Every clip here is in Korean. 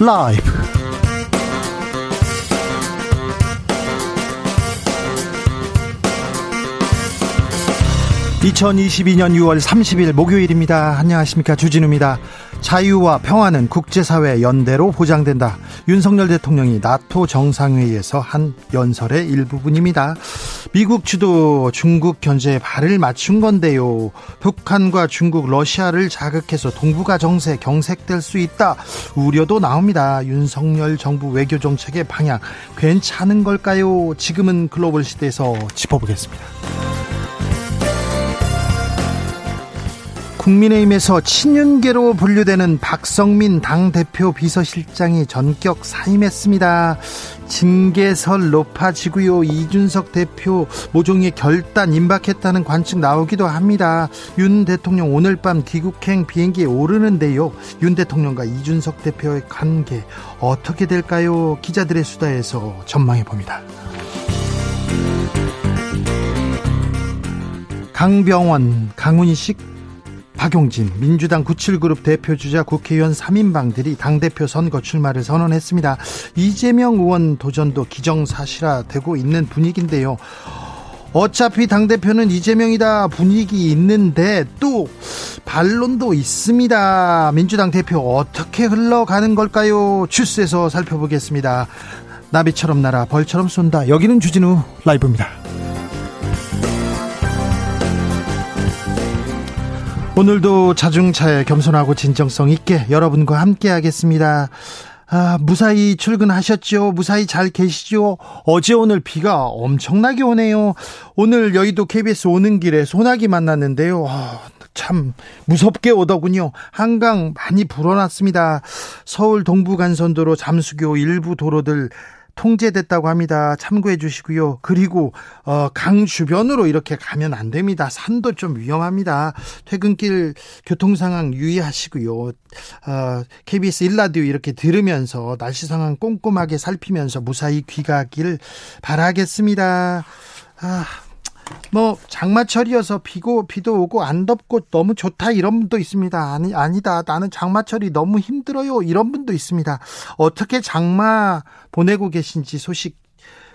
라이브. 2022년 6월 30일 목요일입니다. 안녕하십니까. 주진우입니다. 자유와 평화는 국제사회 연대로 보장된다. 윤석열 대통령이 나토 정상회의에서 한 연설의 일부분입니다. 미국 주도 중국 견제에 발을 맞춘 건데요. 북한과 중국, 러시아를 자극해서 동북아 정세 경색될 수 있다. 우려도 나옵니다. 윤석열 정부 외교 정책의 방향 괜찮은 걸까요? 지금은 글로벌 시대에서 짚어보겠습니다. 국민의힘에서 친윤계로 분류되는 박성민 당대표 비서실장이 전격 사임했습니다. 징계설 높아지고요. 이준석 대표 모종의 결단 임박했다는 관측 나오기도 합니다. 윤 대통령 오늘 밤 귀국행 비행기에 오르는데요. 윤 대통령과 이준석 대표의 관계 어떻게 될까요? 기자들의 수다에서 전망해 봅니다. 강병원, 강훈식 박용진 민주당 97그룹 대표주자 국회의원 3인방들이 당대표 선거 출마를 선언했습니다. 이재명 의원 도전도 기정사실화되고 있는 분위기인데요. 어차피 당대표는 이재명이다 분위기 있는데 또 반론도 있습니다. 민주당 대표 어떻게 흘러가는 걸까요? 주스에서 살펴보겠습니다. 나비처럼 날아 벌처럼 쏜다. 여기는 주진우 라이브입니다. 오늘도 자중차에 겸손하고 진정성 있게 여러분과 함께 하겠습니다. 아, 무사히 출근하셨죠? 무사히 잘 계시죠? 어제 오늘 비가 엄청나게 오네요. 오늘 여의도 KBS 오는 길에 소나기 만났는데요. 아, 참 무섭게 오더군요. 한강 많이 불어났습니다. 서울 동부간선도로 잠수교 일부 도로들 통제됐다고 합니다. 참고해 주시고요. 그리고 어, 강 주변으로 이렇게 가면 안 됩니다. 산도 좀 위험합니다. 퇴근길 교통 상황 유의하시고요. 어, KBS 일라디오 이렇게 들으면서 날씨 상황 꼼꼼하게 살피면서 무사히 귀가길 바라겠습니다. 아, 뭐 장마철이어서 비고 비도 오고 안 덥고 너무 좋다 이런 분도 있습니다. 아니 아니다. 나는 장마철이 너무 힘들어요. 이런 분도 있습니다. 어떻게 장마 보내고 계신지 소식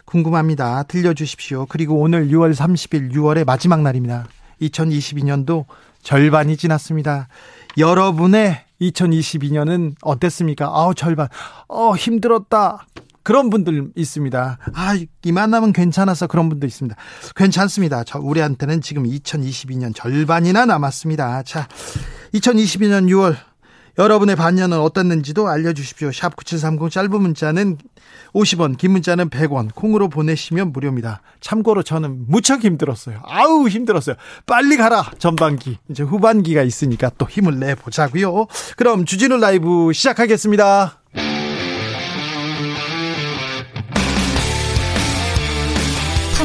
궁금합니다. 들려주십시오. 그리고 오늘 6월 30일 6월의 마지막 날입니다. 2022년도 절반이 지났습니다. 여러분의 2022년은 어땠습니까? 아우 절반. 어 힘들었다. 그런 분들 있습니다. 아, 이만하면 괜찮아서 그런 분도 있습니다. 괜찮습니다. 저 우리한테는 지금 2022년 절반이나 남았습니다. 자, 2022년 6월 여러분의 반년은 어땠는지도 알려주십시오. 샵 9730 짧은 문자는 50원, 긴 문자는 100원, 콩으로 보내시면 무료입니다. 참고로 저는 무척 힘들었어요. 아우, 힘들었어요. 빨리 가라, 전반기. 이제 후반기가 있으니까 또 힘을 내보자고요. 그럼 주진우 라이브 시작하겠습니다.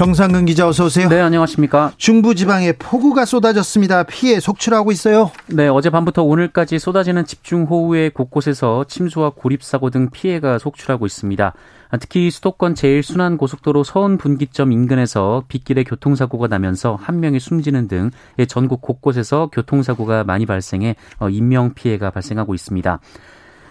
정상근 기자 어서 오세요. 네, 안녕하십니까. 중부 지방에 폭우가 쏟아졌습니다. 피해 속출하고 있어요. 네, 어젯밤부터 오늘까지 쏟아지는 집중호우에 곳곳에서 침수와 고립사고 등 피해가 속출하고 있습니다. 특히 수도권 제일순환고속도로 서운 분기점 인근에서 빗길에 교통사고가 나면서 한 명이 숨지는 등 전국 곳곳에서 교통사고가 많이 발생해 어, 인명 피해가 발생하고 있습니다.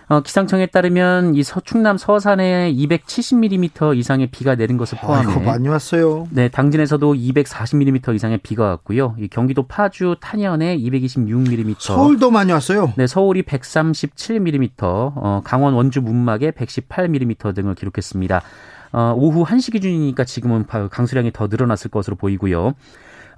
어, 기상청에 따르면 이 서, 충남 서산에 270mm 이상의 비가 내린 것을 포함해 아이고, 많이 왔어요. 네, 당진에서도 240mm 이상의 비가 왔고요. 이 경기도 파주 탄현에 226mm. 서울도 많이 왔어요. 네, 서울이 137mm, 어, 강원 원주 문막에 118mm 등을 기록했습니다. 어, 오후 1시 기준이니까 지금은 강수량이 더 늘어났을 것으로 보이고요.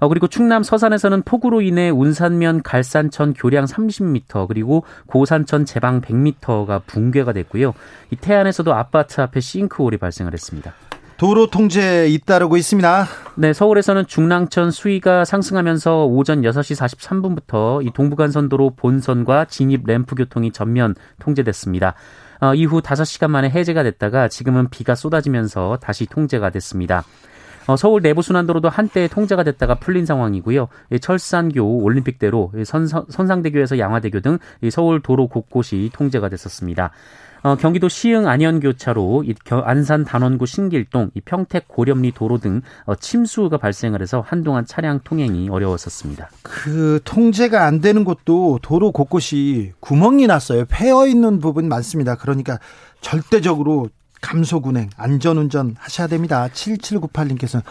어, 그리고 충남 서산에서는 폭우로 인해 운산면 갈산천 교량 30m 그리고 고산천 제방 100m가 붕괴가 됐고요. 이 태안에서도 아파트 앞에 싱크홀이 발생을 했습니다. 도로 통제 잇따르고 있습니다. 네, 서울에서는 중랑천 수위가 상승하면서 오전 6시 43분부터 이 동부간선도로 본선과 진입 램프 교통이 전면 통제됐습니다. 어, 이후 5시간 만에 해제가 됐다가 지금은 비가 쏟아지면서 다시 통제가 됐습니다. 어, 서울 내부 순환도로도 한때 통제가 됐다가 풀린 상황이고요. 철산교, 올림픽대로, 선상, 선상대교에서 양화대교 등 서울 도로 곳곳이 통제가 됐었습니다. 어, 경기도 시흥 안현교차로 이 안산 단원구 신길동 이 평택 고렴리 도로 등 어, 침수가 발생을 해서 한동안 차량 통행이 어려웠었습니다. 그 통제가 안 되는 곳도 도로 곳곳이 구멍이 났어요. 패어 있는 부분 많습니다. 그러니까 절대적으로 감소군행 안전운전 하셔야 됩니다. 7798님께서는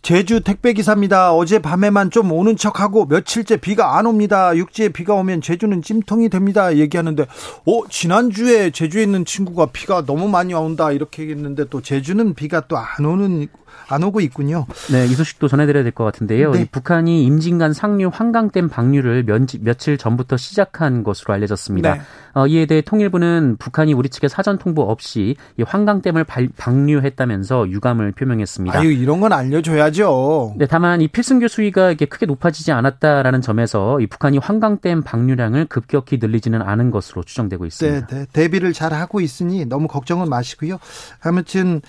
제주 택배기사입니다. 어제 밤에만 좀 오는 척하고 며칠째 비가 안 옵니다. 육지에 비가 오면 제주는 찜통이 됩니다. 얘기하는데, 어, 지난주에 제주에 있는 친구가 비가 너무 많이 온다. 이렇게 얘기했는데 또 제주는 비가 또 안 오는 안 오고 있군요. 네, 이 소식도 전해드려야 될 것 같은데요. 네. 북한이 임진간 상류 환강댐 방류를 면지, 며칠 전부터 시작한 것으로 알려졌습니다. 네. 어, 이에 대해 통일부는 북한이 우리 측에 사전 통보 없이 이 환강댐을 발, 방류했다면서 유감을 표명했습니다. 아유, 이런 건 알려줘야죠. 네, 다만 이 필승교 수위가 이게 크게 높아지지 않았다라는 점에서 이 북한이 환강댐 방류량을 급격히 늘리지는 않은 것으로 추정되고 있습니다. 네, 네. 대비를 잘 하고 있으니 너무 걱정은 마시고요. 아무튼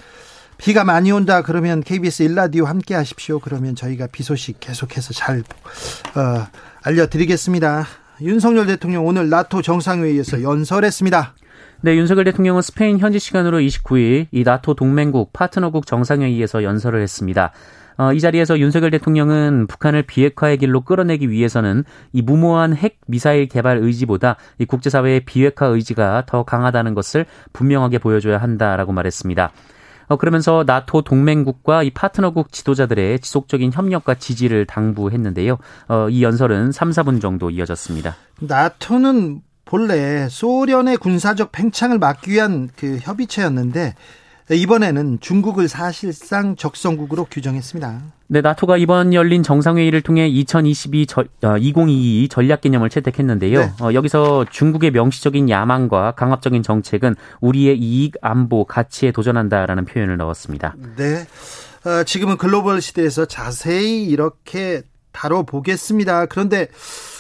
비가 많이 온다 그러면 KBS 일라디오 함께 하십시오. 그러면 저희가 비 소식 계속해서 잘 어, 알려드리겠습니다. 윤석열 대통령 오늘 나토 정상회의에서 연설했습니다. 네, 윤석열 대통령은 스페인 현지 시간으로 29일 이 나토 동맹국 파트너국 정상회의에서 연설을 했습니다. 어, 이 자리에서 윤석열 대통령은 북한을 비핵화의 길로 끌어내기 위해서는 이 무모한 핵 미사일 개발 의지보다 이 국제사회의 비핵화 의지가 더 강하다는 것을 분명하게 보여줘야 한다라고 말했습니다. 어, 그러면서 나토 동맹국과 이 파트너국 지도자들의 지속적인 협력과 지지를 당부했는데요. 어, 이 연설은 3, 4분 정도 이어졌습니다. 나토는 본래 소련의 군사적 팽창을 막기 위한 그 협의체였는데 이번에는 중국을 사실상 적성국으로 규정했습니다. 네, 나토가 이번 열린 정상회의를 통해 2022 저, 어, 2022 전략 개념을 채택했는데요. 네. 어, 여기서 중국의 명시적인 야망과 강압적인 정책은 우리의 이익, 안보, 가치에 도전한다라는 표현을 넣었습니다. 네. 어, 지금은 글로벌 시대에서 자세히 이렇게 다뤄보겠습니다. 그런데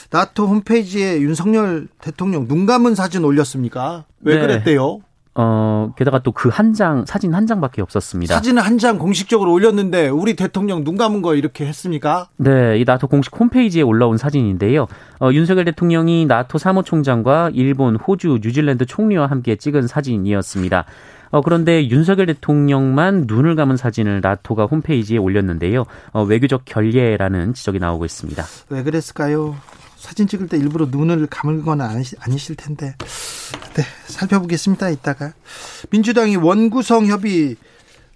나토 홈페이지에 윤석열 대통령 눈 감은 사진 올렸습니까? 왜 네. 그랬대요? 어, 게다가 또 그 한 장, 사진 한 장밖에 없었습니다. 사진을 한 장 공식적으로 올렸는데 우리 대통령 눈 감은 거 이렇게 했습니까? 네, 이 나토 공식 홈페이지에 올라온 사진인데요. 어, 윤석열 대통령이 나토 사무총장과 일본, 호주, 뉴질랜드 총리와 함께 찍은 사진이었습니다. 어, 그런데 윤석열 대통령만 눈을 감은 사진을 나토가 홈페이지에 올렸는데요. 어, 외교적 결례라는 지적이 나오고 있습니다. 왜 그랬을까요? 사진 찍을 때 일부러 눈을 감을 건 아니시, 아니실 텐데. 네, 살펴보겠습니다. 이따가. 민주당이 원구성 협의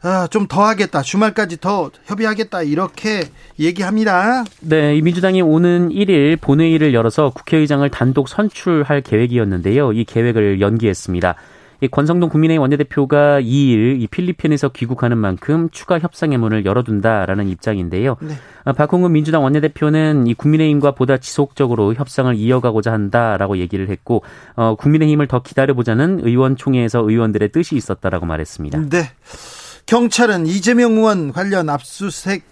아, 좀 더 하겠다. 주말까지 더 협의하겠다. 이렇게 얘기합니다. 네, 이 민주당이 오는 1일 본회의를 열어서 국회의장을 단독 선출할 계획이었는데요. 이 계획을 연기했습니다. 이 권성동 국민의힘 원내대표가 2일 이 필리핀에서 귀국하는 만큼 추가 협상의 문을 열어둔다라는 입장인데요. 네. 아, 박홍근 민주당 원내대표는 이 국민의힘과 보다 지속적으로 협상을 이어가고자 한다라고 얘기를 했고 어, 국민의힘을 더 기다려보자는 의원총회에서 의원들의 뜻이 있었다라고 말했습니다. 네. 경찰은 이재명 의원 관련 압수수색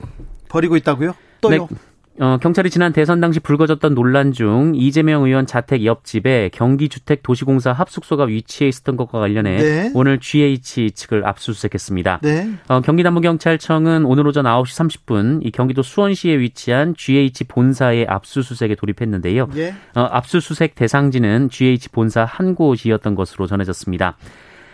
벌이고 있다고요? 또요? 네. 어, 경찰이 지난 대선 당시 불거졌던 논란 중 이재명 의원 자택 옆집에 경기주택도시공사 합숙소가 위치해 있었던 것과 관련해 네. 오늘 GH 측을 압수수색했습니다. 네. 어, 경기남부경찰청은 오늘 오전 9시 30분 이 경기도 수원시에 위치한 GH 본사의 압수수색에 돌입했는데요. 네. 어, 압수수색 대상지는 GH 본사 한 곳이었던 것으로 전해졌습니다.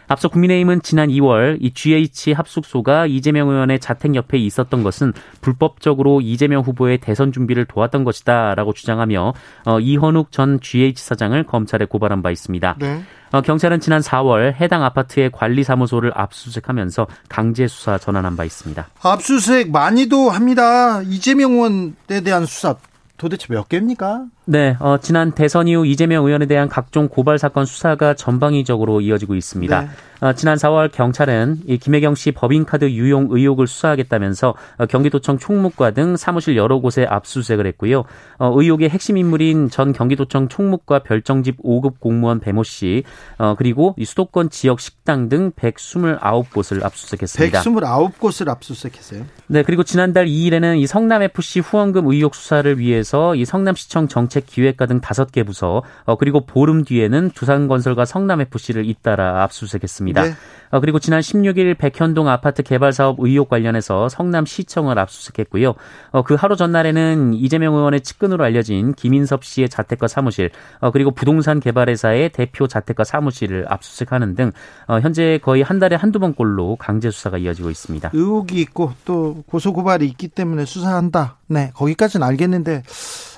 앞서 국민의힘은 지난 2월 이 GH 합숙소가 이재명 의원의 자택 옆에 있었던 것은 불법적으로 이재명 후보의 대선 준비를 도왔던 것이다라고 주장하며 어, 이현욱 전 GH 사장을 검찰에 고발한 바 있습니다. 네. 어, 경찰은 지난 4월 해당 아파트의 관리사무소를 압수수색하면서 강제 수사 전환한 바 있습니다. 압수수색 많이도 합니다. 이재명 의원에 대한 수사 도대체 몇 개입니까? 네, 어, 지난 대선 이후 이재명 의원에 대한 각종 고발 사건 수사가 전방위적으로 이어지고 있습니다. 네. 어, 지난 4월 경찰은 이 김혜경 씨 법인카드 유용 의혹을 수사하겠다면서 어, 경기도청 총무과 등 사무실 여러 곳에 압수수색을 했고요. 어, 의혹의 핵심 인물인 전 경기도청 총무과 별정집 5급 공무원 배모 씨 어, 그리고 이 수도권 지역 식당 등 129곳을 압수수색했습니다. 129곳을 압수수색했어요. 네, 그리고 지난달 2일에는 이 성남 FC 후원금 의혹 수사를 위해서 이 성남시청 정 책기획과 등 5개 부서 어, 그리고 보름 뒤에는 두산건설과 성남 FC를 잇따라 압수수색했습니다. 네. 어, 그리고 지난 16일 백현동 아파트 개발 사업 의혹 관련해서 성남시청을 압수수색했고요. 어, 그 하루 전날에는 이재명 의원의 측근으로 알려진 김인섭 씨의 자택과 사무실, 어, 그리고 부동산 개발회사의 대표 자택과 사무실을 압수수색하는 등 어, 현재 거의 한 달에 한두 번꼴로 강제 수사가 이어지고 있습니다. 의혹이 있고 또 고소 고발이 있기 때문에 수사한다. 네, 거기까지는 알겠는데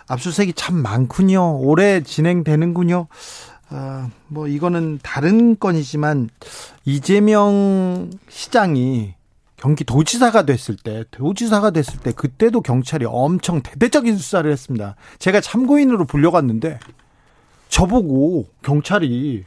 압수수색이 참 많군요. 오래 진행되는군요. 아, 뭐 이거는 다른 건이지만 이재명 시장이 경기 도지사가 됐을 때, 도지사가 됐을 때 그때도 경찰이 엄청 대대적인 수사를 했습니다. 제가 참고인으로 불려갔는데 저보고 경찰이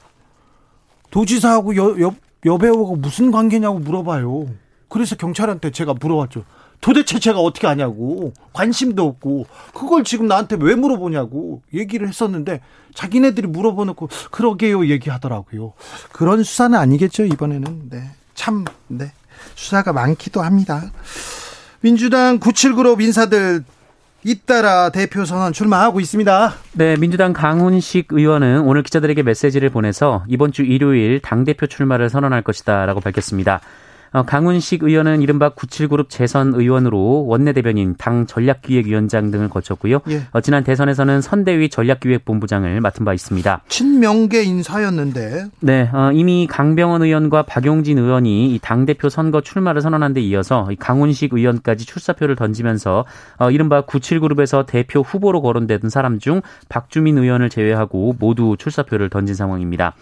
도지사하고 여, 여, 여배우하고 무슨 관계냐고 물어봐요. 그래서 경찰한테 제가 물어봤죠. 도대체 제가 어떻게 아냐고 관심도 없고 그걸 지금 나한테 왜 물어보냐고 얘기를 했었는데 자기네들이 물어보놓고 그러게요 얘기하더라고요. 그런 수사는 아니겠죠 이번에는 네. 참 네. 수사가 많기도 합니다. 민주당 97그룹 인사들 잇따라 대표 선언 출마하고 있습니다. 네, 민주당 강훈식 의원은 오늘 기자들에게 메시지를 보내서 이번 주 일요일 당대표 출마를 선언할 것이다라고 밝혔습니다. 어, 강훈식 의원은 이른바 97그룹 재선 의원으로 원내대변인, 당 전략기획위원장 등을 거쳤고요. 예. 어, 지난 대선에서는 선대위 전략기획본부장을 맡은 바 있습니다. 친명계 인사였는데. 네, 어, 이미 강병원 의원과 박용진 의원이 당대표 선거 출마를 선언한 데 이어서 강훈식 의원까지 출사표를 던지면서 이른바 97그룹에서 대표 후보로 거론되던 사람 중 박주민 의원을 제외하고 모두 출사표를 던진 상황입니다.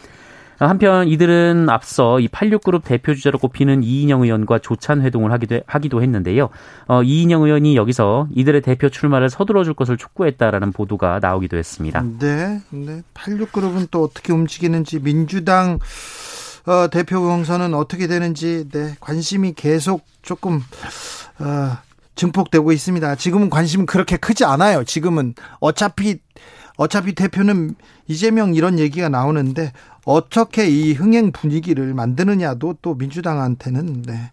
한편 이들은 앞서 이 86그룹 대표 주자로 꼽히는 이인영 의원과 조찬 회동을 하기도, 하기도 했는데요. 어, 이인영 의원이 여기서 이들의 대표 출마를 서둘러 줄 것을 촉구했다라는 보도가 나오기도 했습니다. 네. 네. 86그룹은 또 어떻게 움직이는지 민주당 어, 대표 경선은 어떻게 되는지 네, 관심이 계속 조금 어, 증폭되고 있습니다. 지금은 관심은 그렇게 크지 않아요. 지금은 어차피 어차피 대표는 이재명 이런 얘기가 나오는데 어떻게 이 흥행 분위기를 만드느냐도 또 민주당한테는 네,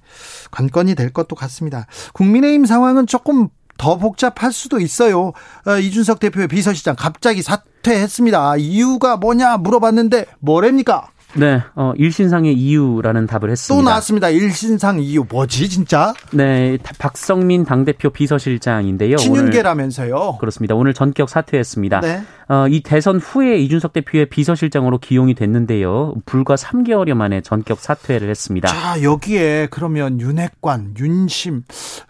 관건이 될 것도 같습니다. 국민의힘 상황은 조금 더 복잡할 수도 있어요. 어, 이준석 대표의 비서실장 갑자기 사퇴했습니다. 이유가 뭐냐 물어봤는데 뭐랍니까? 네, 어, 일신상의 이유라는 답을 했습니다. 또 나왔습니다. 일신상 이유 뭐지 진짜? 네, 박성민 당대표 비서실장인데요. 친윤계라면서요? 그렇습니다. 오늘 전격 사퇴했습니다. 네. 어, 이 대선 후에 이준석 대표의 비서실장으로 기용이 됐는데요. 불과 3개월여 만에 전격 사퇴를 했습니다. 자, 여기에 그러면 윤핵관, 윤심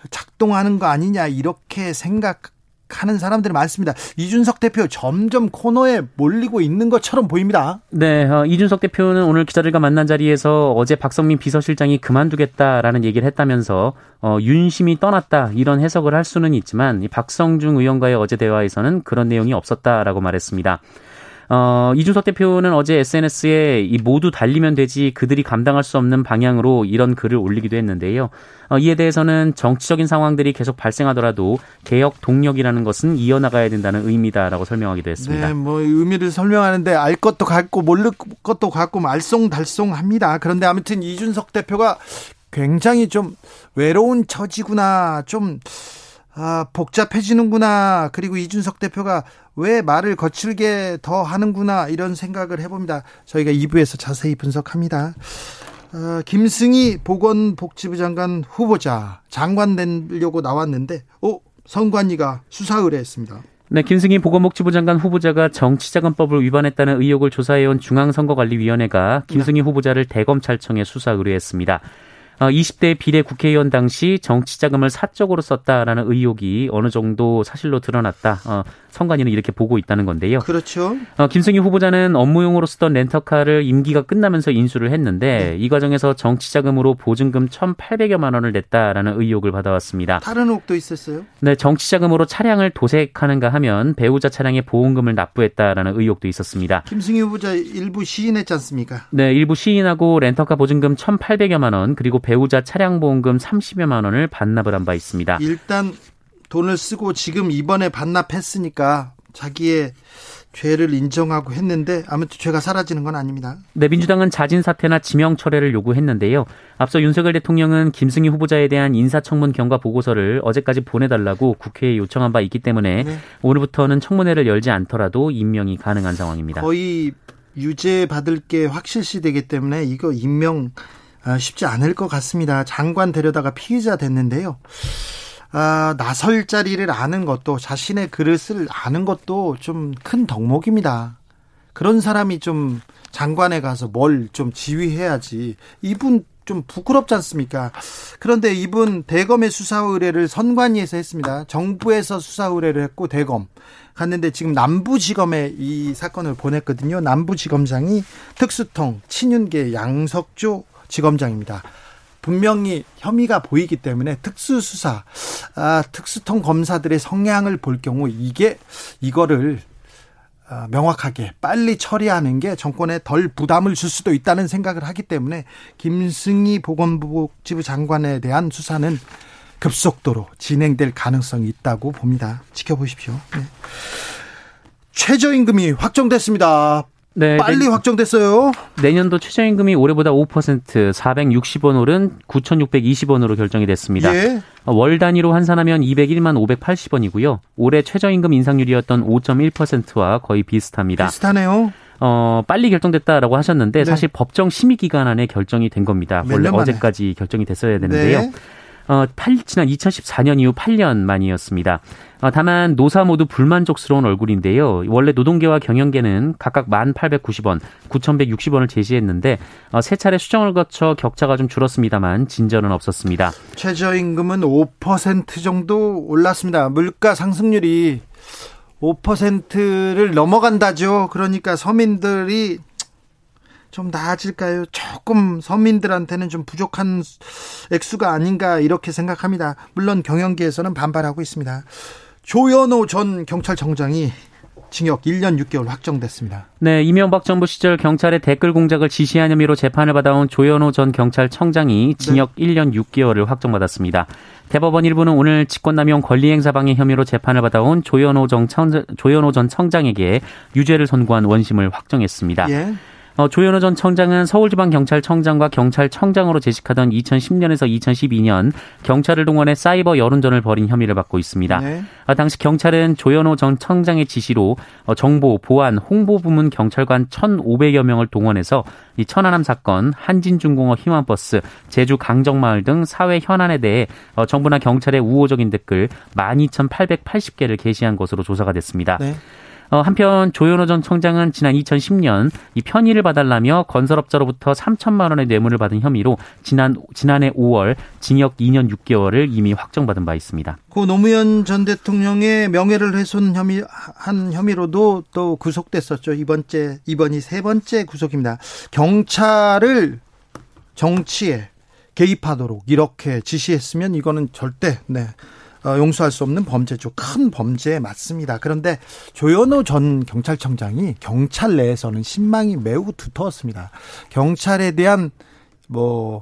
작동하는 거 아니냐 이렇게 생각 하는 사람들이 많습니다. 이준석 대표 점점 코너에 몰리고 있는 것처럼 보입니다. 네, 어, 이준석 대표는 오늘 기자들과 만난 자리에서 어제 박성민 비서실장이 그만두겠다라는 얘기를 했다면서 어, 윤심이 떠났다 이런 해석을 할 수는 있지만 이 박성중 의원과의 어제 대화에서는 그런 내용이 없었다라고 말했습니다. 어, 이준석 대표는 어제 SNS에 이 모두 달리면 되지 그들이 감당할 수 없는 방향으로 이런 글을 올리기도 했는데요. 어, 이에 대해서는 정치적인 상황들이 계속 발생하더라도 개혁 동력이라는 것은 이어나가야 된다는 의미다라고 설명하기도 했습니다. 네, 뭐 의미를 설명하는데 알 것도 같고 모를 것도 같고 알쏭달쏭합니다. 그런데 아무튼 이준석 대표가 굉장히 좀 외로운 처지구나 좀 아, 복잡해지는구나. 그리고 이준석 대표가 왜 말을 거칠게 더 하는구나. 이런 생각을 해봅니다. 저희가 2부에서 자세히 분석합니다. 어, 김승희 보건복지부 장관 후보자 장관 되려고 나왔는데, 어, 선관위가 수사 의뢰했습니다. 네, 김승희 보건복지부 장관 후보자가 정치자금법을 위반했다는 의혹을 조사해온 중앙선거관리위원회가 김승희 네. 후보자를 대검찰청에 수사 의뢰했습니다. 20대 어, 비례 국회의원 당시 정치 자금을 사적으로 썼다라는 의혹이 어느 정도 사실로 드러났다. 어, 선관위는 이렇게 보고 있다는 건데요. 그렇죠. 어, 김승희 후보자는 업무용으로 쓰던 렌터카를 임기가 끝나면서 인수를 했는데 네. 이 과정에서 정치 자금으로 보증금 1,800여만 원을 냈다라는 의혹을 받아왔습니다. 다른 의혹도 있었어요? 네, 정치 자금으로 차량을 도색하는가 하면 배우자 차량에 보험금을 납부했다라는 의혹도 있었습니다. 김승희 후보자 일부 시인했지 않습니까? 네, 일부 시인하고 렌터카 보증금 1,800여만 원 그리고 배우자 차량 보험금 30여만 원을 반납을 한 바 있습니다. 일단 돈을 쓰고 지금 이번에 반납했으니까 자기의 죄를 인정하고 했는데 아무튼 죄가 사라지는 건 아닙니다. 네, 민주당은 자진 사퇴나 지명 철회를 요구했는데요. 앞서 윤석열 대통령은 김승희 후보자에 대한 인사청문 경과 보고서를 어제까지 보내달라고 국회에 요청한 바 있기 때문에 네. 오늘부터는 청문회를 열지 않더라도 임명이 가능한 상황입니다. 거의 유죄 받을 게 확실시 되기 때문에 이거 임명 아, 쉽지 않을 것 같습니다. 장관 데려다가 피의자 됐는데요. 아, 나설 자리를 아는 것도 자신의 그릇을 아는 것도 좀 큰 덕목입니다. 그런 사람이 좀 장관에 가서 뭘 좀 지휘해야지. 이분 좀 부끄럽지 않습니까? 그런데 이분 대검의 수사 의뢰를 선관위에서 했습니다. 정부에서 수사 의뢰를 했고 대검 갔는데 지금 남부지검에 이 사건을 보냈거든요. 남부지검장이 특수통 친윤계 양석조 지검장입니다. 분명히 혐의가 보이기 때문에 특수수사, 아, 특수통 검사들의 성향을 볼 경우 이게 이거를 아, 명확하게 빨리 처리하는 게 정권에 덜 부담을 줄 수도 있다는 생각을 하기 때문에 김승희 보건복지부 장관에 대한 수사는 급속도로 진행될 가능성이 있다고 봅니다. 지켜보십시오. 네. 최저임금이 확정됐습니다. 네, 빨리 확정됐어요. 내년도 최저임금이 올해보다 5% 460원 오른 9,620원으로 결정이 됐습니다. 예. 월 단위로 환산하면 201만 580원이고요. 올해 최저임금 인상률이었던 5.1%와 거의 비슷합니다. 비슷하네요. 어, 빨리 결정됐다라고 하셨는데 네. 사실 법정 심의 기간 안에 결정이 된 겁니다. 원래 어제까지 결정이 됐어야 되는데요. 네. 어, 8, 지난 2014년 이후 8년 만이었습니다. 어, 다만 노사 모두 불만족스러운 얼굴인데요. 원래 노동계와 경영계는 각각 1,890원, 9,160원을 제시했는데 어, 세 차례 수정을 거쳐 격차가 좀 줄었습니다만 진전은 없었습니다. 최저임금은 5% 정도 올랐습니다. 물가 상승률이 5%를 넘어간다죠. 그러니까 서민들이 좀 나아질까요? 조금 서민들한테는 좀 부족한 액수가 아닌가 이렇게 생각합니다. 물론 경영계에서는 반발하고 있습니다. 조현호 전 경찰청장이 징역 1년 6개월 확정됐습니다. 네, 이명박 정부 시절 경찰의 댓글 공작을 지시한 혐의로 재판을 받아온 조현호 전 경찰청장이 징역 네. 1년 6개월을 확정받았습니다. 대법원 일부는 오늘 직권남용 권리행사방해 혐의로 재판을 받아온 조현호, 정 청, 조현호 전 청장에게 유죄를 선고한 원심을 확정했습니다. 예. 어, 조현호 전 청장은 서울지방경찰청장과 경찰청장으로 재직하던 2010년에서 2012년 경찰을 동원해 사이버 여론전을 벌인 혐의를 받고 있습니다. 네. 아, 당시 경찰은 조현호 전 청장의 지시로 어, 정보, 보안, 홍보 부문 경찰관 1,500여 명을 동원해서 이 천안함 사건, 한진중공업 희망버스, 제주 강정마을 등 사회 현안에 대해 어, 정부나 경찰의 우호적인 댓글 12,880개를 게시한 것으로 조사가 됐습니다. 네. 어, 한편 조현호 전 청장은 지난 2010년 이 편의를 받달라며 건설업자로부터 3천만 원의 뇌물을 받은 혐의로 지난 지난해 5월 징역 2년 6개월을 이미 확정받은 바 있습니다. 그 노무현 전 대통령의 명예를 훼손 혐의 한 혐의로도 또 구속됐었죠. 이번째 이번이 세 번째 구속입니다. 경찰을 정치에 개입하도록 이렇게 지시했으면 이거는 절대 네. 어, 용서할 수 없는 범죄죠. 큰 범죄에 맞습니다. 그런데 조현호 전 경찰청장이 경찰 내에서는 신망이 매우 두터웠습니다. 경찰에 대한 뭐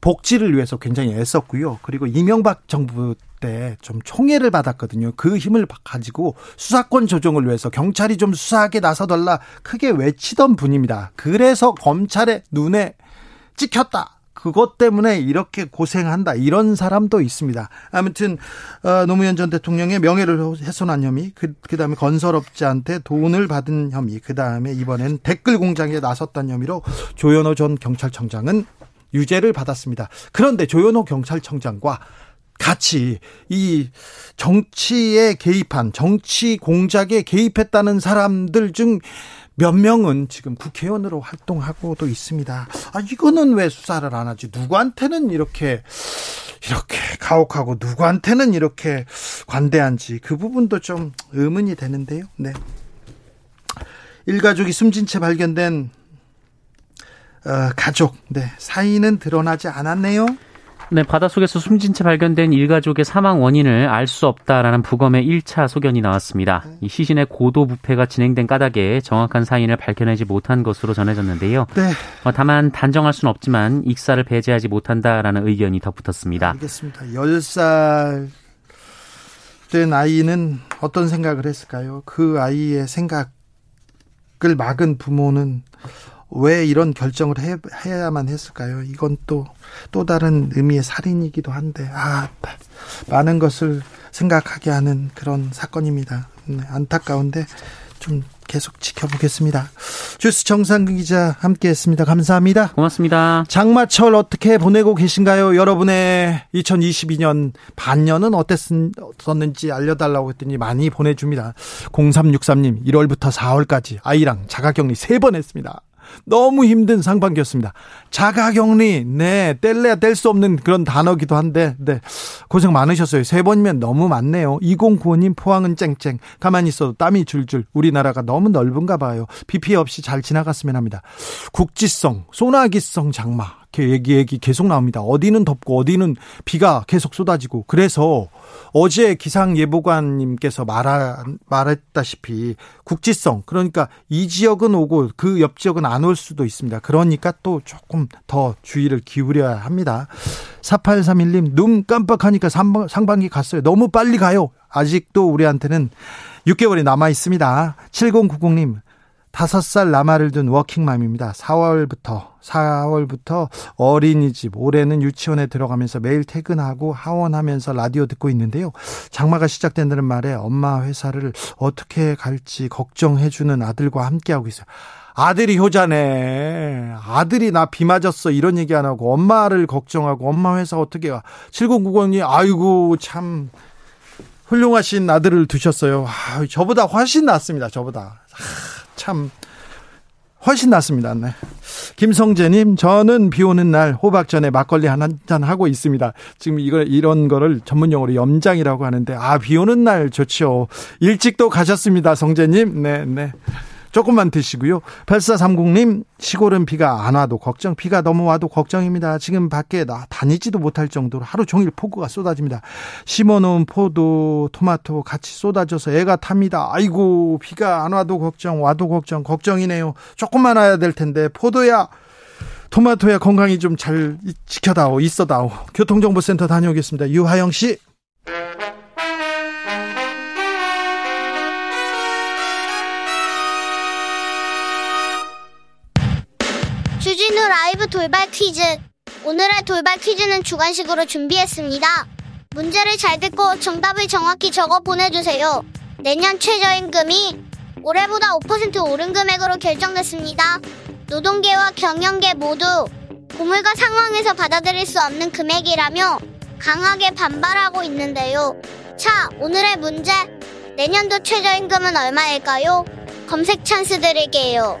복지를 위해서 굉장히 애썼고요. 그리고 이명박 정부 때 좀 총애를 받았거든요. 그 힘을 가지고 수사권 조정을 위해서 경찰이 좀 수사하게 나서달라 크게 외치던 분입니다. 그래서 검찰의 눈에 찍혔다. 그것 때문에 이렇게 고생한다 이런 사람도 있습니다. 아무튼 어, 노무현 전 대통령의 명예를 훼손한 혐의, 그, 그다음에 건설업자한테 돈을 받은 혐의, 그다음에 이번엔 댓글 공장에 나섰던 혐의로 조현호 전 경찰청장은 유죄를 받았습니다. 그런데 조현호 경찰청장과 같이 이 정치에 개입한 정치 공작에 개입했다는 사람들 중 몇 명은 지금 국회의원으로 활동하고도 있습니다. 아, 이거는 왜 수사를 안 하지? 누구한테는 이렇게, 이렇게 가혹하고 누구한테는 이렇게 관대한지 그 부분도 좀 의문이 되는데요. 네. 일가족이 숨진 채 발견된 어, 가족, 네. 사인은 드러나지 않았네요. 네, 바닷속에서 숨진 채 발견된 일가족의 사망 원인을 알 수 없다라는 부검의 1차 소견이 나왔습니다. 이 시신의 고도 부패가 진행된 까닭에 정확한 사인을 밝혀내지 못한 것으로 전해졌는데요. 네. 어, 다만 단정할 수는 없지만 익사를 배제하지 못한다라는 의견이 덧붙었습니다. 알겠습니다. 10살 된 아이는 어떤 생각을 했을까요? 그 아이의 생각을 막은 부모는 왜 이런 결정을 해, 해야만 했을까요? 이건 또, 또 다른 의미의 살인이기도 한데, 아, 많은 것을 생각하게 하는 그런 사건입니다. 네, 안타까운데, 좀 계속 지켜보겠습니다. 주스 정상근 기자 함께 했습니다. 감사합니다. 고맙습니다. 장마철 어떻게 보내고 계신가요? 여러분의 2022년 반년은 어땠었는지 알려달라고 했더니 많이 보내줍니다. 0363님, 1월부터 4월까지 아이랑 자가격리 3번 했습니다. 너무 힘든 상반기였습니다. 자가격리, 네, 뗄래야 뗄 수 없는 그런 단어기도 한데, 네, 고생 많으셨어요. 세 번이면 너무 많네요. 2095님 포항은 쨍쨍. 가만히 있어도 땀이 줄줄. 우리나라가 너무 넓은가 봐요. 비 피해 없이 잘 지나갔으면 합니다. 국지성, 소나기성 장마. 얘기 얘기 계속 나옵니다. 어디는 덥고 어디는 비가 계속 쏟아지고 그래서 어제 기상 예보관님께서 말하, 말했다시피 국지성 그러니까 이 지역은 오고 그 옆 지역은 안 올 수도 있습니다. 그러니까 또 조금 더 주의를 기울여야 합니다. 4831님 눈 깜빡하니까 상반기 갔어요. 너무 빨리 가요. 아직도 우리한테는 6개월이 남아 있습니다. 7090님 다섯 살 남아를 둔 워킹맘입니다. 4월부터 4월부터 어린이집 올해는 유치원에 들어가면서 매일 퇴근하고 하원하면서 라디오 듣고 있는데요. 장마가 시작된다는 말에 엄마 회사를 어떻게 갈지 걱정해 주는 아들과 함께 하고 있어요. 아들이 효자네. 아들이 나 비 맞았어. 이런 얘기 안 하고 엄마를 걱정하고 엄마 회사 어떻게 가. 7090이 아이고 참 훌륭하신 아들을 두셨어요. 아, 저보다 훨씬 낫습니다. 저보다. 아. 참 훨씬 낫습니다. 네. 김성재님, 저는 비 오는 날 호박 전에 막걸리 한 잔 하고 있습니다. 지금 이거 이런 거를 전문 용어로 염장이라고 하는데 아 비 오는 날 좋죠. 일찍도 가셨습니다, 성재님. 네, 네. 조금만 드시고요. 8430님, 시골은 비가 안 와도 걱정, 비가 너무 와도 걱정입니다. 지금 밖에 나 다니지도 못할 정도로 하루 종일 폭우가 쏟아집니다. 심어놓은 포도, 토마토 같이 쏟아져서 애가 탑니다. 아이고, 비가 안 와도 걱정, 와도 걱정, 걱정이네요. 조금만 와야 될 텐데, 포도야, 토마토야 건강히 좀잘 지켜다오, 있어다오. 교통정보센터 다녀오겠습니다. 유하영 씨. 라이브 돌발 퀴즈. 오늘의 돌발 퀴즈는 주관식으로 준비했습니다. 문제를 잘 듣고 정답을 정확히 적어 보내주세요. 내년 최저임금이 올해보다 5% 오른 금액으로 결정됐습니다. 노동계와 경영계 모두 고물가 상황에서 받아들일 수 없는 금액이라며 강하게 반발하고 있는데요. 자, 오늘의 문제. 내년도 최저임금은 얼마일까요? 검색 찬스 드릴게요.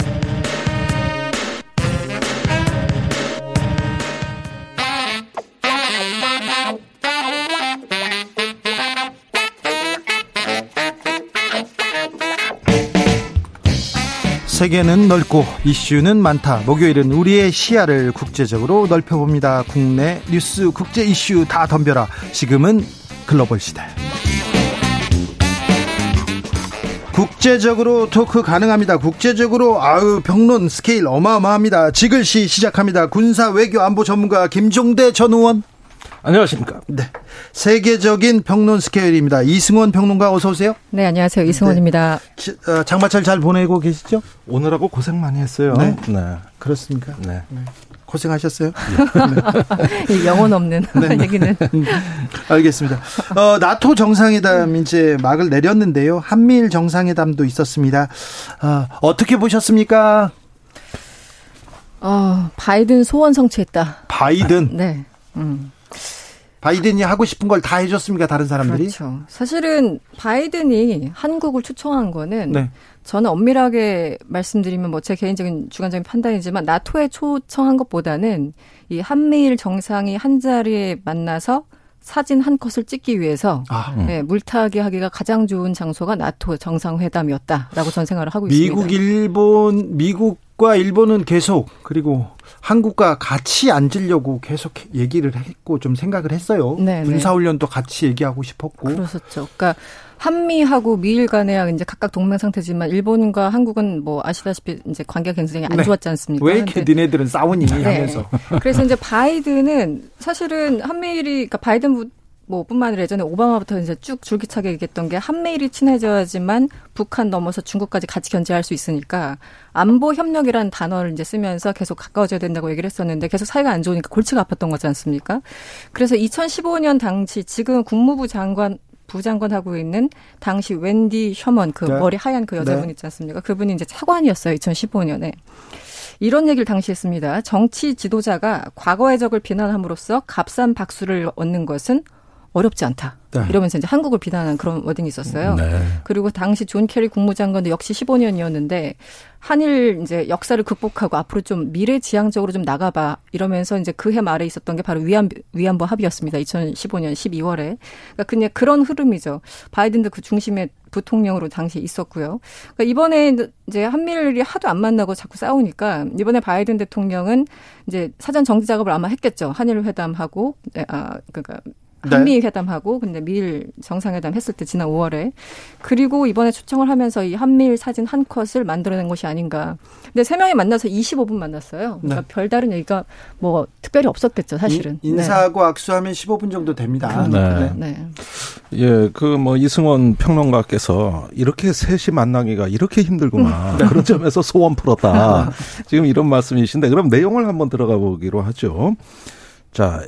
세계는 넓고 이슈는 많다. 목요일은 우리의 시야를 국제적으로 넓혀봅니다. 국내 뉴스, 국제 이슈 다 덤벼라. 지금은 글로벌 시대. 국제적으로 talk 가능합니다. 국제적으로 아유 평론 스케일 어마어마합니다. 지글시 시작합니다. 군사 외교 안보 전문가 김종대 전 의원. 안녕하십니까. 네. 세계적인 평론 스케일입니다. 이승원 평론가 어서 오세요. 네, 안녕하세요. 이승원입니다. 네. 어, 장마철 잘 보내고 계시죠? 오늘하고 고생 많이 했어요. 네. 네. 그렇습니까? 네. 네. 고생하셨어요. 네. 영혼 없는 네. 얘기는. 음, 알겠습니다. 어, 나토 정상회담 이제 막을 내렸는데요. 한미일 정상회담도 있었습니다. 어, 어떻게 보셨습니까? 어, 바이든 소원 성취했다. 바이든? 네. 음. 바이든이 하고 싶은 걸 다 해줬습니까? 다른 사람들이? 그렇죠. 사실은 바이든이 한국을 초청한 거는 네. 저는 엄밀하게 말씀드리면 뭐 제 개인적인 주관적인 판단이지만 나토에 초청한 것보다는 이 한미일 정상이 한 자리에 만나서 사진 한 컷을 찍기 위해서 아, 음. 네, 물타기 하기가 가장 좋은 장소가 나토 정상회담이었다라고 전 생각을 하고 미국, 있습니다. 미국, 일본, 미국 과 일본은 계속 그리고 한국과 같이 앉으려고 계속 얘기를 했고 좀 생각을 했어요. 네, 네. 군사훈련도 같이 얘기하고 싶었고. 그렇었죠. 그러니까 한미하고 미일 간에 이제 각각 동맹 상태지만 일본과 한국은 뭐 아시다시피 이제 관계가 굉장히 안 네. 좋았지 않습니까? 왜 이렇게 니네들은 싸우니 네. 하면서. 그래서 이제 바이든은 사실은 한미일이 그러니까 바이든 뭐 뿐만 아니라 예전에 오바마부터 이제 쭉 줄기차게 얘기했던 게 한미일이 친해져야지만 북한 넘어서 중국까지 같이 견제할 수 있으니까 안보 협력이라는 단어를 이제 쓰면서 계속 가까워져야 된다고 얘기를 했었는데 계속 사이가 안 좋으니까 골치가 아팠던 거지 않습니까? 그래서 2015년 당시 지금 국무부 장관 부장관 하고 있는 당시 웬디 셔먼 그 네. 머리 하얀 그 여자분 네. 있지 않습니까? 그분이 이제 차관이었어요. 2015년에. 이런 얘기를 당시 했습니다. 정치 지도자가 과거의 적을 비난함으로써 값싼 박수를 얻는 것은 어렵지 않다. 네. 이러면서 이제 한국을 비난한 그런 wording이 있었어요. 네. 그리고 당시 존 케리 국무장관도 역시 15년이었는데 한일 이제 역사를 극복하고 앞으로 좀 미래지향적으로 좀 나가봐 이러면서 이제 그 해 말에 있었던 게 바로 위안 위안부 합의였습니다. 2015년 12월에. 그러니까 그냥 그런 흐름이죠. 바이든도 그 중심에 부통령으로 당시 있었고요. 그러니까 이번에 이제 한미일이 하도 안 만나고 자꾸 싸우니까 이번에 바이든 대통령은 이제 사전 정지 작업을 아마 했겠죠. 한일 회담하고 아 그러니까 네. 한미 회담하고 근데 미일 정상회담 했을 때 지난 5월에 그리고 이번에 초청을 하면서 이 한미일 사진 한 컷을 만들어낸 것이 아닌가. 근데 세 명이 만나서 25분 만났어요. 그러니까 네. 별다른 얘기가 뭐 특별히 없었겠죠, 사실은. 인, 사하고 네. 악수하면 15분 정도 됩니다. 네. 네. 예, 그 뭐 이승원 평론가께서 이렇게 셋이 만나기가 이렇게 힘들구나. 네. 그런 점에서 소원 풀었다. 지금 이런 말씀이신데 그럼 내용을 한번 들어가 보기로 하죠. 자,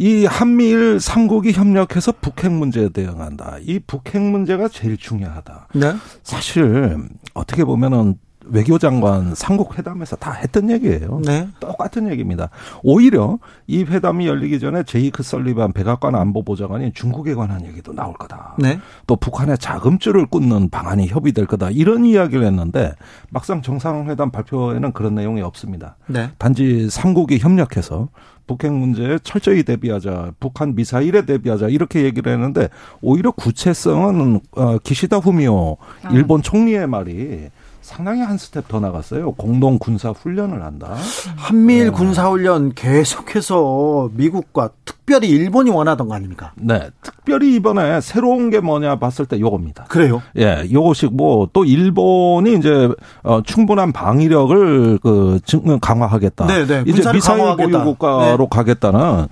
이 한미일 삼국이 협력해서 북핵 문제에 대응한다. 이 북핵 문제가 제일 중요하다. 네. 사실 어떻게 보면은 외교장관 삼국 회담에서 다 했던 얘기예요. 네. 똑같은 얘기입니다. 오히려 이 회담이 열리기 전에 제이크 설리반 백악관 안보보좌관이 중국에 관한 얘기도 나올 거다. 네. 또 북한의 자금줄을 끊는 방안이 협의될 거다. 이런 이야기를 했는데 막상 정상회담 발표에는 그런 내용이 없습니다. 네. 단지 삼국이 협력해서 북핵 문제에 철저히 대비하자, 북한 미사일에 대비하자 이렇게 얘기를 했는데 오히려 구체성은 어, 기시다 후미오 아. 일본 총리의 말이 상당히 한 스텝 더 나갔어요. 공동 군사 훈련을 한다. 한미일 네. 군사 훈련 계속해서 미국과 특별히 일본이 원하던 거 아닙니까? 네. 특별히 이번에 새로운 게 뭐냐 봤을 때 요겁니다. 그래요? 예. 요것이 뭐 또 일본이 이제 어 충분한 방위력을 그 강화하겠다. 네, 네. 이제 미사일. 보유 국가로 네. 가겠다는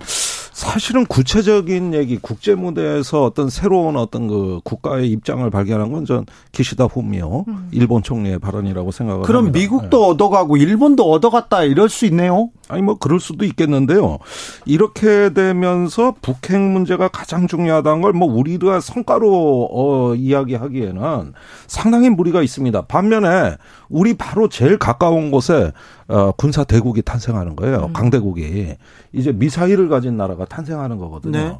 사실은 구체적인 얘기 국제 무대에서 어떤 새로운 어떤 그 국가의 입장을 발견한 건 전 기시다 후미오 음. 일본 총리의 발언이라고 생각을 그럼 합니다. 미국도 네. 얻어가고 일본도 얻어갔다 이럴 수 있네요. 아니 뭐 그럴 수도 있겠는데요. 이렇게 되면서 북핵 문제가 가장 중요하다는 걸 뭐 우리가 성과로 어 이야기하기에는 상당히 무리가 있습니다. 반면에 우리 바로 제일 가까운 곳에 어 군사 대국이 탄생하는 거예요. 음. 강대국이 이제 미사일을 가진 나라가 탄생하는 거거든요. 네.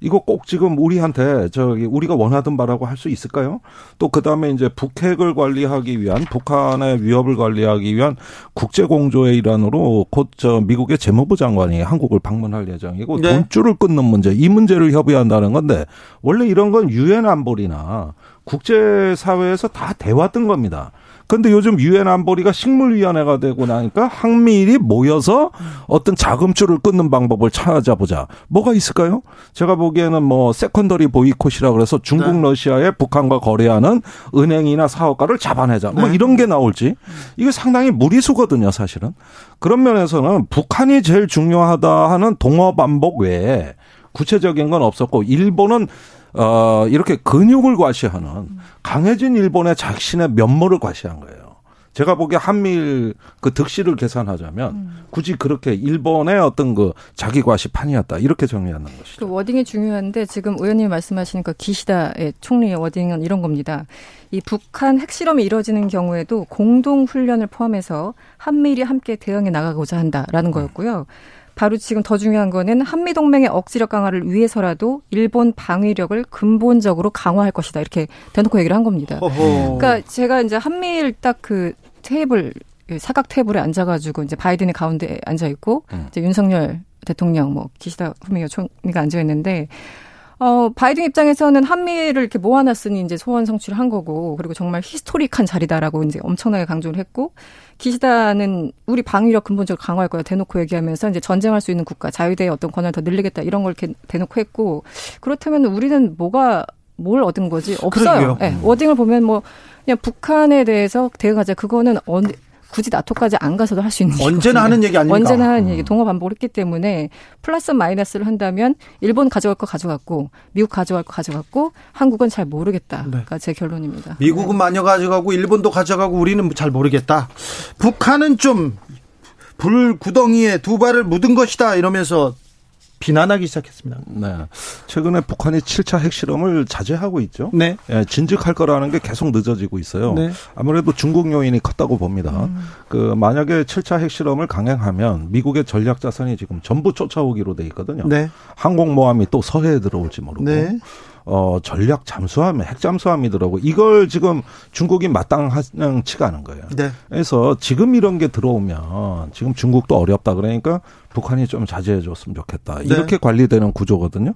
이거 꼭 지금 우리한테 저기 우리가 원하던 바라고 할 수 있을까요? 또 그다음에 이제 북핵을 관리하기 위한 북한의 위협을 관리하기 위한 국제 공조의 일환으로 곧저 미국의 재무부 장관이 한국을 방문할 예정이고 네. 돈줄을 끊는 문제 이 문제를 협의한다는 건데 원래 이런 건 유엔 안보리나 국제 사회에서 다 돼왔던 겁니다. 근데 요즘 유엔 안보리가 식물위원회가 되고 나니까 한미일이 모여서 어떤 자금줄을 끊는 방법을 찾아보자. 뭐가 있을까요? 제가 보기에는 뭐 secondary boycott이라 그래서 중국 네. 러시아에 북한과 거래하는 은행이나 사업가를 잡아내자. 뭐 네. 이런 게 나올지. 이게 상당히 무리수거든요, 사실은. 그런 면에서는 북한이 제일 중요하다 하는 동어 반복 외에 구체적인 건 없었고 일본은 어, 이렇게 근육을 과시하는 강해진 일본의 자신의 면모를 과시한 거예요. 제가 보기에 한미일 그 득실을 계산하자면 음. 굳이 그렇게 일본의 어떤 그 자기 과시판이었다 이렇게 정리하는 것이죠. 그 워딩이 중요한데 지금 의원님이 말씀하시는 그 기시다의 총리의 워딩은 이런 겁니다. 이 북한 핵실험이 이뤄지는 경우에도 공동 훈련을 포함해서 한미일이 함께 대응해 나가고자 한다라는 거였고요. 바로 지금 더 중요한 거는 한미 동맹의 억지력 강화를 위해서라도 일본 방위력을 근본적으로 강화할 것이다 이렇게 대놓고 얘기를 한 겁니다. 어허. 그러니까 제가 이제 한미일 딱 그 테이블 그 사각 테이블에 앉아가지고 이제 바이든이 가운데 앉아 있고 음. 이제 윤석열 대통령 뭐 기시다 후미오 총리가 앉아 있는데 어, 바이든 입장에서는 한미를 이렇게 모아놨으니 이제 소원 성취를 한 거고, 그리고 정말 히스토릭한 자리다라고 이제 엄청나게 강조를 했고, 기시다는 우리 방위력 근본적으로 강화할 거야 대놓고 얘기하면서 이제 전쟁할 수 있는 국가, 자유대의 어떤 권한을 더 늘리겠다 이런 걸 이렇게 대놓고 했고, 그렇다면 우리는 뭐가 뭘 얻은 거지? 없어요. 네, 워딩을 보면 뭐 그냥 북한에 대해서 대응하자. 그거는 어, 굳이 나토까지 안 가서도 할 수 있는 언제나 하는 얘기 아닙니까? 언제나 하는 얘기 음. 동어 반복을 했기 때문에 플러스 마이너스를 한다면 일본 가져갈 거 가져갔고 미국 가져갈 거 가져갔고 한국은 잘 모르겠다가 네. 제 결론입니다. 미국은 네. 마녀 가져가고 일본도 가져가고 우리는 잘 모르겠다. 북한은 좀 불구덩이에 두 발을 묻은 것이다 이러면서 비난하기 시작했습니다. 네. 최근에 북한이 7차 핵실험을 자제하고 있죠. 네. 예, 진즉할 거라는 게 계속 늦어지고 있어요. 네. 아무래도 중국 요인이 컸다고 봅니다. 음. 그 만약에 7차 핵실험을 강행하면 미국의 전략 자산이 지금 전부 쫓아오기로 돼 있거든요. 네. 항공모함이 또 서해에 들어올지 모르고. 네. 어, 전략 잠수함, 핵 잠수함이더라고. 이걸 지금 중국이 마땅치가 않은 거예요. 네. 그래서 지금 이런 게 들어오면 지금 중국도 어렵다 그러니까 북한이 좀 자제해 줬으면 좋겠다. 네. 이렇게 관리되는 구조거든요.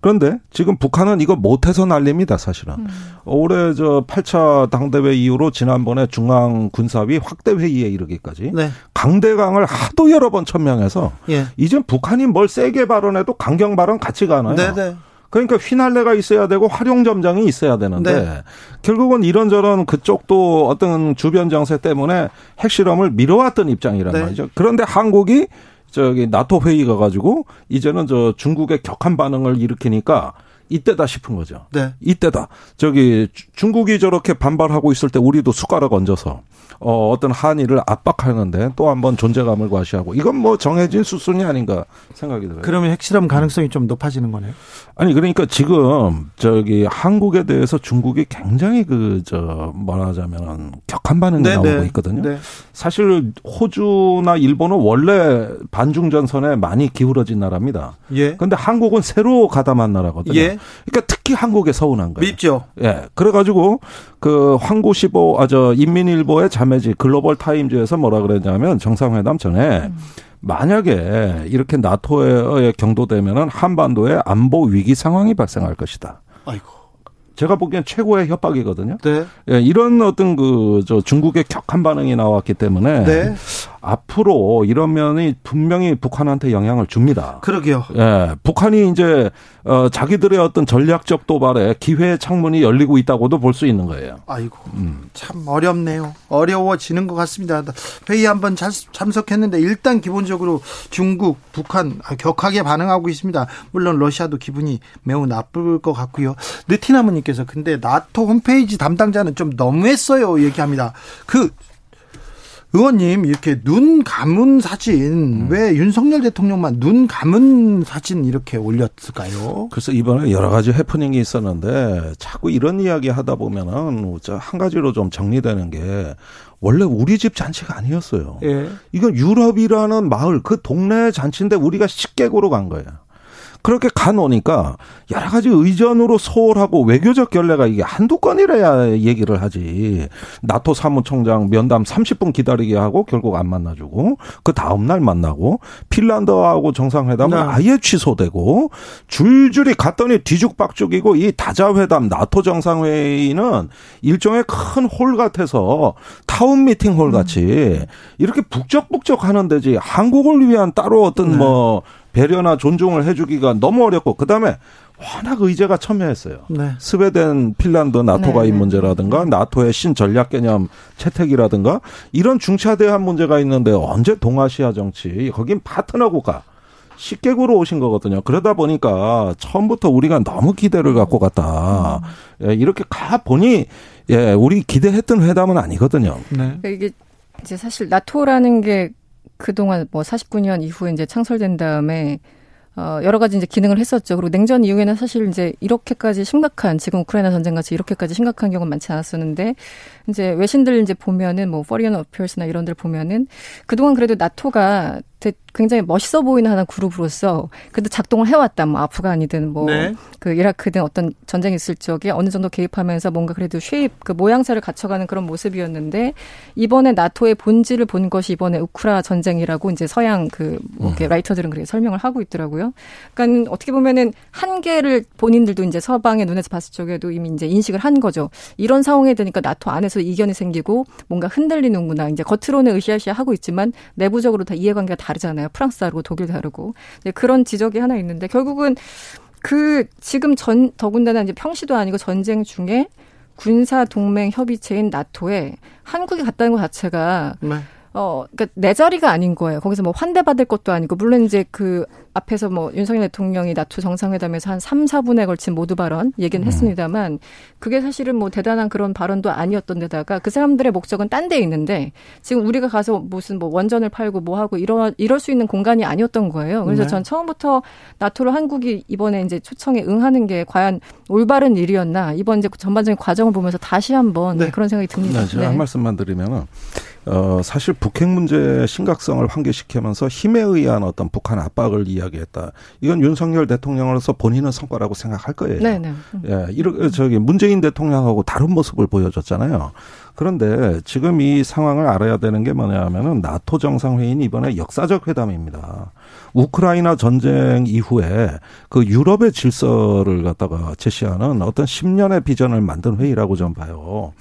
그런데 지금 북한은 이거 못해서 난립니다, 사실은. 음. 올해 저 8차 당대회 이후로 지난번에 중앙군사위 확대회의에 이르기까지 네. 강대강을 하도 여러 번 천명해서 예. 이제 북한이 뭘 세게 발언해도 강경 발언 같이 가나요? 네네. 네. 그러니까 휘날레가 있어야 되고 활용점장이 있어야 되는데 네. 결국은 이런저런 그쪽도 어떤 주변 정세 때문에 핵실험을 미뤄왔던 입장이란 네. 말이죠. 그런데 한국이 저기 나토 회의 가가지고 이제는 저 중국의 격한 반응을 일으키니까 이때다 싶은 거죠. 네. 이때다. 저기 중국이 저렇게 반발하고 있을 때 우리도 숟가락 얹어서 어, 어떤 한일을 압박하는데 또 한 번 존재감을 과시하고 이건 뭐 정해진 수순이 아닌가 생각이 들어요. 그러면 핵실험 가능성이 좀 높아지는 거네요. 아니 그러니까 지금 저기 한국에 대해서 중국이 굉장히 그 저 말하자면 격한 반응이 네, 나오고 네. 있거든요. 네. 사실 호주나 일본은 원래 반중 전선에 많이 기울어진 나라입니다. 예. 그런데 한국은 새로 가담한 나라거든요. 예. 그러니까 특히 한국에 서운한 거예요. 밉죠. 예. 그래가지고 그 황구시보 아저 인민일보의 자 매지 글로벌 타임즈에서 뭐라 그랬냐면 정상회담 전에 음. 만약에 이렇게 나토에 경도되면은 한반도에 안보 위기 상황이 발생할 것이다. 아이고. 제가 보기엔 최고의 협박이거든요. 네. 예, 이런 어떤 그 저 중국의 격한 반응이 나왔기 때문에 네. 앞으로 이런 면이 분명히 북한한테 영향을 줍니다. 그러게요. 예, 북한이 이제 어 자기들의 어떤 전략적 도발에 기회의 창문이 열리고 있다고도 볼 수 있는 거예요. 아이고, 음. 참 어렵네요. 어려워지는 것 같습니다. 회의 한번 참석했는데 일단 기본적으로 중국, 북한 격하게 반응하고 있습니다. 물론 러시아도 기분이 매우 나쁠 것 같고요. 느티나무님께서 근데 나토 홈페이지 담당자는 좀 너무했어요 얘기합니다. 그 의원님 이렇게 눈 감은 사진 음. 왜 윤석열 대통령만 눈 감은 사진 이렇게 올렸을까요? 그래서 이번에 여러 가지 해프닝이 있었는데 자꾸 이런 이야기 하다 보면은 한 가지로 좀 정리되는 게 원래 우리 집 잔치가 아니었어요. 예. 이건 유럽이라는 마을 그 동네 잔치인데 우리가 식객으로 간 거예요. 그렇게 가놓으니까 여러 가지 의전으로 소홀하고 외교적 결례가 이게 한두 건이라야 얘기를 하지. 나토 사무총장 면담 30분 기다리게 하고 결국 안 만나주고 그 다음 날 만나고 핀란드하고 정상회담은 네. 아예 취소되고 줄줄이 갔더니 뒤죽박죽이고 이 다자회담 나토 정상회의는 일종의 큰 홀 같아서 타운 미팅 홀 같이 음. 이렇게 북적북적 하는 데지 한국을 위한 따로 어떤 네. 뭐 배려나 존중을 해주기가 너무 어렵고 그다음에 워낙 의제가 첨예했어요. 네. 스웨덴, 핀란드 나토 가입 네. 문제라든가 나토의 신전략 개념 채택이라든가 이런 중차대한 문제가 있는데 언제 동아시아 정치 거긴 파트너 국가 식객으로 오신 거거든요. 그러다 보니까 처음부터 우리가 너무 기대를 갖고 갔다. 음. 이렇게 가 보니 예, 우리 기대했던 회담은 아니거든요. 네. 그러니까 이게 이제 사실 나토라는 게 그동안 뭐 49년 이후에 이제 창설된 다음에 어, 여러 가지 이제 기능을 했었죠. 그리고 냉전 이후에는 사실 이제 이렇게까지 심각한, 지금 우크라이나 전쟁 같이 이렇게까지 심각한 경우는 많지 않았었는데, 이제 외신들 이제 보면은 뭐, 포리언 어피얼스나 이런 들 보면은, 그동안 그래도 나토가 굉장히 멋있어 보이는 하나 그룹으로서 그래도 작동을 해왔다. 뭐 아프간이든 뭐그 네. 이라크든 어떤 전쟁이 있을 적에 어느 정도 개입하면서 뭔가 그래도 쉐입 그 모양새를 갖춰가는 그런 모습이었는데 이번에 나토의 본질을 본 것이 이번에 우크라 전쟁이라고 이제 서양 그뭐 이렇게 라이터들은 그렇게 설명을 하고 있더라고요. 그러니까 어떻게 보면은 한계를 본인들도 이제 서방의 눈에서 봤을 적에도 이미 이제 인식을 한 거죠. 이런 상황이 되니까 나토 안에서 이견이 생기고 뭔가 흔들리는구나. 이제 겉으로는 으쌰으쌰 하고 있지만 내부적으로 다 이해관계가 다 르잖아요. 프랑스 다르고 독일 다르고. 그런 지적이 하나 있는데 결국은 그 지금 전 더군다나 이제 평시도 아니고 전쟁 중에 군사 동맹 협의체인 나토에 한국이 갔다는 것 자체가 네. 어, 그니까 내 자리가 아닌 거예요. 거기서 뭐 환대받을 것도 아니고, 물론 이제 그 앞에서 뭐 윤석열 대통령이 나토 정상회담에서 한 3, 4분에 걸친 모두 발언 얘기는 했습니다만, 그게 사실은 뭐 대단한 그런 발언도 아니었던 데다가 그 사람들의 목적은 딴 데 있는데, 지금 우리가 가서 무슨 뭐 원전을 팔고 뭐 하고 이러, 이럴 수 있는 공간이 아니었던 거예요. 그래서 네. 전 처음부터 나토를 한국이 이번에 이제 초청에 응하는 게 과연 올바른 일이었나, 이번 이제 전반적인 과정을 보면서 다시 한번 네. 그런 생각이 듭니다. 네, 제가 한 말씀만 드리면은 어 사실 북핵 문제의 심각성을 환기시키면서 힘에 의한 어떤 북한 압박을 이야기했다. 이건 윤석열 대통령으로서 본인은 성과라고 생각할 거예요. 네, 네. 음. 예, 이렇게 저기 문재인 대통령하고 다른 모습을 보여줬잖아요. 그런데 지금 이 상황을 알아야 되는 게 뭐냐면은 나토 정상회의는 이번에 역사적 회담입니다. 우크라이나 전쟁 이후에 그 유럽의 질서를 갖다가 제시하는 어떤 10년의 비전을 만든 회의라고 좀 봐요.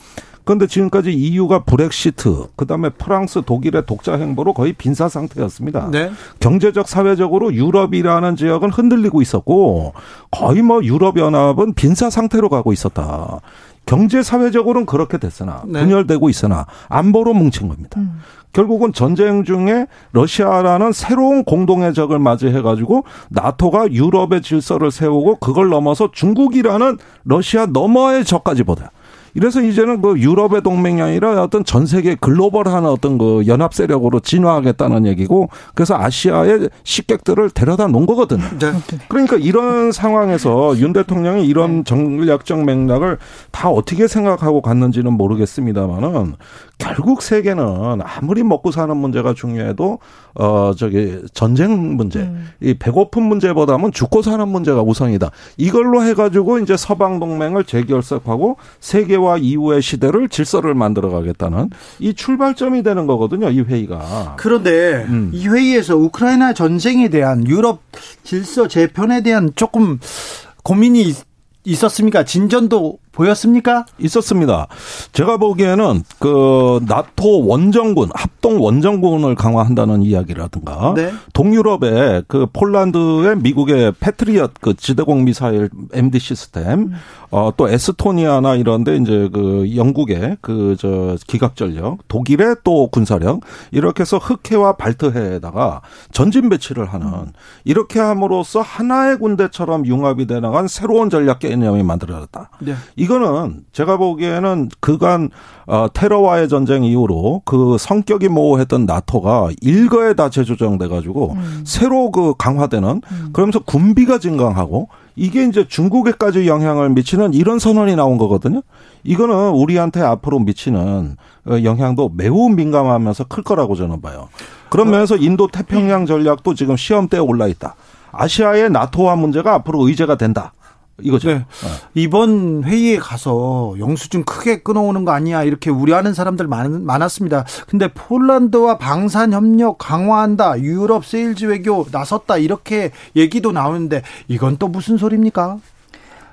그런데 지금까지 EU가 브렉시트, 그 다음에 프랑스, 독일의 독자 행보로 거의 빈사 상태였습니다. 네. 경제적, 사회적으로 유럽이라는 지역은 흔들리고 있었고 거의 뭐 유럽 연합은 빈사 상태로 가고 있었다. 경제, 사회적으로는 그렇게 됐으나 네. 분열되고 있으나 안보로 뭉친 겁니다. 결국은 전쟁 중에 러시아라는 새로운 공동의 적을 맞이해 가지고 나토가 유럽의 질서를 세우고 그걸 넘어서 중국이라는 러시아 너머의 적까지 보다. 이래서 이제는 그 유럽의 동맹이 아니라 어떤 전 세계 글로벌한 어떤 그 연합 세력으로 진화하겠다는 얘기고 그래서 아시아의 식객들을 데려다 놓은 거거든요. 네. 그러니까 이런 상황에서 윤 대통령이 이런 전략적 맥락을 다 어떻게 생각하고 갔는지는 모르겠습니다만은 결국 세계는 아무리 먹고 사는 문제가 중요해도 어 저기 전쟁 문제, 이 배고픈 문제보다는 죽고 사는 문제가 우선이다. 이걸로 해가지고 이제 서방 동맹을 재결석하고 세계화 이후의 시대를 질서를 만들어가겠다는 이 출발점이 되는 거거든요. 이 회의가. 그런데 음. 이 회의에서 우크라이나 전쟁에 대한 유럽 질서 재편에 대한 조금 고민이 있- 있었습니까? 진전도 보였습니까? 있었습니다. 제가 보기에는 그 나토 원정군 합동 원정군을 강화한다는 이야기라든가 네. 동유럽의 그 폴란드의 미국의 패트리엇 그 지대공 미사일 MD 시스템 어또 에스토니아나 이런데 이제 그 영국의 그 저 기갑 전력 독일의 또 군사력 이렇게 해서 흑해와 발트해에다가 전진 배치를 하는 이렇게 함으로써 하나의 군대처럼 융합이 돼 나간 새로운 전략 개념이 만들어졌다. 네. 이거는 제가 보기에는 그간 어, 테러와의 전쟁 이후로 그 성격이 모호했던 나토가 일거에 다 재조정돼 가지고 새로 그 강화되는 그러면서 군비가 증강하고 이게 이제 중국에까지 영향을 미치는 이런 선언이 나온 거거든요. 이거는 우리한테 앞으로 미치는 어, 영향도 매우 민감하면서 클 거라고 저는 봐요. 그런 면에서 인도 태평양 전략도 지금 시험대에 올라 있다. 아시아의 나토화 문제가 앞으로 의제가 된다. 이거죠. 네. 이번 회의에 가서 영수증 크게 끊어오는 거 아니야 이렇게 우려하는 사람들 많, 많았습니다. 근데 폴란드와 방산 협력 강화한다, 유럽 세일즈 외교 나섰다 이렇게 얘기도 나오는데 이건 또 무슨 소리입니까?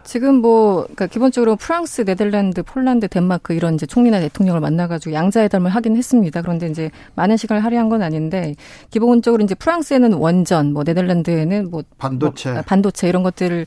지금 뭐, 그러니까 기본적으로 프랑스, 네덜란드, 폴란드, 덴마크 이런 이제 총리나 대통령을 만나가지고 양자회담을 하긴 했습니다. 그런데 이제 많은 시간을 할애한 건 아닌데 기본적으로 이제 프랑스에는 원전, 뭐 네덜란드에는 뭐 반도체. 뭐 반도체 이런 것들을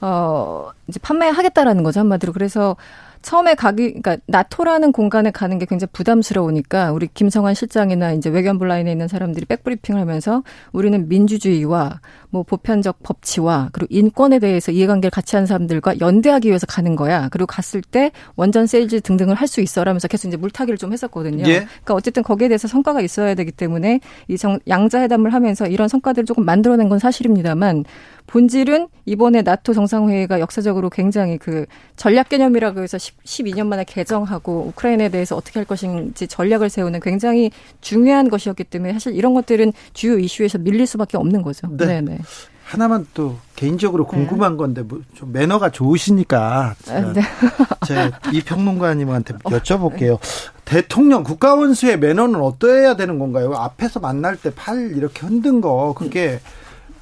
어 이제 판매하겠다라는 거죠 한마디로. 그래서 처음에 가기 그러니까 나토라는 공간에 가는 게 굉장히 부담스러우니까 우리 김성한 실장이나 이제 외교안보 라인에 있는 사람들이 백브리핑을 하면서 우리는 민주주의와 뭐 보편적 법치와 그리고 인권에 대해서 이해관계를 같이 하는 사람들과 연대하기 위해서 가는 거야. 그리고 갔을 때 원전 세일즈 등등을 할 수 있어라면서 계속 이제 물타기를 좀 했었거든요. 예. 그러니까 어쨌든 거기에 대해서 성과가 있어야 되기 때문에 이 정, 양자 회담을 하면서 이런 성과들을 조금 만들어낸 건 사실입니다만 본질은 이번에 나토 정상회의가 역사적으로 굉장히 그 전략 개념이라고 해서 10, 12년 만에 개정하고 우크라이나에 대해서 어떻게 할 것인지 전략을 세우는 굉장히 중요한 것이었기 때문에 사실 이런 것들은 주요 이슈에서 밀릴 수밖에 없는 거죠. 네. 네네. 하나만 또 개인적으로 네. 궁금한 네. 건데 뭐 좀 매너가 좋으시니까 제가, 네. 제가 이 평론가님한테 어, 여쭤볼게요. 어, 대통령 국가원수의 매너는 어떠해야 되는 건가요? 앞에서 만날 때 팔 이렇게 흔든 거 그게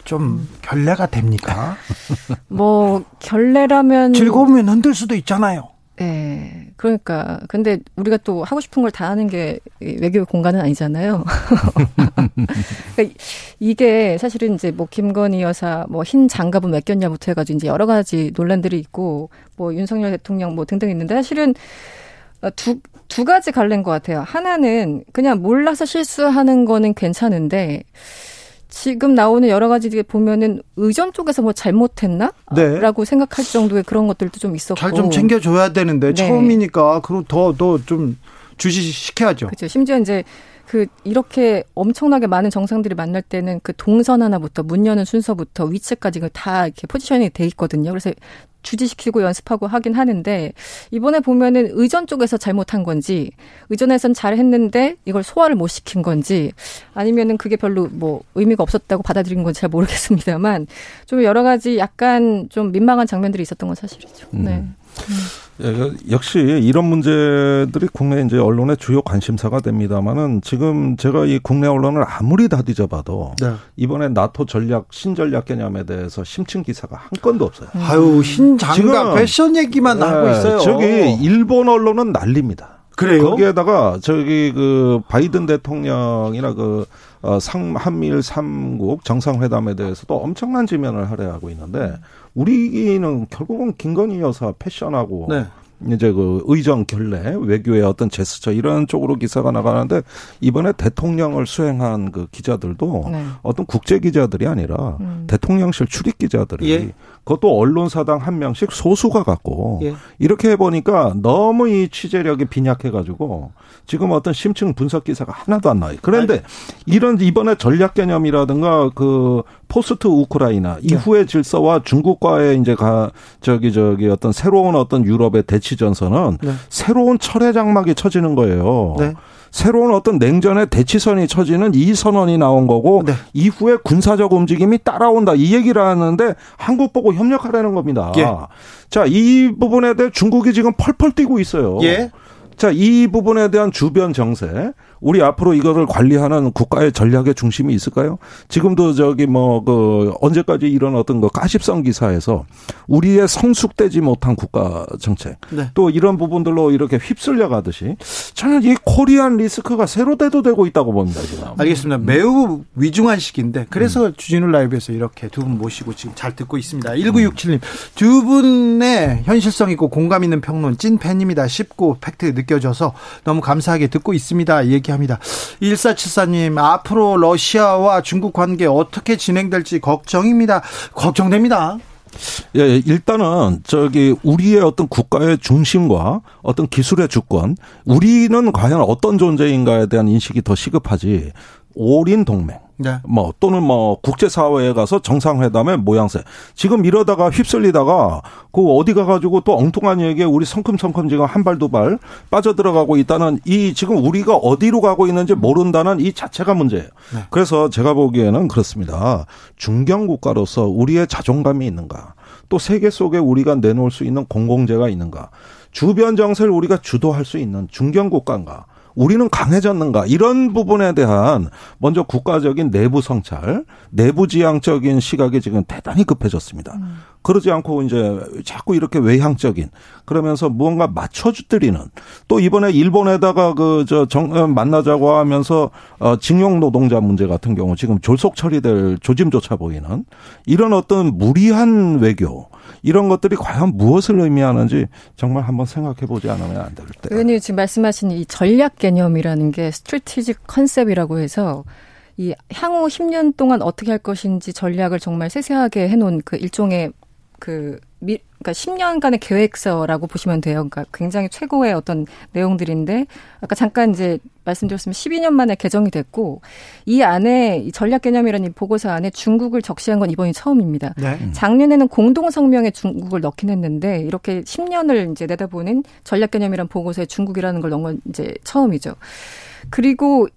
좀 결례가 됩니까? 뭐 결례라면 즐거우면 흔들 수도 있잖아요. 네. 그러니까 근데 우리가 또 하고 싶은 걸 다 하는 게 외교 공간은 아니잖아요. 그러니까 이게 사실은 이제 뭐 김건희 여사 뭐 흰 장갑은 몇 꼈냐부터 해가지고 이제 여러 가지 논란들이 있고 뭐 윤석열 대통령 뭐 등등 있는데 사실은 두, 두 가지 갈래인 것 같아요. 하나는 그냥 몰라서 실수하는 거는 괜찮은데 지금 나오는 여러 가지 보면은 의전 쪽에서 뭐 잘못했나? 네. 라고 생각할 정도의 그런 것들도 좀 있었고. 잘 좀 챙겨줘야 되는데, 네. 처음이니까, 그럼 더, 더 좀 주시시켜야죠. 그렇죠. 심지어 이제 그 이렇게 엄청나게 많은 정상들이 만날 때는 그 동선 하나부터 문 여는 순서부터 위치까지 다 이렇게 포지션이 돼 있거든요. 그래서 주지시키고 연습하고 하긴 하는데 이번에 보면은 의전 쪽에서 잘못한 건지 의전에선 잘했는데 이걸 소화를 못 시킨 건지 아니면은 그게 별로 뭐 의미가 없었다고 받아들인 건지 잘 모르겠습니다만 좀 여러 가지 약간 좀 민망한 장면들이 있었던 건 사실이죠. 음. 네. 음. 예, 역시 이런 문제들이 국내 이제 언론의 주요 관심사가 됩니다만은 지금 제가 이 국내 언론을 아무리 다 뒤져봐도 네. 이번에 나토 전략 신전략 개념에 대해서 심층 기사가 한 건도 없어요. 음. 아유 신장갑 패션 얘기만 네, 하고 있어요. 저기 일본 언론은 난립니다. 그래요? 거기에다가 저기 그 바이든 대통령이나 그 어, 상, 한미일 삼국 정상회담에 대해서도 엄청난 지면을 할애하고 있는데 우리는 결국은 김건희 여사 패션하고 네. 이제 그 의정 결례 외교의 어떤 제스처 이런 쪽으로 기사가 나가는데 이번에 대통령을 수행한 그 기자들도 네. 어떤 국제 기자들이 아니라 음. 대통령실 출입 기자들이 예. 그것도 언론사당 한 명씩 소수가 갖고 예. 이렇게 해보니까 너무 이 취재력이 빈약해가지고 지금 어떤 심층 분석 기사가 하나도 안 나와요. 그런데 아니. 이런 이번에 전략 개념이라든가 그 포스트 우크라이나 네. 이후의 질서와 중국과의 이제 가 저기 저기 어떤 새로운 어떤 유럽의 대치 전선은 네. 새로운 철의 장막이 쳐지는 거예요. 네. 새로운 어떤 냉전의 대치선이 쳐지는 이 선언이 나온 거고 네. 이후에 군사적 움직임이 따라온다 이 얘기를 하는데 한국 보고 협력하라는 겁니다. 예. 자, 이 부분에 대해 중국이 지금 펄펄 뛰고 있어요. 예. 자, 이 부분에 대한 주변 정세, 우리 앞으로 이거를 관리하는 국가의 전략의 중심이 있을까요? 지금도 저기 뭐 그 언제까지 이런 어떤 그 가십성 기사에서 우리의 성숙되지 못한 국가 정책 네. 또 이런 부분들로 이렇게 휩쓸려 가듯이 저는 이 코리안 리스크가 새로 대도 되고 있다고 봅니다 지금. 알겠습니다. 음. 매우 위중한 시기인데 그래서 음. 주진우 라이브에서 이렇게 두 분 모시고 지금 잘 듣고 있습니다. 1967님 두 분의 현실성 있고 공감 있는 평론 찐 팬입니다. 쉽고 팩트 느껴져서 너무 감사하게 듣고 있습니다. 얘기 얘기합니다. 1474님, 앞으로 러시아와 중국 관계 어떻게 진행될지 걱정입니다. 걱정됩니다. 예, 일단은 저기 우리의 어떤 국가의 중심과 어떤 기술의 주권, 우리는 과연 어떤 존재인가에 대한 인식이 더 시급하지. 올인 동맹. 네. 뭐 또는 뭐 국제 사회에 가서 정상회담의 모양새. 지금 이러다가 휩쓸리다가 그 어디 가 가지고 또 엉뚱한 얘기에 우리 성큼성큼 지금 한 발두발 빠져들어가고 있다는 이 지금 우리가 어디로 가고 있는지 모른다는 이 자체가 문제예요. 네. 그래서 제가 보기에는 그렇습니다. 중견 국가로서 우리의 자존감이 있는가? 또 세계 속에 우리가 내놓을 수 있는 공공재가 있는가? 주변 정세를 우리가 주도할 수 있는 중견 국가인가? 우리는 강해졌는가 이런 부분에 대한 먼저 국가적인 내부 성찰, 내부 지향적인 시각이 지금 대단히 급해졌습니다. 음. 그러지 않고 이제 자꾸 이렇게 외향적인 그러면서 무언가 맞춰주드리는 또 이번에 일본에다가 그저 어, 만나자고 하면서 어 징용 노동자 문제 같은 경우 지금 졸속 처리될 조짐조차 보이는 이런 어떤 무리한 외교 이런 것들이 과연 무엇을 의미하는지 정말 한번 생각해 보지 않으면 안 될 때. 의원님 지금 말씀하신 이 전략 개념이라는 게 스트레티직 컨셉이라고 해서 이 향후 10년 동안 어떻게 할 것인지 전략을 정말 세세하게 해놓은 그 일종의 그 미, 그러니까 10년간의 계획서라고 보시면 돼요. 그러니까 굉장히 최고의 어떤 내용들인데 아까 잠깐 이제 말씀드렸으면 12년 만에 개정이 됐고 이 안에 이 전략 개념이라는 이 보고서 안에 중국을 적시한 건 이번이 처음입니다. 네. 작년에는 공동 성명에 중국을 넣긴 했는데 이렇게 10년을 이제 내다보는 전략 개념이란 보고서에 중국이라는 걸 넣은 건 이제 처음이죠. 그리고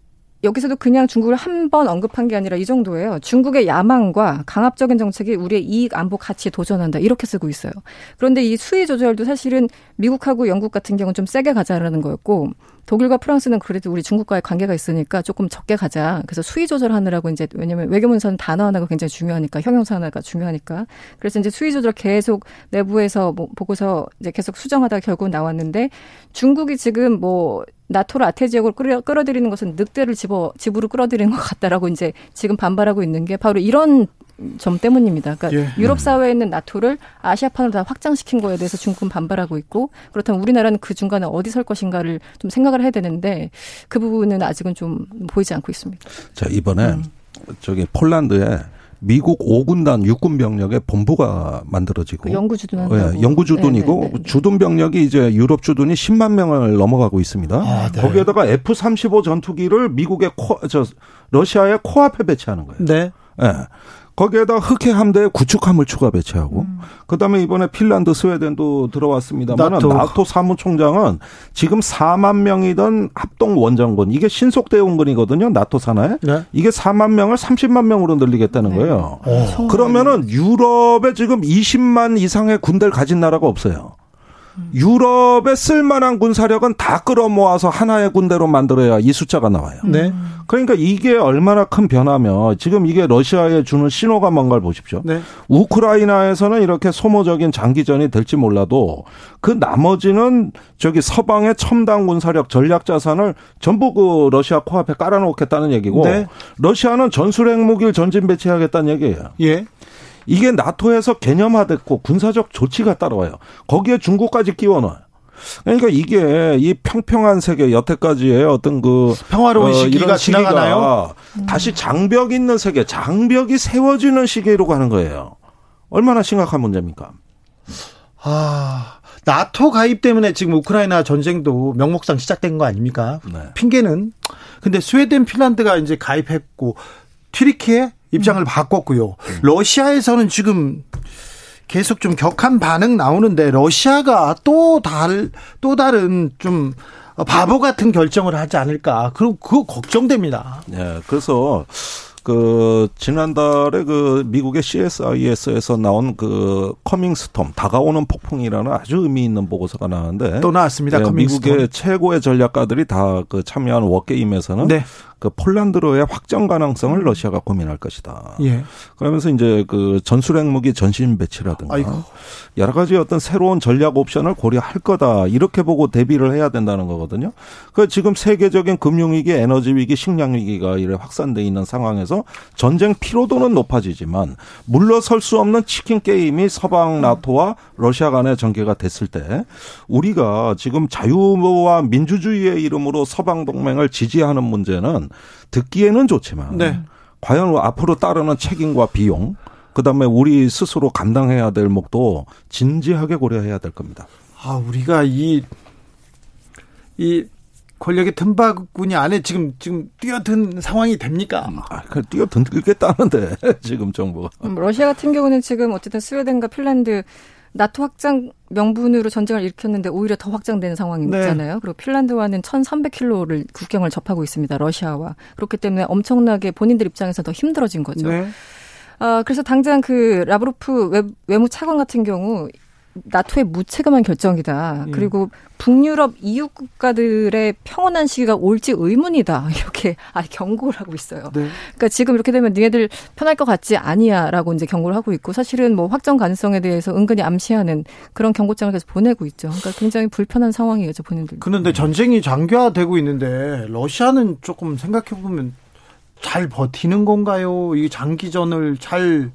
여기서도 그냥 중국을 한 번 언급한 게 아니라 이 정도예요. 중국의 야망과 강압적인 정책이 우리의 이익 안보 가치에 도전한다. 이렇게 쓰고 있어요. 그런데 이 수위 조절도 사실은 미국하고 영국 같은 경우는 좀 세게 가자라는 거였고 독일과 프랑스는 그래도 우리 중국과의 관계가 있으니까 조금 적게 가자. 그래서 수위 조절하느라고 이제 왜냐면 외교문서는 단어 하나가 굉장히 중요하니까 형용사 하나가 중요하니까 그래서 이제 수위 조절 계속 내부에서 뭐 보고서 이제 계속 수정하다가 결국 나왔는데 중국이 지금 뭐 나토를 아태 지역으로 끌어, 끌어들이는 것은 늑대를 집어 집으로 끌어들이는 것 같다라고 이제 지금 반발하고 있는 게 바로 이런 점 때문입니다. 그러니까 예. 유럽 사회에 있는 나토를 아시아판으로 다 확장시킨 거에 대해서 중국은 반발하고 있고 그렇다면 우리나라는 그 중간에 어디 설 것인가를 좀 생각을 해야 되는데 그 부분은 아직은 좀 보이지 않고 있습니다. 자 이번에 음. 저기 폴란드에 미국 5군단 육군 병력의 본부가 만들어지고 그 영구 주둔 예, 영구 주둔이고 네네네. 네, 네. 주둔 병력이 이제 유럽 주둔이 10만 명을 넘어가고 있습니다. 아, 네. 거기에다가 F-35 전투기를 미국의 코, 저 러시아의 코앞에 배치하는 거예요. 네. 예. 거기에다 흑해 함대에 구축함을 추가 배치하고 음. 그다음에 이번에 핀란드 스웨덴도 들어왔습니다만 나토. 나토 사무총장은 지금 4만 명이던 합동 원정군 이게 신속 대응군이거든요. 나토 산하에. 네. 이게 4만 명을 30만 명으로 늘리겠다는 네. 거예요. 오. 어. 그러면은 유럽에 지금 20만 이상의 군대를 가진 나라가 없어요. 유럽에 쓸만한 군사력은 다 끌어모아서 하나의 군대로 만들어야 이 숫자가 나와요. 네. 그러니까 이게 얼마나 큰 변화며 지금 이게 러시아에 주는 신호가 뭔가를 보십시오. 네. 우크라이나에서는 이렇게 소모적인 장기전이 될지 몰라도 그 나머지는 저기 서방의 첨단 군사력 전략 자산을 전부 그 러시아 코앞에 깔아놓겠다는 얘기고 네. 러시아는 전술 핵 무기를 전진 배치하겠다는 얘기예요. 예. 이게 나토에서 개념화됐고 군사적 조치가 따라와요. 거기에 중국까지 끼워넣어요. 그러니까 이게 이 평평한 세계 여태까지의 어떤 그 평화로운 어, 시기가 지나가나요? 다시 장벽 있는 세계, 장벽이 세워지는 시기로 가는 거예요. 얼마나 심각한 문제입니까? 아, 나토 가입 때문에 지금 우크라이나 전쟁도 명목상 시작된 거 아닙니까? 네. 핑계는 근데 스웨덴, 핀란드가 이제 가입했고 튀르키예 입장을 음. 바꿨고요. 음. 러시아에서는 지금 계속 좀 격한 반응 나오는데 러시아가 또 달, 또 다른 좀 바보 같은 결정을 하지 않을까. 그리고 그거 걱정됩니다. 네. 그래서 그 지난달에 그 미국의 CSIS에서 나온 그 Coming Storm 다가오는 폭풍이라는 아주 의미 있는 보고서가 나왔는데 또 나왔습니다. 네, 미국의 최고의 전략가들이 다 그 참여한 워게임에서는 네. 그 폴란드로의 확정 가능성을 러시아가 고민할 것이다. 예. 그러면서 이제 그 전술 핵 무기 전신 배치라든가 아이고. 여러 가지 어떤 새로운 전략 옵션을 고려할 거다 이렇게 보고 대비를 해야 된다는 거거든요. 그 지금 세계적인 금융 위기, 에너지 위기, 식량 위기가 이래 확산돼 있는 상황에서 전쟁 피로도는 높아지지만 물러설 수 없는 치킨 게임이 서방 나토와 러시아 간의 전개가 됐을 때 우리가 지금 자유와 민주주의의 이름으로 서방 동맹을 지지하는 문제는 듣기에는 좋지만 네. 과연 앞으로 따르는 책임과 비용 그다음에 우리 스스로 감당해야 될 목도 진지하게 고려해야 될 겁니다. 아, 우리가 이, 이 권력의 틈바구니 안에 지금, 지금 뛰어든 상황이 됩니까? 음, 아, 그 뛰어들겠다는데, 지금 정부가. 음, 러시아 같은 경우는 지금 어쨌든 스웨덴과 핀란드 나토 확장 명분으로 전쟁을 일으켰는데 오히려 더 확장되는 상황이 네. 그리고 핀란드와는 1,300km를 국경을 접하고 있습니다. 러시아와. 그렇기 때문에 엄청나게 본인들 입장에서 더 힘들어진 거죠. 네. 아, 그래서 당장 그 라브로프 외, 외무 차관 같은 경우 나토의 무책임한 결정이다. 예. 그리고 북유럽 EU 국가들의 평온한 시기가 올지 의문이다. 이렇게 아 경고를 하고 있어요. 네. 그러니까 지금 이렇게 되면 니네들 편할 것 같지 아니야라고 이제 경고를 하고 있고 사실은 뭐 확정 가능성에 대해서 은근히 암시하는 그런 경고장을 계속 보내고 있죠. 그러니까 굉장히 불편한 상황이에요, 저 본인들. 그런데 전쟁이 장기화되고 있는데 러시아는 조금 생각해 보면 잘 버티는 건가요? 이 장기전을 잘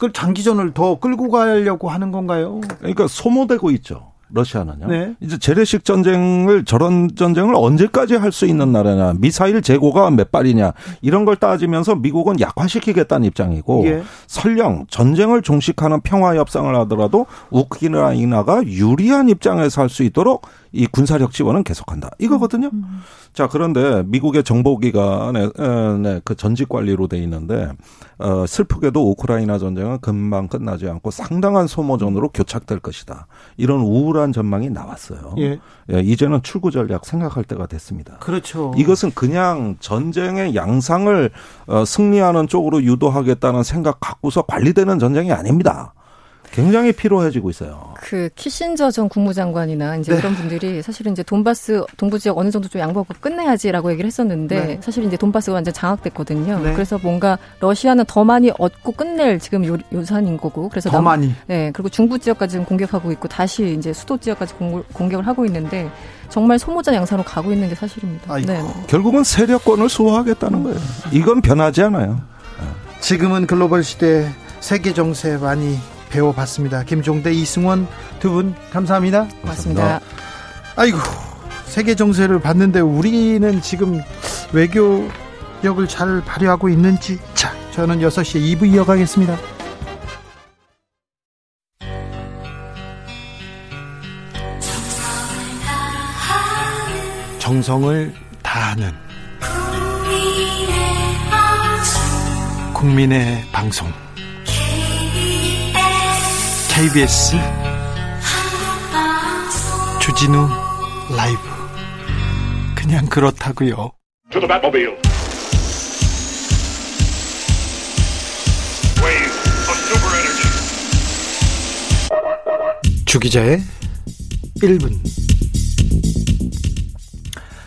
끌 장기전을 더 끌고 가려고 하는 건가요? 그러니까 소모되고 있죠. 러시아는요. 네. 이제 재래식 전쟁을 저런 전쟁을 언제까지 할 수 있는 나라냐, 미사일 재고가 몇 발이냐 이런 걸 따지면서 미국은 약화시키겠다는 입장이고 예. 설령 전쟁을 종식하는 평화 협상을 하더라도 우크라이나가 유리한 입장에서 할 수 있도록 이 군사력 지원은 계속한다 이거거든요. 자 그런데 미국의 정보기관의 에, 네, 그 전직 관리로 돼 있는데 어, 슬프게도 우크라이나 전쟁은 금방 끝나지 않고 상당한 소모전으로 교착될 것이다. 이런 우울한 전망이 나왔어요. 예. 예, 이제는 출구 전략 생각할 때가 됐습니다. 그렇죠. 이것은 그냥 전쟁의 양상을 어, 승리하는 쪽으로 유도하겠다는 생각 갖고서 관리되는 전쟁이 아닙니다. 굉장히 피로해지고 있어요. 그 키신저 전 국무장관이나 이제 네. 그런 분들이 사실은 이제 돈바스 동부 지역 어느 정도 좀 양보하고 끝내야지라고 얘기를 했었는데 네. 사실 이제 돈바스가 완전 장악됐거든요. 네. 그래서 뭔가 러시아는 더 많이 얻고 끝낼 지금 요, 요산인 거고 그래서 더 남- 많이. 네 그리고 중부 지역까지 지금 공격하고 있고 다시 이제 수도 지역까지 공, 공격을 하고 있는데 정말 소모전 양상으로 가고 있는 게 사실입니다. 아이고. 네. 결국은 세력권을 수호하겠다는 거예요. 이건 변하지 않아요. 지금은 글로벌 시대 세계 정세 많이 배워봤습니다. 김종대, 이승원 두 분 감사합니다. 고맙습니다. 아이고 세계 정세를 봤는데 우리는 지금 외교력을 잘 발휘하고 있는지 자 저는 6시에 2부 이어가겠습니다. 정성을 다하는 국민의 방송 KBS 주진우 라이브 그냥 그렇다고요. 주기자의 1분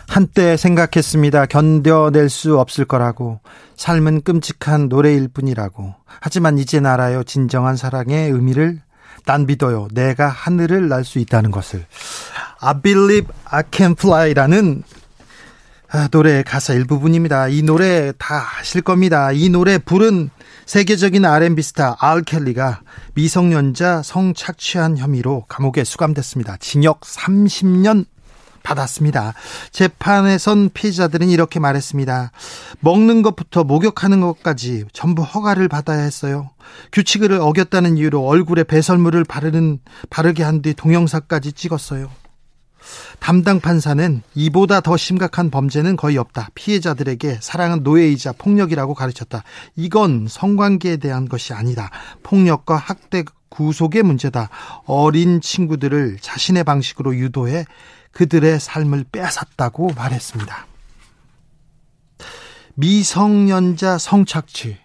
한때 생각했습니다. 견뎌낼 수 없을 거라고 삶은 끔찍한 노래일 뿐이라고 하지만 이젠 알아요. 진정한 사랑의 의미를 난 믿어요. 내가 하늘을 날 수 있다는 것을 I believe I can fly라는 아, 노래의 가사 일부분입니다. 이 노래 다 아실 겁니다. 이 노래 부른 세계적인 R&B 스타 알 켈리가 미성년자 성착취한 혐의로 감옥에 수감됐습니다. 징역 30년 받았습니다. 재판에선 피해자들은 이렇게 말했습니다. 먹는 것부터 목욕하는 것까지 전부 허가를 받아야 했어요. 규칙을 어겼다는 이유로 얼굴에 배설물을 바르는 바르게 한 뒤 동영상까지 찍었어요. 담당 판사는 이보다 더 심각한 범죄는 거의 없다. 피해자들에게 사랑은 노예이자 폭력이라고 가르쳤다. 이건 성관계에 대한 것이 아니다. 폭력과 학대 구속의 문제다. 어린 친구들을 자신의 방식으로 유도해 그들의 삶을 빼앗았다고 말했습니다. 미성년자 성착취.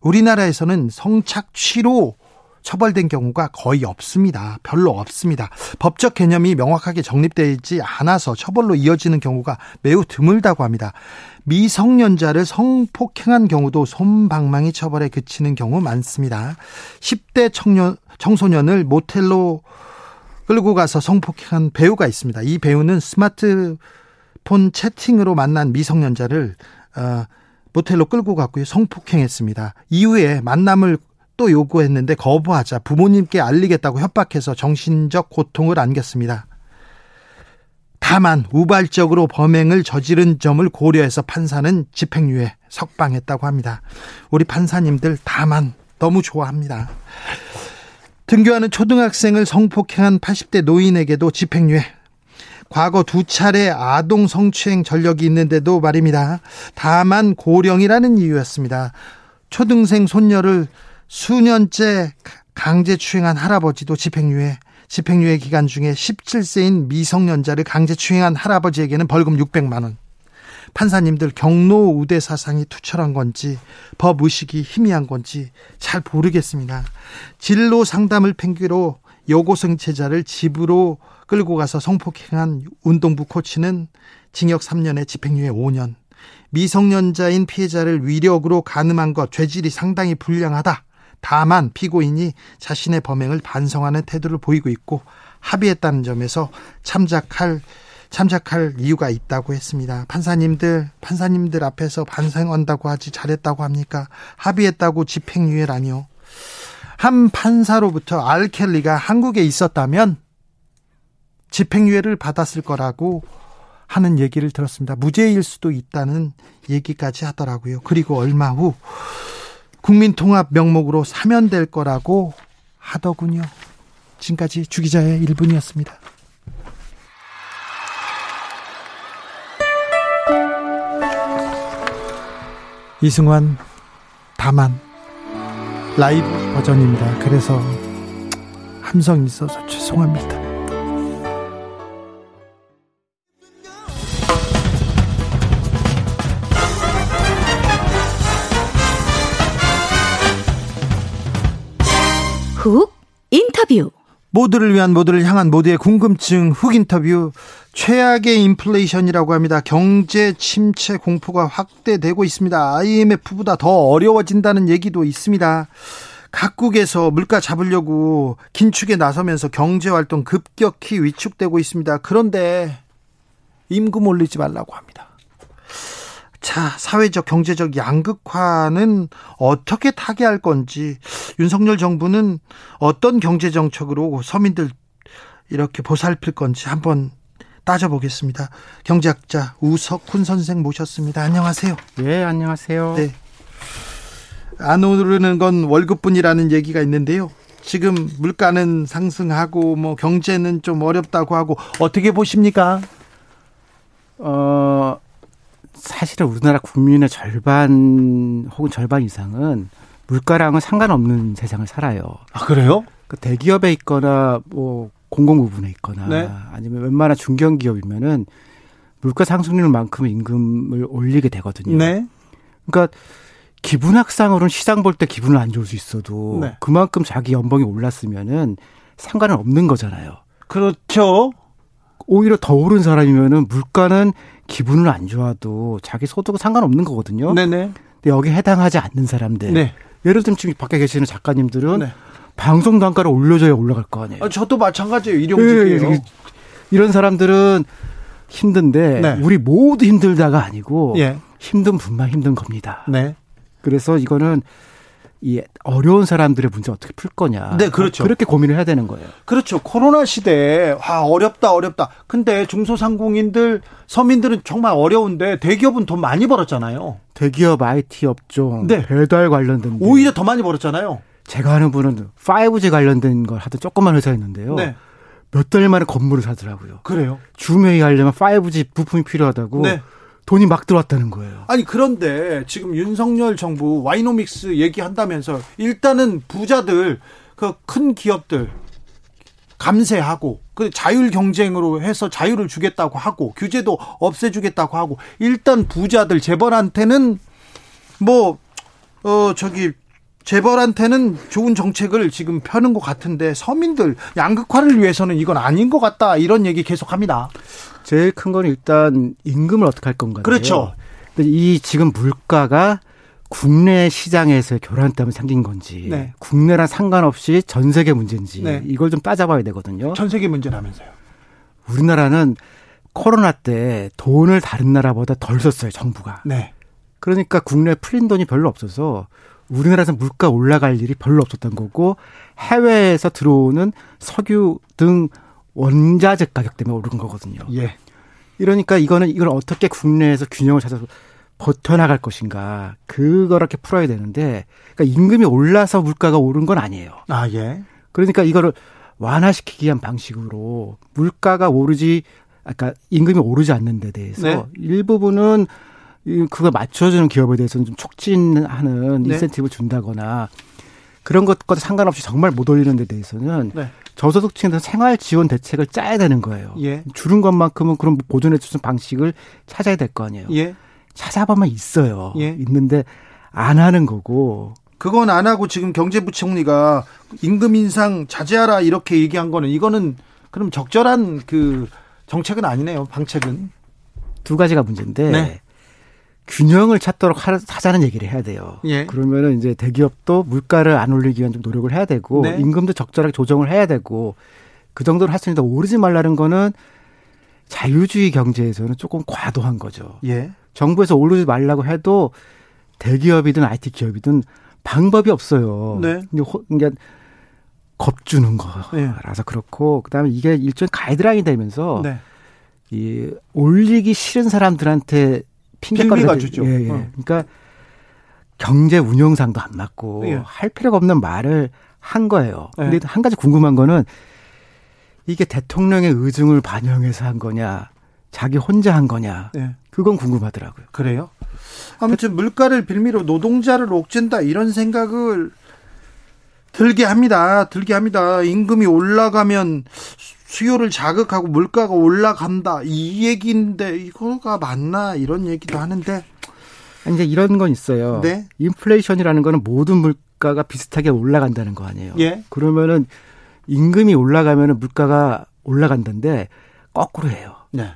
우리나라에서는 성착취로 처벌된 경우가 거의 없습니다. 별로 없습니다. 법적 개념이 명확하게 정립되지 않아서 처벌로 이어지는 경우가 매우 드물다고 합니다. 미성년자를 성폭행한 경우도 솜방망이 처벌에 그치는 경우 많습니다. 10대 청년, 청소년을 모텔로 끌고 가서 성폭행한 배우가 있습니다. 이 배우는 스마트폰 채팅으로 만난 미성년자를 어, 모텔로 끌고 갔고요. 성폭행했습니다. 이후에 만남을 또 요구했는데 거부하자 부모님께 알리겠다고 협박해서 정신적 고통을 안겼습니다. 다만 우발적으로 범행을 저지른 점을 고려해서 판사는 집행유예 석방했다고 합니다. 우리 판사님들 다만 너무 좋아합니다. 등교하는 초등학생을 성폭행한 80대 노인에게도 집행유예. 과거 두 차례 아동 성추행 전력이 있는데도 말입니다. 다만 고령이라는 이유였습니다. 초등생 손녀를 수년째 강제 추행한 할아버지도 집행유예. 집행유예 기간 중에 17세인 미성년자를 강제 추행한 할아버지에게는 벌금 600만 원. 판사님들 경로 우대 사상이 투철한 건지 법 의식이 희미한 건지 잘 모르겠습니다. 진로 상담을 핑계로 여고생체자를 집으로 끌고 가서 성폭행한 운동부 코치는 징역 3년에 집행유예 5년. 미성년자인 피해자를 위력으로 가늠한 것 죄질이 상당히 불량하다. 다만 피고인이 자신의 범행을 반성하는 태도를 보이고 있고 합의했다는 점에서 참작할 참작할 이유가 있다고 했습니다. 판사님들 판사님들 앞에서 반성한다고 하지 잘했다고 합니까? 합의했다고 집행유예라니요. 한 판사로부터 알켈리가 한국에 있었다면 집행유예를 받았을 거라고 하는 얘기를 들었습니다. 무죄일 수도 있다는 얘기까지 하더라고요. 그리고 얼마 후 국민통합 명목으로 사면될 거라고 하더군요. 지금까지 주기자의 1분이었습니다. 이승환 다만 라이브 버전입니다. 그래서 함성이 있어서 죄송합니다. 훅 인터뷰. 모두를 위한 모두를 향한 모두의 궁금증 훅 인터뷰 최악의 인플레이션이라고 합니다. 경제 침체 공포가 확대되고 있습니다. IMF보다 더 어려워진다는 얘기도 있습니다. 각국에서 물가 잡으려고 긴축에 나서면서 경제 활동 급격히 위축되고 있습니다. 그런데 임금 올리지 말라고 합니다. 자, 사회적 경제적 양극화는 어떻게 타개할 건지 윤석열 정부는 어떤 경제 정책으로 서민들 이렇게 보살필 건지 한번 따져보겠습니다. 경제학자 우석훈 선생 모셨습니다. 안녕하세요. 네, 안녕하세요. 네. 안 오르는 건 월급뿐이라는 얘기가 있는데요. 지금 물가는 상승하고 뭐 경제는 좀 어렵다고 하고 어떻게 보십니까? 어, 사실은 우리나라 국민의 절반 혹은 절반 이상은 물가랑은 상관없는 세상을 살아요. 아, 그래요? 그 대기업에 있거나 뭐 공공부문에 있거나 네. 아니면 웬만한 중견기업이면은 물가 상승률만큼 임금을 올리게 되거든요. 네. 그러니까 기분학상으로는 시장 볼 때 기분은 안 좋을 수 있어도 네. 그만큼 자기 연봉이 올랐으면은 상관은 없는 거잖아요. 그렇죠. 오히려 더 오른 사람이면은 물가는 기분은 안 좋아도 자기 소득은 상관없는 거거든요. 네네. 근데 여기 해당하지 않는 사람들. 네. 예를 들면 지금 밖에 계시는 작가님들은 네. 방송 단가를 올려줘야 올라갈 거 아니에요. 아, 저도 마찬가지예요. 일용직이에요. 예, 이런 사람들은 힘든데 네. 우리 모두 힘들다가 아니고 예. 힘든 분만 힘든 겁니다. 네. 그래서 이거는 이 어려운 사람들의 문제 어떻게 풀 거냐. 네, 그렇죠. 그렇게 고민을 해야 되는 거예요. 그렇죠. 코로나 시대에 와 어렵다 어렵다. 근데 중소상공인들 서민들은 정말 어려운데 대기업은 돈 많이 벌었잖아요. 대기업 IT 업종, 네. 배달 관련된 데. 오히려 더 많이 벌었잖아요. 제가 아는 분은 5G 관련된 걸 하던 조그만 회사였는데요. 네. 몇 달 만에 건물을 사더라고요. 그래요. 줌 회의 하려면 5G 부품이 필요하다고 네. 돈이 막 들어왔다는 거예요. 아니 그런데 지금 윤석열 정부 와이노믹스 얘기한다면서 일단은 부자들 그 큰 기업들 감세하고 그 자율 경쟁으로 해서 자유를 주겠다고 하고 규제도 없애주겠다고 하고 일단 부자들 재벌한테는 뭐 어 저기 재벌한테는 좋은 정책을 지금 펴는 것 같은데 서민들 양극화를 위해서는 이건 아닌 것 같다 이런 얘기 계속합니다. 제일 큰 건 일단 임금을 어떻게 할 건가요? 그렇죠. 이 지금 물가가 국내 시장에서의 교란 때문에 생긴 건지 네. 국내랑 상관없이 전 세계 문제인지 네. 이걸 좀 따져봐야 되거든요. 전 세계 문제라면서요. 우리나라는 코로나 때 돈을 다른 나라보다 덜 썼어요, 정부가. 네. 그러니까 국내에 풀린 돈이 별로 없어서 우리나라에서 물가 올라갈 일이 별로 없었던 거고 해외에서 들어오는 석유 등 원자재 가격 때문에 오른 거거든요. 예. 이러니까 이거는 이걸 어떻게 국내에서 균형을 찾아서 버텨나갈 것인가 그거렇게 풀어야 되는데 그러니까 임금이 올라서 물가가 오른 건 아니에요. 아, 예. 그러니까 이거를 완화시키기 위한 방식으로 물가가 오르지 아까 임금이 오르지 않는 데 대해서 네. 일부분은 이- 그거 맞춰주는 기업에 대해서는 좀 촉진하는 네. 인센티브를 준다거나 그런 것과 상관없이 정말 못 올리는 데 대해서는 네. 저소득층에서 생활 지원 대책을 짜야 되는 거예요. 예. 줄은 것만큼은 그런 보존해 주는 방식을 찾아야 될 거 아니에요. 예. 찾아보면 있어요. 예. 있는데 안 하는 거고 그건 안 하고 지금 경제부총리가 임금 인상 자제하라 이렇게 얘기한 거는 이거는 그럼 적절한 그 정책은 아니네요. 방책은. 두 가지가 문제인데 네. 균형을 찾도록 하- 하자는 얘기를 해야 돼요. 예. 그러면은 이제 대기업도 물가를 안 올리기 위한 좀 노력을 해야 되고 네. 임금도 적절하게 조정을 해야 되고 그 정도로 있는데 오르지 말라는 거는 자유주의 경제에서는 조금 과도한 거죠. 예. 정부에서 오르지 말라고 해도 대기업이든 IT 기업이든 방법이 없어요. 네. 이게 겁주는 예. 거라서 그렇고 그다음에 이게 일종의 가이드라인이 되면서 네. 이 올리기 싫은 사람들한테 핑계거리가 주죠. 예, 예. 어. 그러니까 경제 운용상도 안 맞고 예. 할 필요가 없는 말을 한 거예요. 예. 근데 한 가지 궁금한 거는 이게 대통령의 의중을 반영해서 한 거냐, 자기 혼자 한 거냐, 예. 그건 궁금하더라고요. 그래요? 아무튼 물가를 빌미로 노동자를 옥죄다 이런 생각을 들게 합니다. 들게 합니다. 임금이 올라가면 수요를 자극하고 물가가 올라간다 이 얘기인데 이거가 맞나 이런 얘기도 하는데 아니, 이제 이런 건 있어요. 네. 인플레이션이라는 거는 모든 물가가 비슷하게 올라간다는 거 아니에요. 예. 그러면은 임금이 올라가면은 물가가 올라간다는데 거꾸로 해요. 네.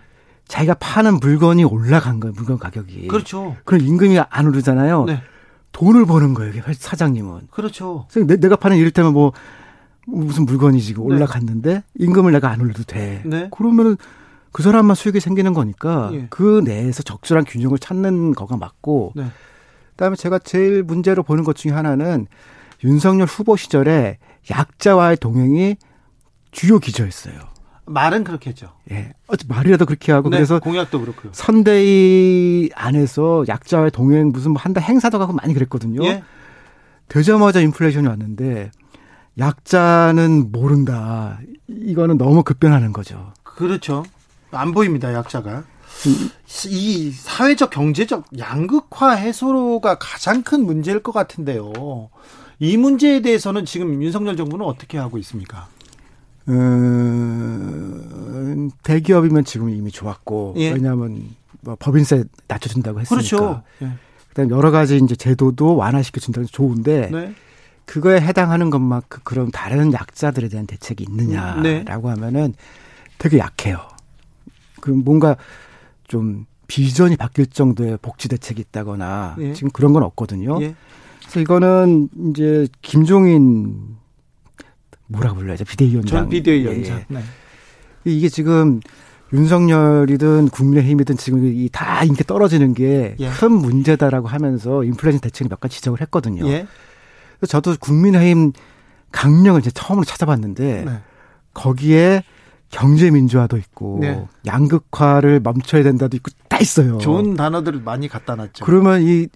자기가 파는 물건이 올라간 거예요. 물건 가격이. 그렇죠. 그럼 임금이 안 오르잖아요. 네. 돈을 버는 거예요. 사장님은. 그렇죠. 내가 파는 이를테면 뭐 무슨 물건이 지금 네. 올라갔는데 임금을 내가 안 올려도 돼. 네. 그러면은 그 사람만 수익이 생기는 거니까 예. 그 내에서 적절한 균형을 찾는 거가 맞고 네. 그다음에 제가 제일 문제로 보는 것 중에 하나는 윤석열 후보 시절에 약자와의 동행이 주요 기조였어요. 말은 그렇게 했죠. 예. 어찌 말이라도 그렇게 하고 네, 그래서 공약도 그렇고요. 선대위 안에서 약자와의 동행 무슨 뭐 한다 행사도 가고 많이 그랬거든요. 예. 되자마자 인플레이션이 왔는데 약자는 모른다. 이거는 너무 급변하는 거죠. 그렇죠. 안 보입니다, 약자가. 이 사회적 경제적 양극화 해소가 가장 큰 문제일 것 같은데요. 이 문제에 대해서는 지금 윤석열 정부는 어떻게 하고 있습니까? 음, 대기업이면 지금 이미 좋았고 예. 왜냐하면 뭐 법인세 낮춰준다고 했으니까. 그렇죠. 예. 그다음 여러 가지 이제 제도도 완화시켜 준다는 게 좋은데 네. 그거에 해당하는 것만큼 그럼 다른 약자들에 대한 대책이 네. 있느냐라고 하면은 되게 약해요. 그 뭔가 좀 비전이 바뀔 정도의 복지 대책이 있다거나 예. 지금 그런 건 없거든요. 예. 그래서 이거는 이제 김종인 뭐라고 불러야죠 비대위원장. 전 비대위원장. 예. 네. 이게 지금 윤석열이든 국민의힘이든 지금 이 다 인기 떨어지는 게 예. 큰 문제다라고 하면서 인플레이션 대책을 몇 가지 지적을 했거든요. 예. 그래서 저도 국민의힘 강령을 이제 처음으로 찾아봤는데 네. 거기에 경제 민주화도 있고 네. 양극화를 멈춰야 된다도 있고 다 있어요. 좋은 단어들을 많이 갖다 놨죠. 그러면 이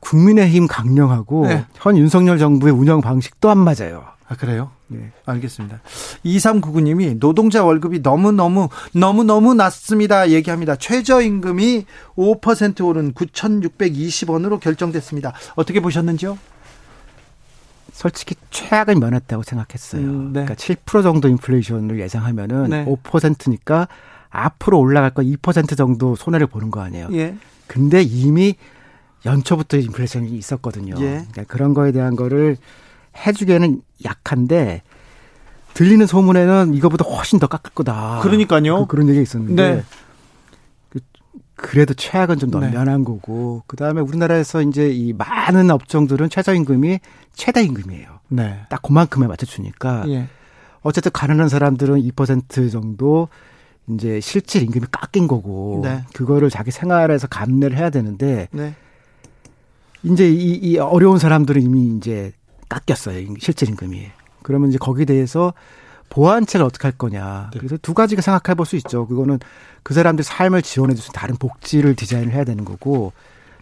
국민의힘 강령하고 네. 현 윤석열 정부의 운영 방식도 안 맞아요. 아, 그래요? 네. 알겠습니다. 2399님이 노동자 월급이 너무너무, 너무너무 낮습니다. 얘기합니다. 최저임금이 5% 오른 9,620원으로 결정됐습니다. 어떻게 보셨는지요? 솔직히 최악을 면했다고 생각했어요. 음, 네. 그러니까 7% 정도 인플레이션을 예상하면은 네. 5%니까 앞으로 올라갈 거2% 정도 손해를 보는 거 아니에요. 예. 근데 이미 연초부터 인플레이션이 있었거든요. 예. 그러니까 그런 거에 대한 거를 해주기에는 약한데 들리는 소문에는 이거보다 훨씬 더 깎을 거다. 그러니까요. 그, 런 얘기가 있었는데 네. 그, 그래도 최악은 좀 네. 면한 거고 그 다음에 우리나라에서 이제 이 많은 업종들은 최저임금이 최다임금이에요. 네. 딱 그만큼에 맞춰 주니까 예. 어쨌든 가난한 사람들은 2% 정도 이제 실질 임금이 깎인 거고 네. 그거를 자기 생활에서 감내를 해야 되는데 네. 이제 이, 이 어려운 사람들은 이미 이제 깎였어요. 임- 실질 임금이. 그러면 이제 거기에 대해서 보완책을 어떻게 할 거냐. 네. 그래서 두 가지가 생각해 볼 수 있죠. 그거는 그 사람들 삶을 지원해 줄 수 있는 다른 복지를 디자인을 해야 되는 거고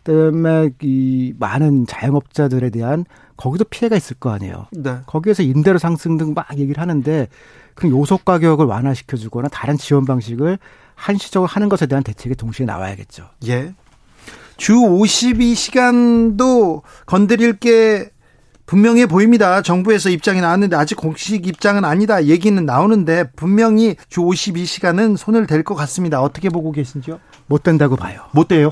그다음에 이 많은 자영업자들에 대한 거기도 피해가 있을 거 아니에요. 네. 거기에서 임대료 상승 등 막 얘기를 하는데 그 요소 가격을 완화시켜 주거나 다른 지원 방식을 한시적으로 하는 것에 대한 대책이 동시에 나와야겠죠. 예. 주 52시간도 건드릴 게 분명해 보입니다. 정부에서 입장이 나왔는데 아직 공식 입장은 아니다. 얘기는 나오는데 분명히 주 52시간은 손을 댈 것 같습니다. 어떻게 보고 계신지요? 못 된다고 봐요. 못 돼요.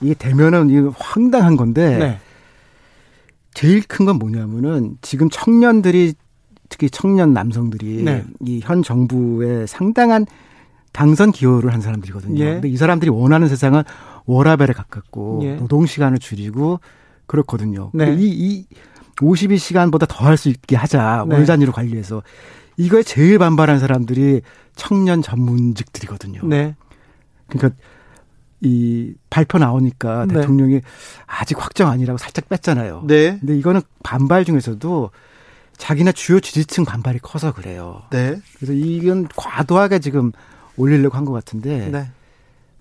이게 되면은 이게 황당한 건데 네. 제일 큰 건 뭐냐면은 지금 청년들이 특히 청년 남성들이 네. 이현 정부에 상당한 당선 기여를 한 사람들이거든요. 예. 근데 이 사람들이 원하는 세상은 워라벨에 가깝고 예. 노동 시간을 줄이고 그렇거든요. 네. 이, 이 52시간보다 더 할 수 있게 하자. 네. 월 단위로 관리해서 이거에 제일 반발한 사람들이 청년 전문직들이거든요. 네. 그러니까 이 발표 나오니까 네. 대통령이 아직 확정 아니라고 살짝 뺐잖아요. 네. 근데 이거는 반발 중에서도 자기네 주요 지지층 반발이 커서 그래요. 네. 그래서 이건 과도하게 지금 올리려고 한 것 같은데 네.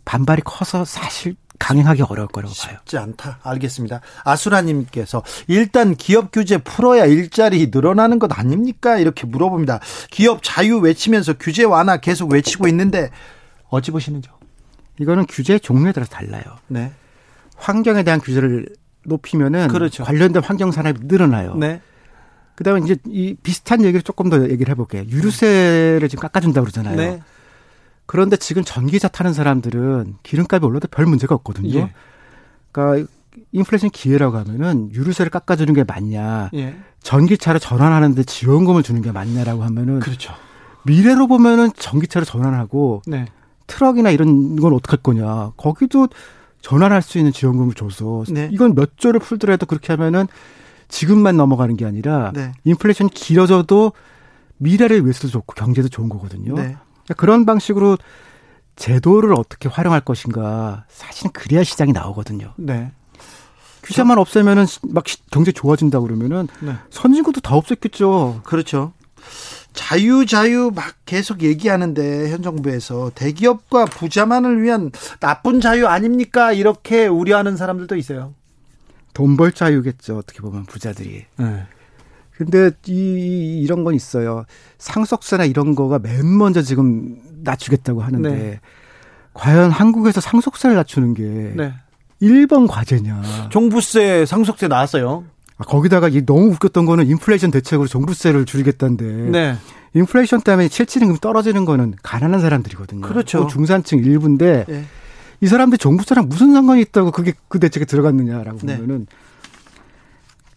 반발이 커서 사실 강행하기 어려울 거라고 봐요. 쉽지 않다. 알겠습니다. 아수라님께서 일단 기업 규제 풀어야 일자리 늘어나는 것 아닙니까? 이렇게 물어봅니다. 기업 자유 외치면서 규제 완화 계속 외치고 있는데 어찌 보시는지요? 이거는 규제 종류에 따라서 달라요. 네. 환경에 대한 규제를 높이면은 그렇죠. 관련된 환경 산업이 늘어나요. 네. 그다음에 이제 이 비슷한 얘기를 조금 더 얘기를 해볼게요. 유류세를 지금 깎아준다고 그러잖아요. 네. 그런데 지금 전기차 타는 사람들은 기름값이 올라도 별 문제가 없거든요. 예. 그러니까 인플레이션 기회라고 하면은 유류세를 깎아주는 게 맞냐, 예. 전기차로 전환하는데 지원금을 주는 게 맞냐라고 하면은 그렇죠. 미래로 보면은 전기차로 전환하고 네. 트럭이나 이런 건 어떡할 거냐. 거기도 전환할 수 있는 지원금을 줘서 네. 이건 몇 조를 풀더라도 그렇게 하면은 지금만 넘어가는 게 아니라 네. 인플레이션이 길어져도 미래를 위해서도 좋고 경제도 좋은 거거든요. 네. 그러니까 그런 방식으로 제도를 어떻게 활용할 것인가 사실은 그래야 시장이 나오거든요. 네. 규제만 없애면은 막 시- 경제 좋아진다 그러면은 네. 선진국도 다 없앴겠죠. 그렇죠. 자유 자유 막 계속 얘기하는데 현 정부에서 대기업과 부자만을 위한 나쁜 자유 아닙니까? 이렇게 우려하는 사람들도 있어요. 돈 벌 자유겠죠. 어떻게 보면 부자들이. 네. 근데 이 이런 건 있어요. 상속세나 이런 거가 맨 먼저 지금 낮추겠다고 하는데 네. 과연 한국에서 상속세를 낮추는 게 네. 1번 과제냐. 종부세 상속세 나왔어요. 아, 거기다가 이 너무 웃겼던 거는 인플레이션 대책으로 종부세를 줄이겠다는데 네. 인플레이션 때문에 실질임금 떨어지는 거는 가난한 사람들이거든요. 그렇죠. 그 중산층 일부인데 예. 이 사람들 종부세랑 무슨 상관이 있다고 그게 그 대책에 들어갔느냐라고 네. 보면은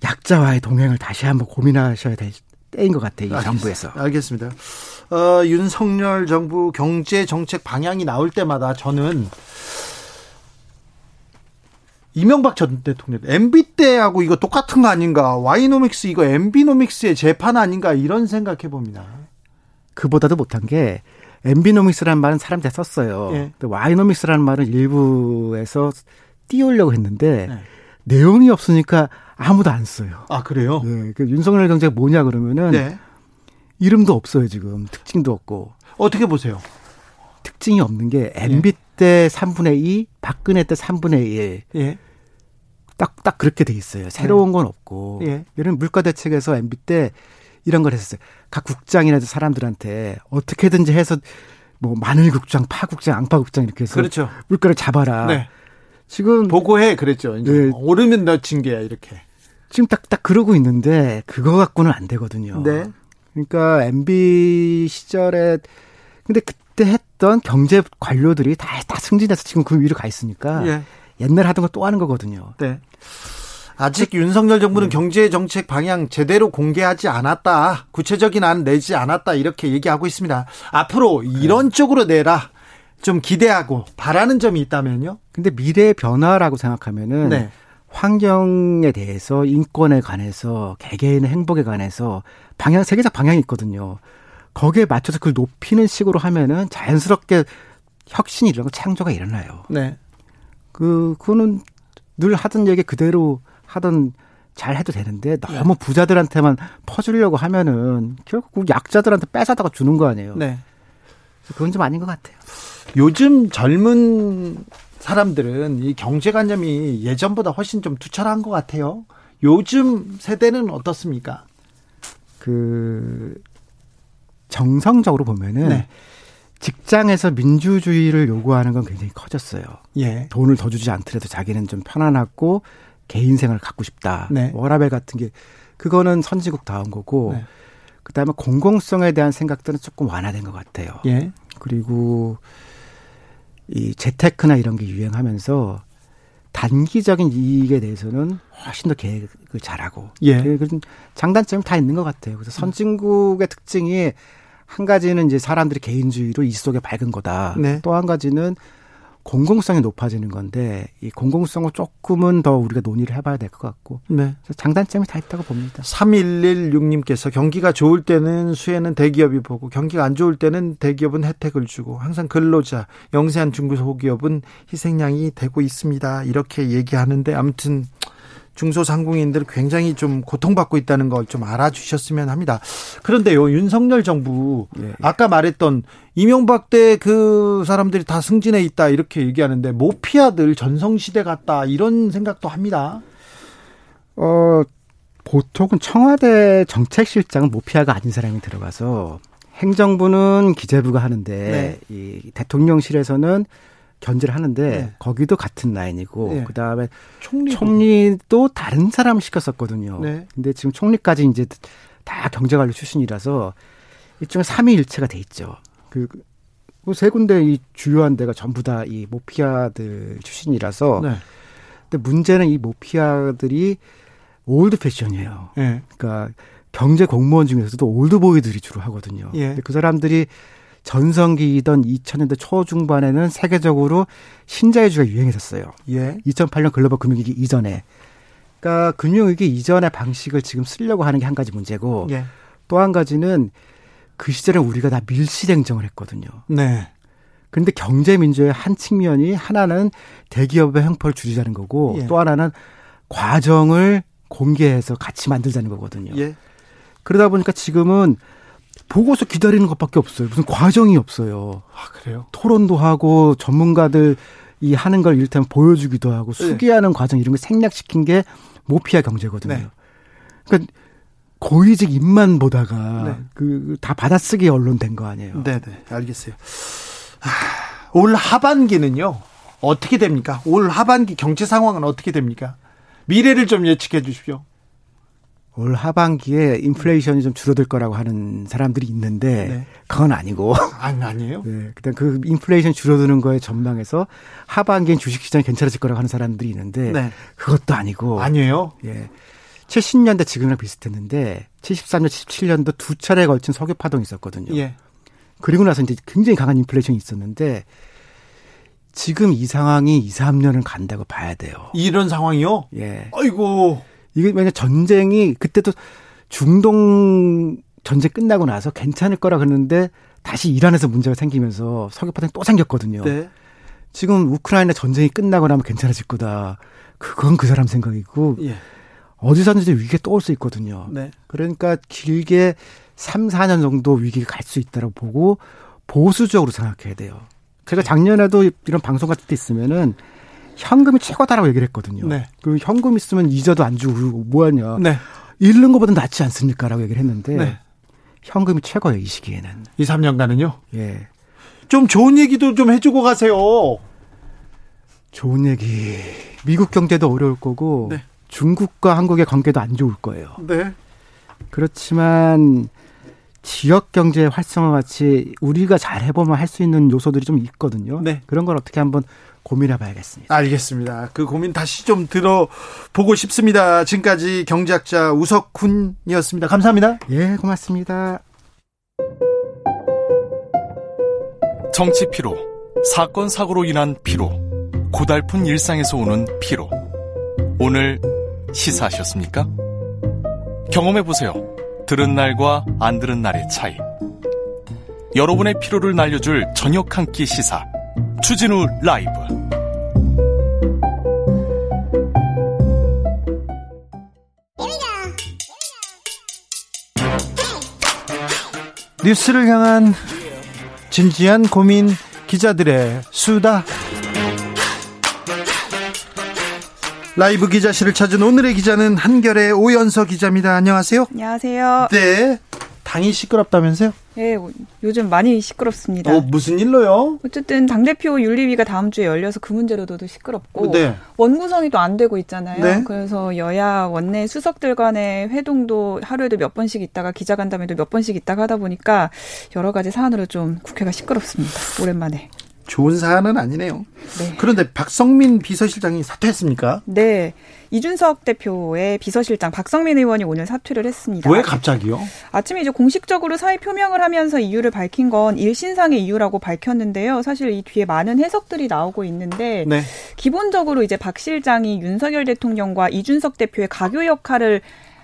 약자와의 동행을 다시 한번 고민하셔야 될 때인 것 같아요. 이 정부에서. 알겠습니다. 어, 윤석열 정부 경제 정책 방향이 나올 때마다 저는 이명박 전 대통령 MB 때하고 이거 똑같은 거 아닌가? 와이노믹스 이거 MB노믹스의 재판 아닌가? 이런 생각해 봅니다. 그보다도 못한 게 엠비노믹스라는 말은 사람들이 썼어요. 예. 근데 와이노믹스라는 말은 일부에서 띄우려고 했는데 네. 내용이 없으니까 아무도 안 써요. 아 그래요? 네, 그 윤석열 경제가 뭐냐 그러면은 네. 이름도 없어요 지금 특징도 없고 어떻게 보세요? 특징이 없는 게 MB 때 3분의 2, 박근혜 때 3분의 1. 예. 딱, 딱 그렇게 돼 있어요. 새로운 건 없고. 예. 이런 물가 대책에서 MB 때 이런 걸 했었어요. 각 국장이나 사람들한테 어떻게든지 해서 뭐 마늘 국장, 파 국장, 앙파 국장 이렇게 해서 그렇죠. 물가를 잡아라. 네. 지금 보고해 그랬죠. 이제 네. 오르면 넣친 게야 이렇게. 지금 딱 딱 그러고 있는데 그거 갖고는 안 되거든요. 네. 그러니까 MB 시절에 근데 그때 했던 경제 관료들이 다, 다 승진해서 지금 그 위로 가 있으니까 예. 옛날 하던 거 또 하는 거거든요. 네. 아직 윤석열 정부는 네. 경제 정책 방향 제대로 공개하지 않았다. 구체적인 안 내지 않았다. 이렇게 얘기하고 있습니다. 앞으로 이런 쪽으로 내라. 좀 기대하고 바라는 점이 있다면요. 근데 미래의 변화라고 생각하면은 네. 환경에 대해서 인권에 관해서 개개인의 행복에 관해서 방향 세계적 방향이 있거든요. 거기에 맞춰서 그걸 높이는 식으로 하면은 자연스럽게 혁신이 일어나고 창조가 일어나요. 네. 그 그거는 늘 하던 얘기 그대로 하던 잘 해도 되는데 너무 부자들한테만 퍼주려고 하면은 결국 약자들한테 뺏어다가 주는 거 아니에요. 네. 그건 좀 아닌 것 같아요. 요즘 젊은 사람들은 이 경제관념이 예전보다 훨씬 좀 투철한 것 같아요. 요즘 세대는 어떻습니까? 그 정성적으로 보면은 네. 직장에서 민주주의를 요구하는 건 굉장히 커졌어요. 예. 돈을 더 주지 않더라도 자기는 좀 편안하고 개인 생활을 갖고 싶다. 네. 워라벨 같은 게 그거는 선진국 다운 거고 네. 그다음에 공공성에 대한 생각들은 조금 완화된 것 같아요. 예. 그리고 이 재테크나 이런 게 유행하면서 단기적인 이익에 대해서는 훨씬 더 계획을 잘하고 예. 그런 장단점이 다 있는 것 같아요. 그래서 선진국의 특징이 한 가지는 이제 사람들이 개인주의로 이 속에 밝은 거다. 네. 또한 가지는 공공성이 높아지는 건데 이 공공성을 조금은 더 우리가 논의를 해봐야 될 것 같고 네. 장단점이 다 있다고 봅니다. 3116님께서 경기가 좋을 때는 수혜는 대기업이 보고 경기가 안 좋을 때는 대기업은 혜택을 주고 항상 근로자, 영세한 중소기업은 희생양이 되고 있습니다. 이렇게 얘기하는데 아무튼 중소상공인들 굉장히 좀 고통받고 있다는 걸 좀 알아주셨으면 합니다. 그런데요, 윤석열 정부 예. 아까 말했던 이명박 때 그 사람들이 다 승진해 있다 이렇게 얘기하는데 모피아들 전성시대 같다 이런 생각도 합니다. 어, 보통은 청와대 정책실장은 모피아가 아닌 사람이 들어가서 행정부는 기재부가 하는데 네. 이 대통령실에서는 견제를 하는데 네. 거기도 같은 라인이고 네. 그다음에 총리 총리도 다른 사람을 시켰었거든요. 네. 근데 지금 총리까지 이제 다 경제관료 출신이라서 일종의 삼위일체가 돼 있죠. 그, 그세 군데 이 주요한 데가 전부 다 이 모피아들 출신이라서 네. 근데 문제는 이 모피아들이 old fashion이에요. 네. 그러니까 경제 공무원 중에서도 old boy들이 주로 하거든요. 예. 근데 그 사람들이 전성기이던 2000년대 초중반에는 세계적으로 신자유주의가 유행했었어요. 예. 2008년 글로벌 금융위기 이전에. 그러니까 금융위기 이전의 방식을 지금 쓰려고 하는 게 한 가지 문제고 예. 또 한 가지는 그 시절에 우리가 다 밀실행정을 했거든요. 네. 그런데 경제민주의 한 측면이 하나는 대기업의 형벌을 줄이자는 거고 예. 또 하나는 과정을 공개해서 같이 만들자는 거거든요. 예. 그러다 보니까 지금은 보고서 기다리는 것밖에 없어요. 무슨 과정이 없어요. 아, 그래요? 토론도 하고 전문가들 이 하는 걸 이를테면 보여주기도 하고 네. 수기하는 과정 이런 걸 생략시킨 게 모피아 경제거든요. 네. 그러니까 고위직 입만 보다가 네. 그다 받아쓰기 언론 된 거 아니에요. 네, 네. 알겠어요. 아, 올 하반기는요. 어떻게 됩니까? 올 하반기 경제 상황은 어떻게 됩니까? 미래를 좀 예측해 주십시오. 올 하반기에 인플레이션이 좀 줄어들 거라고 하는 사람들이 있는데 네. 그건 아니고 아니, 아니에요? 네, 그다음 그 인플레이션 줄어드는 거에 전망해서 하반기엔 주식시장이 괜찮아질 거라고 하는 사람들이 있는데 네. 그것도 아니고 아니에요? 예. 70년대 지금이랑 비슷했는데 73년, 77년도 두 차례에 걸친 석유 파동이 있었거든요. 예. 그리고 나서 이제 굉장히 강한 인플레이션이 있었는데 지금 이 상황이 2, 3년은 간다고 봐야 돼요. 이런 상황이요? 예. 아이고. 이게 왜냐 전쟁이 그때도 중동 전쟁 끝나고 나서 괜찮을 거라 그랬는데 다시 이란에서 문제가 생기면서 석유 파동이 또 생겼거든요. 네. 지금 우크라이나 전쟁이 끝나고 나면 괜찮아질 거다. 그건 그 사람 생각이고 예. 어디서든지 위기가 또 올 수 있거든요. 네. 그러니까 길게 3, 4년 정도 위기가 갈 수 있다고 보고 보수적으로 생각해야 돼요. 제가 작년에도 이런 방송 같은 데 있으면은 현금이 최고다라고 얘기를 했거든요. 네. 그 현금 있으면 이자도 안 주고 뭐하냐. 네. 잃는 것보다 낫지 않습니까라고 얘기를 했는데 네. 현금이 최고예요 이 시기에는. 2, 3년간은요? 예. 좀 좋은 얘기도 좀 해주고 가세요. 좋은 얘기. 미국 경제도 어려울 거고 네. 중국과 한국의 관계도 안 좋을 거예요. 네. 그렇지만 지역 경제 활성화 같이 우리가 잘 해보면 할 수 있는 요소들이 좀 있거든요. 네. 그런 걸 어떻게 한번 고민해 봐야겠습니다. 알겠습니다. 그 고민 다시 좀 들어보고 싶습니다. 지금까지 경제학자 우석훈이었습니다. 감사합니다. 예, 고맙습니다. 정치 피로, 사건 사고로 인한 피로, 고달픈 일상에서 오는 피로. 오늘 시사하셨습니까? 경험해 보세요. 들은 날과 안 들은 날의 차이. 여러분의 피로를 날려줄 저녁 한 끼 시사. 추진우 라이브. 뉴스를 향한 진지한 고민 기자들의 수다. 라이브 기자실을 찾은 오늘의 기자는 한결의 오연서 기자입니다. 안녕하세요. 안녕하세요. 네. 당이 시끄럽다면서요? 네, 요즘 많이 시끄럽습니다. 어, 무슨 일로요? 어쨌든 당대표 윤리위가 다음 주에 열려서 그 문제로도 시끄럽고 네. 원구성이 또 안 되고 있잖아요. 네. 그래서 여야 원내 수석들 간의 회동도 하루에도 몇 번씩 있다가 기자간담회도 몇 번씩 있다가 하다 보니까 여러 가지 사안으로 좀 국회가 시끄럽습니다. 오랜만에. 좋은 사안은 아니네요. 네. 그런데 박성민 비서실장이 사퇴했습니까? 네. 이준석 대표의 비서실장 박성민 의원이 오늘 사퇴를 했습니다. 왜 갑자기요? 아침에 이제 공식적으로 사의 표명을 하면서 이유를 밝힌 건 일신상의 이유라고 밝혔는데요. 사실 이 뒤에 많은 해석들이 나오고 있는데 네. 기본적으로 이제 박 실장이 윤석열 대통령과 이준석 대표의 가교 역할을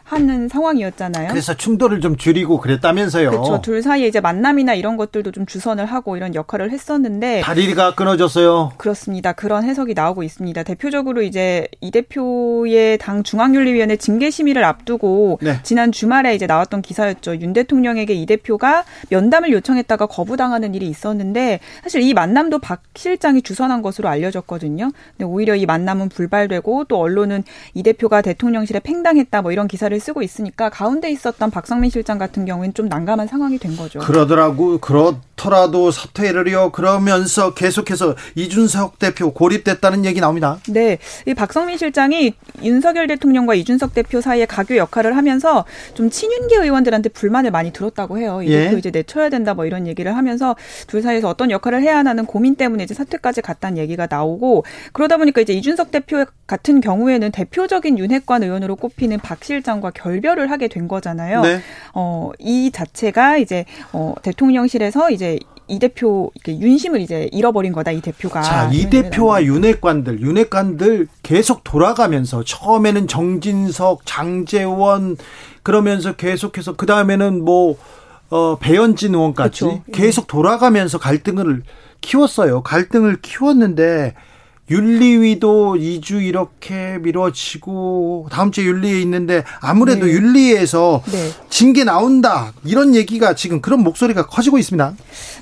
하는 상황이었잖아요. 그래서 충돌을 좀 줄이고 그랬다면서요. 그렇죠. 둘 사이에 이제 만남이나 이런 것들도 좀 주선을 하고 이런 역할을 했었는데 다리가 끊어졌어요. 그렇습니다. 그런 해석이 나오고 있습니다. 대표적으로 이제 이 대표의 당 중앙윤리위원회 징계 심의를 앞두고 네. 지난 주말에 이제 나왔던 기사였죠. 윤 대통령에게 이 대표가 면담을 요청했다가 거부당하는 일이 있었는데 사실 이 만남도 박 실장이 주선한 것으로 알려졌거든요. 근데 오히려 이 만남은 불발되고 또 언론은 이 대표가 대통령실에 팽당했다 뭐 이런 기사를 쓰고 있으니까 가운데 있었던 박성민 실장 같은 경우에는 좀 난감한 상황이 된 거죠. 그러더라고 그렇 더라도 사퇴를요. 그러면서 계속해서 이준석 대표 고립됐다는 얘기 나옵니다. 네, 이 박성민 실장이 윤석열 대통령과 이준석 대표 사이에 가교 역할을 하면서 좀 친윤계 의원들한테 불만을 많이 들었다고 해요. 이 예. 대표 이제 내쳐야 된다 뭐 이런 얘기를 하면서 둘 사이에서 어떤 역할을 해야 하나는 고민 때문에 이제 사퇴까지 갔다는 얘기가 나오고 그러다 보니까 이제 이준석 대표 같은 경우에는 대표적인 윤핵관 의원으로 꼽히는 박 실장과 결별을 하게 된 거잖아요. 네. 어, 이 자체가 이제 어, 대통령실에서 이제 이 대표 윤심을 이제 잃어버린 거다 이 대표가. 자, 이 대표와 윤핵관들, 윤핵관들 계속 돌아가면서 처음에는 정진석, 장재원 그러면서 계속해서 그 다음에는 뭐 어, 배현진 의원까지 그렇죠. 계속 돌아가면서 갈등을 키웠어요. 갈등을 키웠는데 윤리위도 2주 이렇게 미뤄지고 다음 주에 윤리에 있는데 아무래도 네. 윤리에서 네. 징계 나온다 이런 얘기가 지금 그런 목소리가 커지고 있습니다.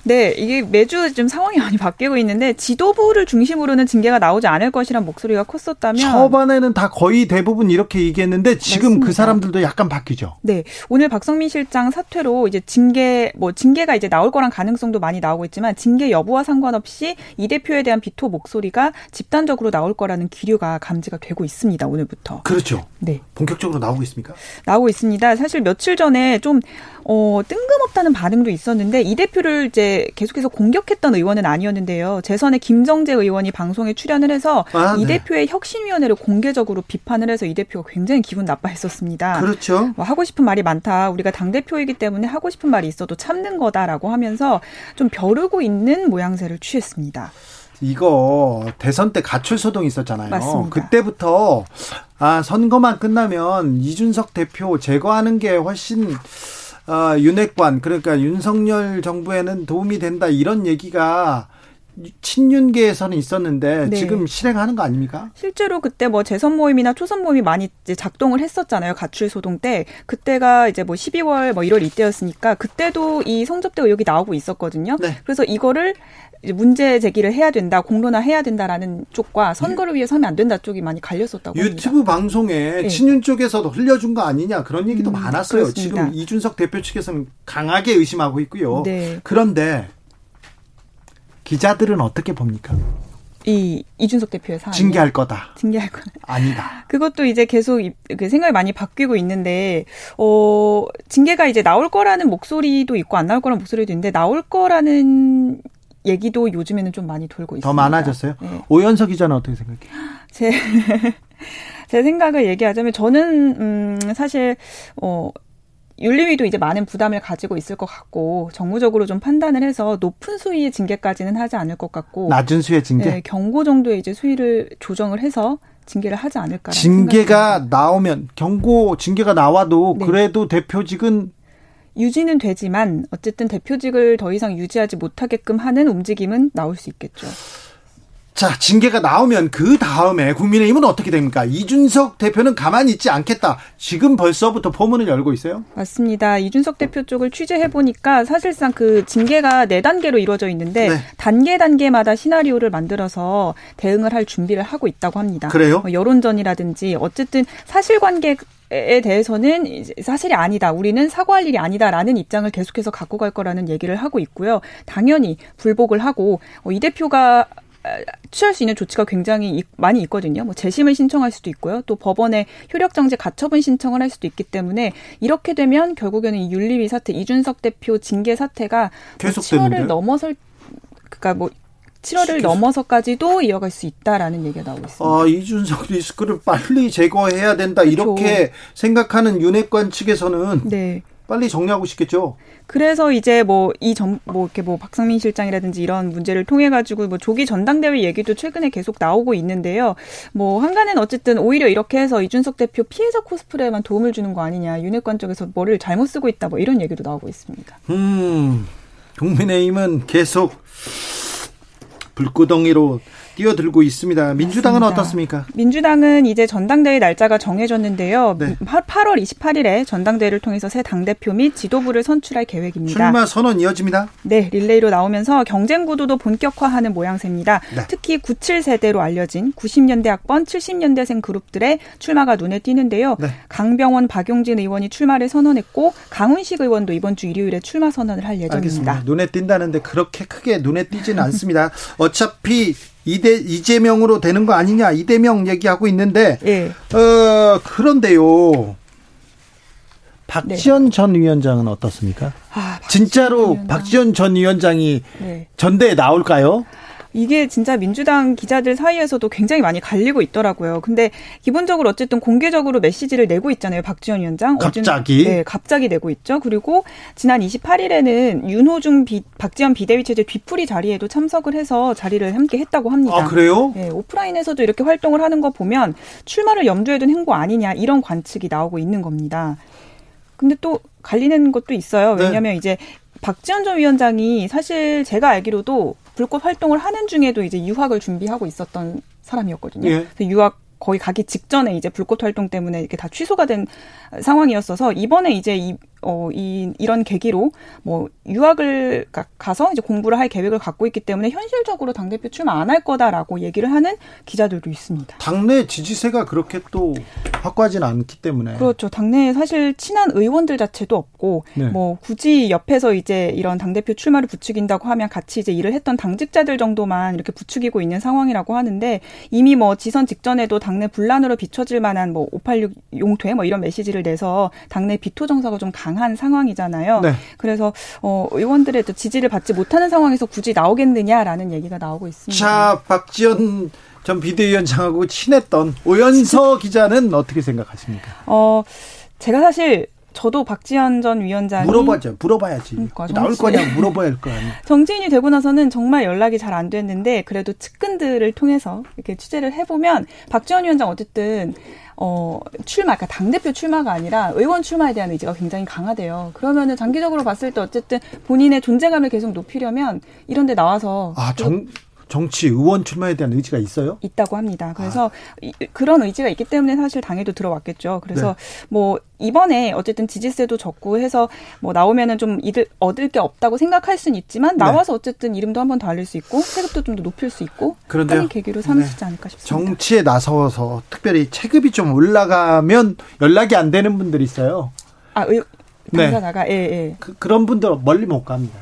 네, 이게 매주 좀 상황이 많이 바뀌고 있는데 지도부를 중심으로는 징계가 나오지 않을 것이란 목소리가 컸었다면 초반에는 다 거의 대부분 이렇게 얘기했는데 지금 그 맞습니다. 사람들도 약간 바뀌죠. 네, 오늘 박성민 실장 사퇴로 이제 징계 뭐 징계가 이제 나올 거란 가능성도 많이 나오고 있지만 징계 여부와 상관없이 이 대표에 대한 비토 목소리가 집단적으로 나올 거라는 기류가 감지가 되고 있습니다. 오늘부터. 그렇죠. 네. 본격적으로 나오고 있습니까? 나오고 있습니다. 사실 며칠 전에 좀 어, 뜬금없다는 반응도 있었는데 이 대표를 이제 계속해서 공격했던 의원은 아니었는데요. 재선의 김정재 의원이 방송에 출연을 해서 아, 이 네. 대표의 혁신위원회를 공개적으로 비판을 해서 이 대표가 굉장히 기분 나빠했었습니다. 그렇죠. 뭐 하고 싶은 말이 많다. 우리가 당 대표이기 때문에 하고 싶은 말이 있어도 참는 거다라고 하면서 좀 벼르고 있는 모양새를 취했습니다. 이거 대선 때 가출 소동 있었잖아요. 맞습니다. 그때부터 아 선거만 끝나면 이준석 대표 제거하는 게 훨씬 아, 윤핵관 그러니까 윤석열 정부에는 도움이 된다 이런 얘기가 친윤계에서는 있었는데 네. 지금 실행하는 거 아닙니까? 실제로 그때 뭐 재선 모임이나 초선 모임이 많이 이제 작동을 했었잖아요. 가출 소동 때. 그때가 이제 뭐 12월 뭐 1월 이때였으니까 그때도 이 성접대 의혹이 나오고 있었거든요. 네. 그래서 이거를 이제 문제 제기를 해야 된다, 공론화 해야 된다라는 쪽과 선거를 위해서 하면 안 된다 쪽이 많이 갈렸었다고 합니다. 유튜브 방송에 네. 친윤 쪽에서도 흘려준 거 아니냐 그런 얘기도 음, 많았어요. 그렇습니다. 지금 이준석 대표 측에서는 강하게 의심하고 있고요. 네. 그런데 기자들은 어떻게 봅니까? 이 이준석 대표의 사안 징계할 거다. 징계할 거. 아니다. 그것도 이제 계속 이- 그 생각이 많이 바뀌고 있는데 어 징계가 이제 나올 거라는 목소리도 있고 안 나올 거라는 목소리도 있는데 나올 거라는 얘기도 요즘에는 좀 많이 돌고 있습니다. 더 많아졌어요. 네. 오연석 기자는 어떻게 생각해요? 제, 제 생각을 얘기하자면 저는 음 사실 어 윤리위도 이제 많은 부담을 가지고 있을 것 같고 정무적으로 좀 판단을 해서 높은 수위의 징계까지는 하지 않을 것 같고 낮은 수의 징계? 네, 경고 정도의 이제 수위를 조정을 해서 징계를 하지 않을까 징계가 나오면 경고 징계가 나와도 네. 그래도 대표직은 유지는 되지만 어쨌든 대표직을 더 이상 유지하지 못하게끔 하는 움직임은 나올 수 있겠죠. 자 징계가 나오면 그 다음에 국민의힘은 어떻게 됩니까? 이준석 대표는 가만히 있지 않겠다. 지금 벌써부터 포문을 열고 있어요. 맞습니다. 이준석 대표 쪽을 취재해 보니까 사실상 그 징계가 네 단계로 이루어져 있는데 네. 단계 단계마다 시나리오를 만들어서 대응을 할 준비를 하고 있다고 합니다. 그래요? 뭐 여론전이라든지 어쨌든 사실관계 에 대해서는 사실이 아니다. 우리는 사과할 일이 아니다라는 입장을 계속해서 갖고 갈 거라는 얘기를 하고 있고요. 당연히 불복을 하고 어, 이 대표가 아, 취할 수 있는 조치가 굉장히 이- 많이 있거든요. 뭐 재심을 신청할 수도 있고요. 또 법원에 효력정지 가처분 신청을 할 수도 있기 때문에 이렇게 되면 결국에는 이 윤리위 사태, 이준석 대표 징계 사태가 뭐 계속되는데요? 7월을 넘어설 그러니까 뭐 7월을 넘어서까지도 이어갈 수 있다라는 얘기가 나오고 있습니다. 아, 이준석 리스크를 빨리 제거해야 된다. 이렇게 생각하는 윤핵관 측에서는 네. 빨리 정리하고 싶겠죠. 그래서 이제 뭐이전뭐 이렇게 뭐 박상민 실장이라든지 이런 문제를 통해 가지고 뭐 조기 전당대회 얘기도 최근에 계속 나오고 있는데요. 뭐 한간은 어쨌든 오히려 이렇게 해서 이준석 대표 피해자 코스프레에만 도움을 주는 거 아니냐. 윤핵관 쪽에서 뭐를 잘못 쓰고 있다. 뭐 이런 얘기도 나오고 있습니다. 음. 국민의힘은 계속 불구덩이로 뛰어들고 있습니다. 민주당은 맞습니다. 어떻습니까? 민주당은 이제 전당대회 날짜가 정해졌는데요. 네. 8월 28일에 전당대회를 통해서 새 당대표 및 지도부를 선출할 계획입니다. 출마 선언 이어집니다. 네, 릴레이로 나오면서 경쟁 구도도 본격화하는 모양새입니다. 네. 특히 97세대로 알려진 90년대 학번 70년대생 그룹들의 출마가 눈에 띄는데요. 네. 강병원, 박용진 의원이 출마를 선언했고 강훈식 의원도 이번 주 일요일에 출마 선언을 할 예정입니다. 알겠습니다. 눈에 띈다는데 그렇게 크게 눈에 띄지는 않습니다. 어차피 이대 이재명으로 되는 거 아니냐 이대명 얘기하고 있는데 예. 어 그런데요. 박지원 전 위원장은 어떻습니까? 아, 진짜로 위원장. 박지원 전 위원장이 네. 전대에 나올까요? 이게 진짜 민주당 기자들 사이에서도 굉장히 많이 갈리고 있더라고요. 근데 기본적으로 어쨌든 공개적으로 메시지를 내고 있잖아요. 박지원 위원장. 갑자기? 네, 갑자기 내고 있죠. 그리고 지난 28일에는 윤호중 비, 박지원 비대위 체제 뒤풀이 자리에도 참석을 해서 자리를 함께 했다고 합니다. 아 그래요? 네, 오프라인에서도 이렇게 활동을 하는 거 보면 출마를 염두에 둔 행보 아니냐 이런 관측이 나오고 있는 겁니다. 근데 또 갈리는 것도 있어요. 네. 왜냐하면 이제 박지원 전 위원장이 사실 제가 알기로도 불꽃 활동을 하는 중에도 이제 유학을 준비하고 있었던 사람이었거든요. 예. 그래서 유학 거의 가기 직전에 이제 불꽃 활동 때문에 이렇게 다 취소가 된 상황이었어서 이번에 이제 이, 어, 이, 이런 계기로 뭐 유학을 가, 가서 이제 공부를 할 계획을 갖고 있기 때문에 현실적으로 당대표 출마 안 할 거다라고 얘기를 하는 기자들도 있습니다. 당내 지지세가 그렇게 또 확고하지는 않기 때문에 그렇죠. 당내에 사실 친한 의원들 자체도 없고 네. 뭐 굳이 옆에서 이제 이런 당대표 출마를 부추긴다고 하면 같이 이제 일을 했던 당직자들 정도만 이렇게 부추기고 있는 상황이라고 하는데 이미 뭐 지선 직전에도 당내 분란으로 비춰질 만한 뭐 586 용퇴 뭐 이런 메시지를 내서 당내 비토 정서가 좀 강한 상황이잖아요. 네. 그래서 어 의원들의 또 지지를 받지 못하는 상황에서 굳이 나오겠느냐라는 얘기가 나오고 있습니다. 자 박지원 전 비대위원장하고 친했던 오연서 기자는 어떻게 생각하십니까? 어 제가 사실 저도 박지원 전 위원장이 물어봐죠. 물어봐야지. 그러니까, 나올 거냐 물어봐야 할 거 아니야. 정치인이 되고 나서는 정말 연락이 잘 안 됐는데 그래도 측근들을 통해서 이렇게 취재를 해보면 박지원 위원장 어쨌든 어 출마, 그러니까 당 대표 출마가 아니라 의원 출마에 대한 의지가 굉장히 강하대요. 그러면은 장기적으로 봤을 때 어쨌든 본인의 존재감을 계속 높이려면 이런 데 나와서 아, 정, 정치 의원 출마에 대한 의지가 있어요? 있다고 합니다. 그래서 이- 그런 의지가 있기 때문에 사실 당에도 들어왔겠죠. 그래서 네. 뭐 이번에 어쨌든 지지세도 적고 해서 뭐 나오면은 좀 이들 얻을 게 없다고 생각할 수는 있지만 네. 나와서 어쨌든 이름도 한 번 더 알릴 수 있고 세금도 좀 더 높일 수 있고? 하는 계기로 삼으시지 네. 않을까 싶습니다. 정치에 나서서 특별히 체급이 좀 올라가면 연락이 안 되는 분들이 있어요. 아, 의, 네. 당사자가 예, 예. 그, 그런 분들 멀리 못 갑니다.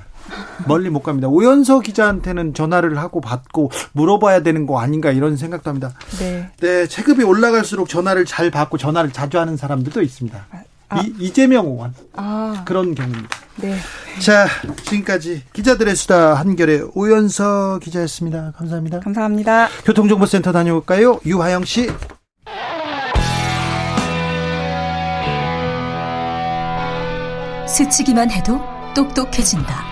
멀리 못 갑니다. 오연서 기자한테는 전화를 하고 받고 물어봐야 되는 거 아닌가 이런 생각도 합니다. 네. 네, 체급이 올라갈수록 전화를 잘 받고 전화를 자주 하는 사람들도 있습니다. 아. 이, 이재명 의원 아, 그런 경우입니다. 네. 자, 지금까지 기자들의 수다 한결의 오연서 기자였습니다. 감사합니다. 감사합니다. 교통정보센터 다녀올까요? 유하영 씨. 스치기만 해도 똑똑해진다.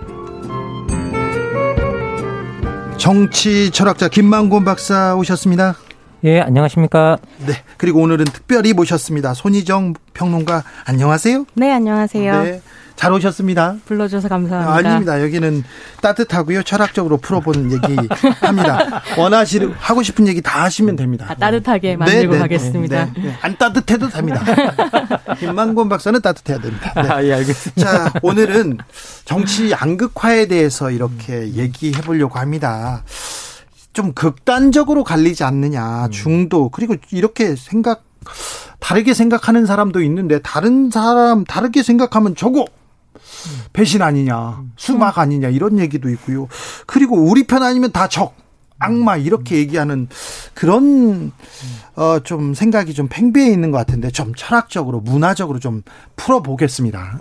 정치 철학자 김만곤 박사 오셨습니다. 예, 안녕하십니까. 네. 그리고 오늘은 특별히 모셨습니다. 손희정 평론가 안녕하세요. 네, 안녕하세요. 네. 잘 오셨습니다. 불러주셔서 감사합니다. 아닙니다. 여기는 따뜻하고요. 철학적으로 풀어보는 얘기 합니다. 원하시는 하고 싶은 얘기 다 하시면 됩니다. 다 따뜻하게 만들고 가겠습니다. 네, 네. 안 따뜻해도 됩니다. 김만곤 박사는 따뜻해야 됩니다. 네. 아, 예, 알겠습니다. 자, 오늘은 정치 양극화에 대해서 이렇게 얘기해 보려고 합니다. 좀 극단적으로 갈리지 않느냐. 음. 중도 그리고 이렇게 생각 다르게 생각하는 사람도 있는데 다른 사람 다르게 생각하면 저거 배신 아니냐, 수박 아니냐 이런 얘기도 있고요. 그리고 우리 편 아니면 다 적, 악마 이렇게 얘기하는 그런 어좀 생각이 좀 팽배해 있는 것 같은데 좀 철학적으로 문화적으로 좀 풀어 보겠습니다.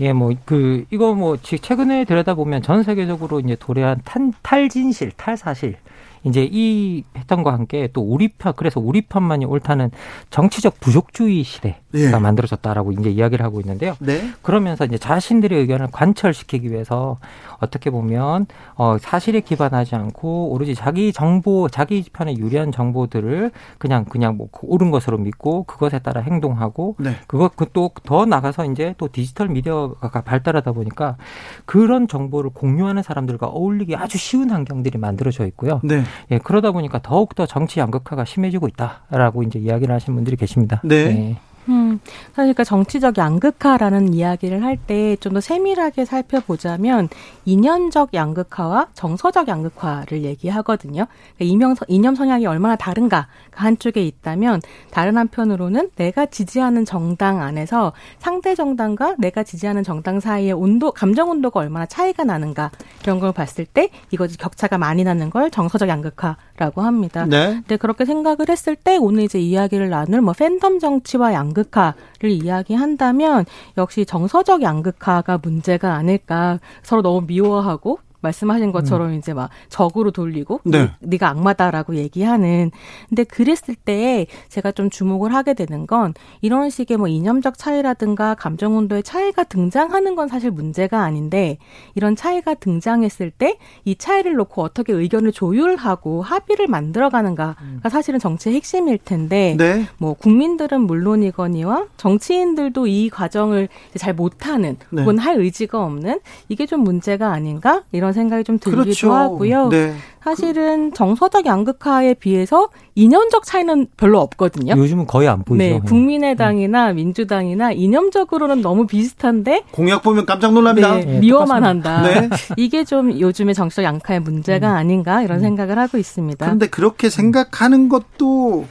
예, 뭐, 그, 이거 뭐, 지- 최근에 들여다보면 전 세계적으로 이제 도래한 탄, 탈진실, 탈사실. 이제 이 했던과 함께 또 우리 편, 그래서 우리 편만이 옳다는 정치적 부족주의 시대가 예. 만들어졌다라고 이제 이야기를 하고 있는데요. 네. 그러면서 이제 자신들의 의견을 관철시키기 위해서 어떻게 보면 어 사실에 기반하지 않고 오로지 자기 정보, 자기 편에 유리한 정보들을 그냥 그냥 뭐 옳은 것으로 믿고 그것에 따라 행동하고 네. 그것 또더 나가서 이제 또 디지털 미디어가 발달하다 보니까 그런 정보를 공유하는 사람들과 어울리기 아주 쉬운 환경들이 만들어져 있고요. 네. 예, 그러다 보니까 더욱 더 정치 양극화가 심해지고 있다라고 이제 이야기를 하시는 분들이 계십니다. 네. 예. 음, 사실 그 정치적 양극화라는 이야기를 할 때 좀 더 세밀하게 살펴보자면 이념적 양극화와 정서적 양극화를 얘기하거든요. 그러니까 이념 성향이 얼마나 다른가 한쪽에 있다면 다른 한편으로는 내가 지지하는 정당 안에서 상대 정당과 내가 지지하는 정당 사이의 온도, 감정 온도가 얼마나 차이가 나는가 이런 걸 봤을 때 이것이 격차가 많이 나는 걸 정서적 양극화 라고 합니다. 네. 근데 그렇게 생각을 했을 때 오늘 이제 이야기를 나눌 뭐 팬덤 정치와 양극화를 이야기한다면 역시 정서적 양극화가 문제가 아닐까 서로 너무 미워하고 말씀하신 것처럼 이제 막 적으로 돌리고 네. 네. 가 악마다라고 얘기하는 근데 그랬을 때 제가 좀 주목을 하게 되는 건 이런 식의 뭐 이념적 차이라든가 감정 온도의 차이가 등장하는 건 사실 문제가 아닌데 이런 차이가 등장했을 때 이 차이를 놓고 어떻게 의견을 조율하고 합의를 만들어 가는가가 사실은 정치의 핵심일 텐데 네. 뭐 국민들은 물론이거니와 정치인들도 이 과정을 잘 못하는 네. 혹은 할 의지가 없는 이게 좀 문제가 아닌가 이런 생각이 좀 들기도 그렇죠. 하고요. 네. 사실은 정서적 양극화에 비해서 이념적 차이는 별로 없거든요. 요즘은 거의 안 보이죠. 네, 국민의당이나 민주당이나 이념적으로는 너무 비슷한데 공약 보면 깜짝 놀랍니다. 네, 미워만 한다. 네. 이게 좀 요즘의 정치적 양극화의 문제가 아닌가 이런 생각을 하고 있습니다. 그런데 그렇게 생각하는 것도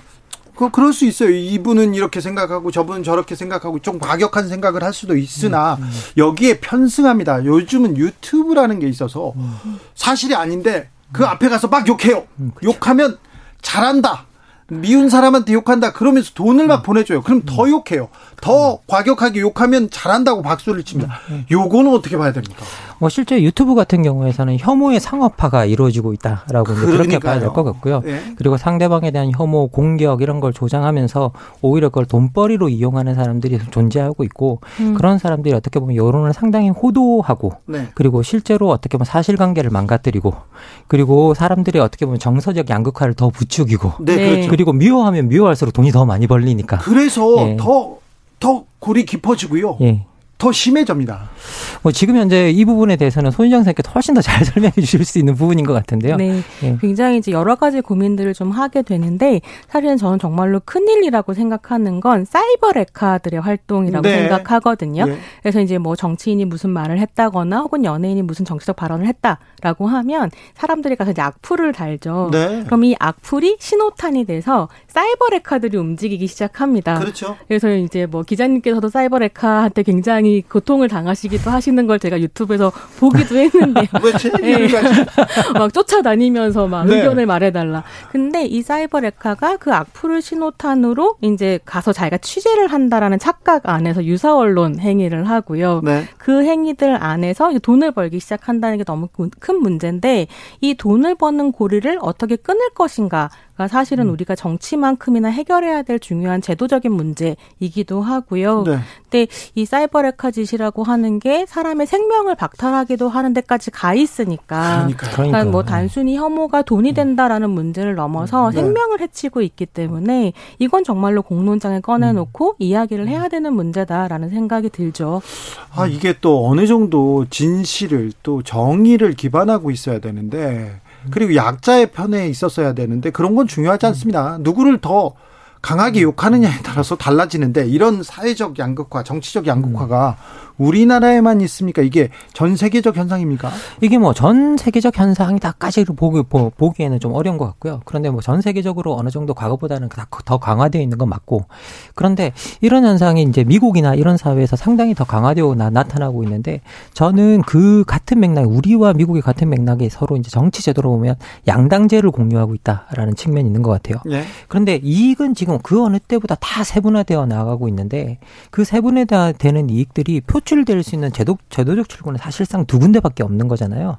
그 그럴 수 있어요. 이분은 이렇게 생각하고 저분은 저렇게 생각하고 좀 과격한 생각을 할 수도 있으나 여기에 편승합니다. 요즘은 유튜브라는 게 있어서 사실이 아닌데 그 앞에 가서 막 욕해요. 욕하면 잘한다. 미운 사람한테 욕한다. 그러면서 돈을 막 보내줘요. 그럼 더 욕해요. 더 과격하게 욕하면 잘한다고 박수를 칩니다. 요거는 어떻게 봐야 됩니까? 뭐 실제 유튜브 같은 경우에서는 혐오의 상업화가 이루어지고 있다라고 이제 그렇게 봐야 될 것 같고요. 네. 그리고 상대방에 대한 혐오, 공격 이런 걸 조장하면서 오히려 그걸 돈벌이로 이용하는 사람들이 존재하고 있고 음. 그런 사람들이 어떻게 보면 여론을 상당히 호도하고 네. 그리고 실제로 어떻게 보면 사실관계를 망가뜨리고 그리고 사람들이 어떻게 보면 정서적 양극화를 더 부추기고 네, 네. 그렇죠. 그리고 미워하면 미워할수록 돈이 더 많이 벌리니까. 그래서 예. 더, 더 골이 깊어지고요. 예. 더 심해집니다. 뭐 지금 현재 이 부분에 대해서는 손희정 선생님께 훨씬 더 잘 설명해 주실 수 있는 부분인 것 같은데요. 네, 예. 굉장히 이제 여러 가지 고민들을 좀 하게 되는데 사실은 저는 정말로 큰 일이라고 생각하는 건 사이버 레카들의 활동이라고 네. 생각하거든요. 예. 그래서 이제 뭐 정치인이 무슨 말을 했다거나 혹은 연예인이 무슨 정치적 발언을 했다라고 하면 사람들이 가서 이제 악플을 달죠. 네. 그럼 이 악플이 신호탄이 돼서 사이버 레카들이 움직이기 시작합니다. 그렇죠. 그래서 이제 뭐 기자님께서도 사이버 레카한테 굉장히 고통을 당하시기도 하시는 걸 제가 유튜브에서 보기도 했는데 왜제 가지고 막 쫓아다니면서 막 네. 의견을 말해달라. 근데 이 사이버 레카가 그 악플을 신호탄으로 이제 가서 자기가 취재를 한다라는 착각 안에서 유사 언론 행위를 하고요. 네. 그 행위들 안에서 돈을 벌기 시작한다는 게 너무 큰 문제인데 이 돈을 버는 고리를 어떻게 끊을 것인가 가 사실은 음. 우리가 정치만큼이나 해결해야 될 중요한 제도적인 문제이기도 하고요. 네. 근데 이 사이버 레카 짓이라고 하는 게 사람의 생명을 박탈하기도 하는 데까지 가 있으니까 그러니까요. 그러니까 뭐 단순히 혐오가 돈이 된다라는 문제를 넘어서 네. 생명을 해치고 있기 때문에 이건 정말로 공론장에 꺼내놓고 이야기를 해야 되는 문제다라는 생각이 들죠. 아, 이게 또 어느 정도 진실을 또 정의를 기반하고 있어야 되는데 그리고 약자의 편에 있었어야 되는데 그런 건 중요하지 않습니다. 누구를 더 강하게 욕하느냐에 따라서 달라지는데 이런 사회적 양극화, 정치적 양극화가 우리나라에만 있습니까? 이게 전 세계적 현상입니까? 이게 뭐 전 세계적 현상이다까지 보기, 보 기에는 좀 어려운 것 같고요. 그런데 뭐 전 세계적으로 어느 정도 과거보다는 더 강화되어 있는 건 맞고 그런데 이런 현상이 이제 미국이나 이런 사회에서 상당히 더 강화되어 나, 나타나고 있는데 저는 그 같은 맥락, 우리와 미국의 같은 맥락에 서로 이제 정치 제도로 보면 양당제를 공유하고 있다라는 측면이 있는 것 같아요. 네. 그런데 이익은 지금 그 어느 때보다 다 세분화되어 나가고 있는데 그 세분화되는 이익들이 표 출될 수 있는 제도 제도적 출구는 사실상 두 군데밖에 없는 거잖아요.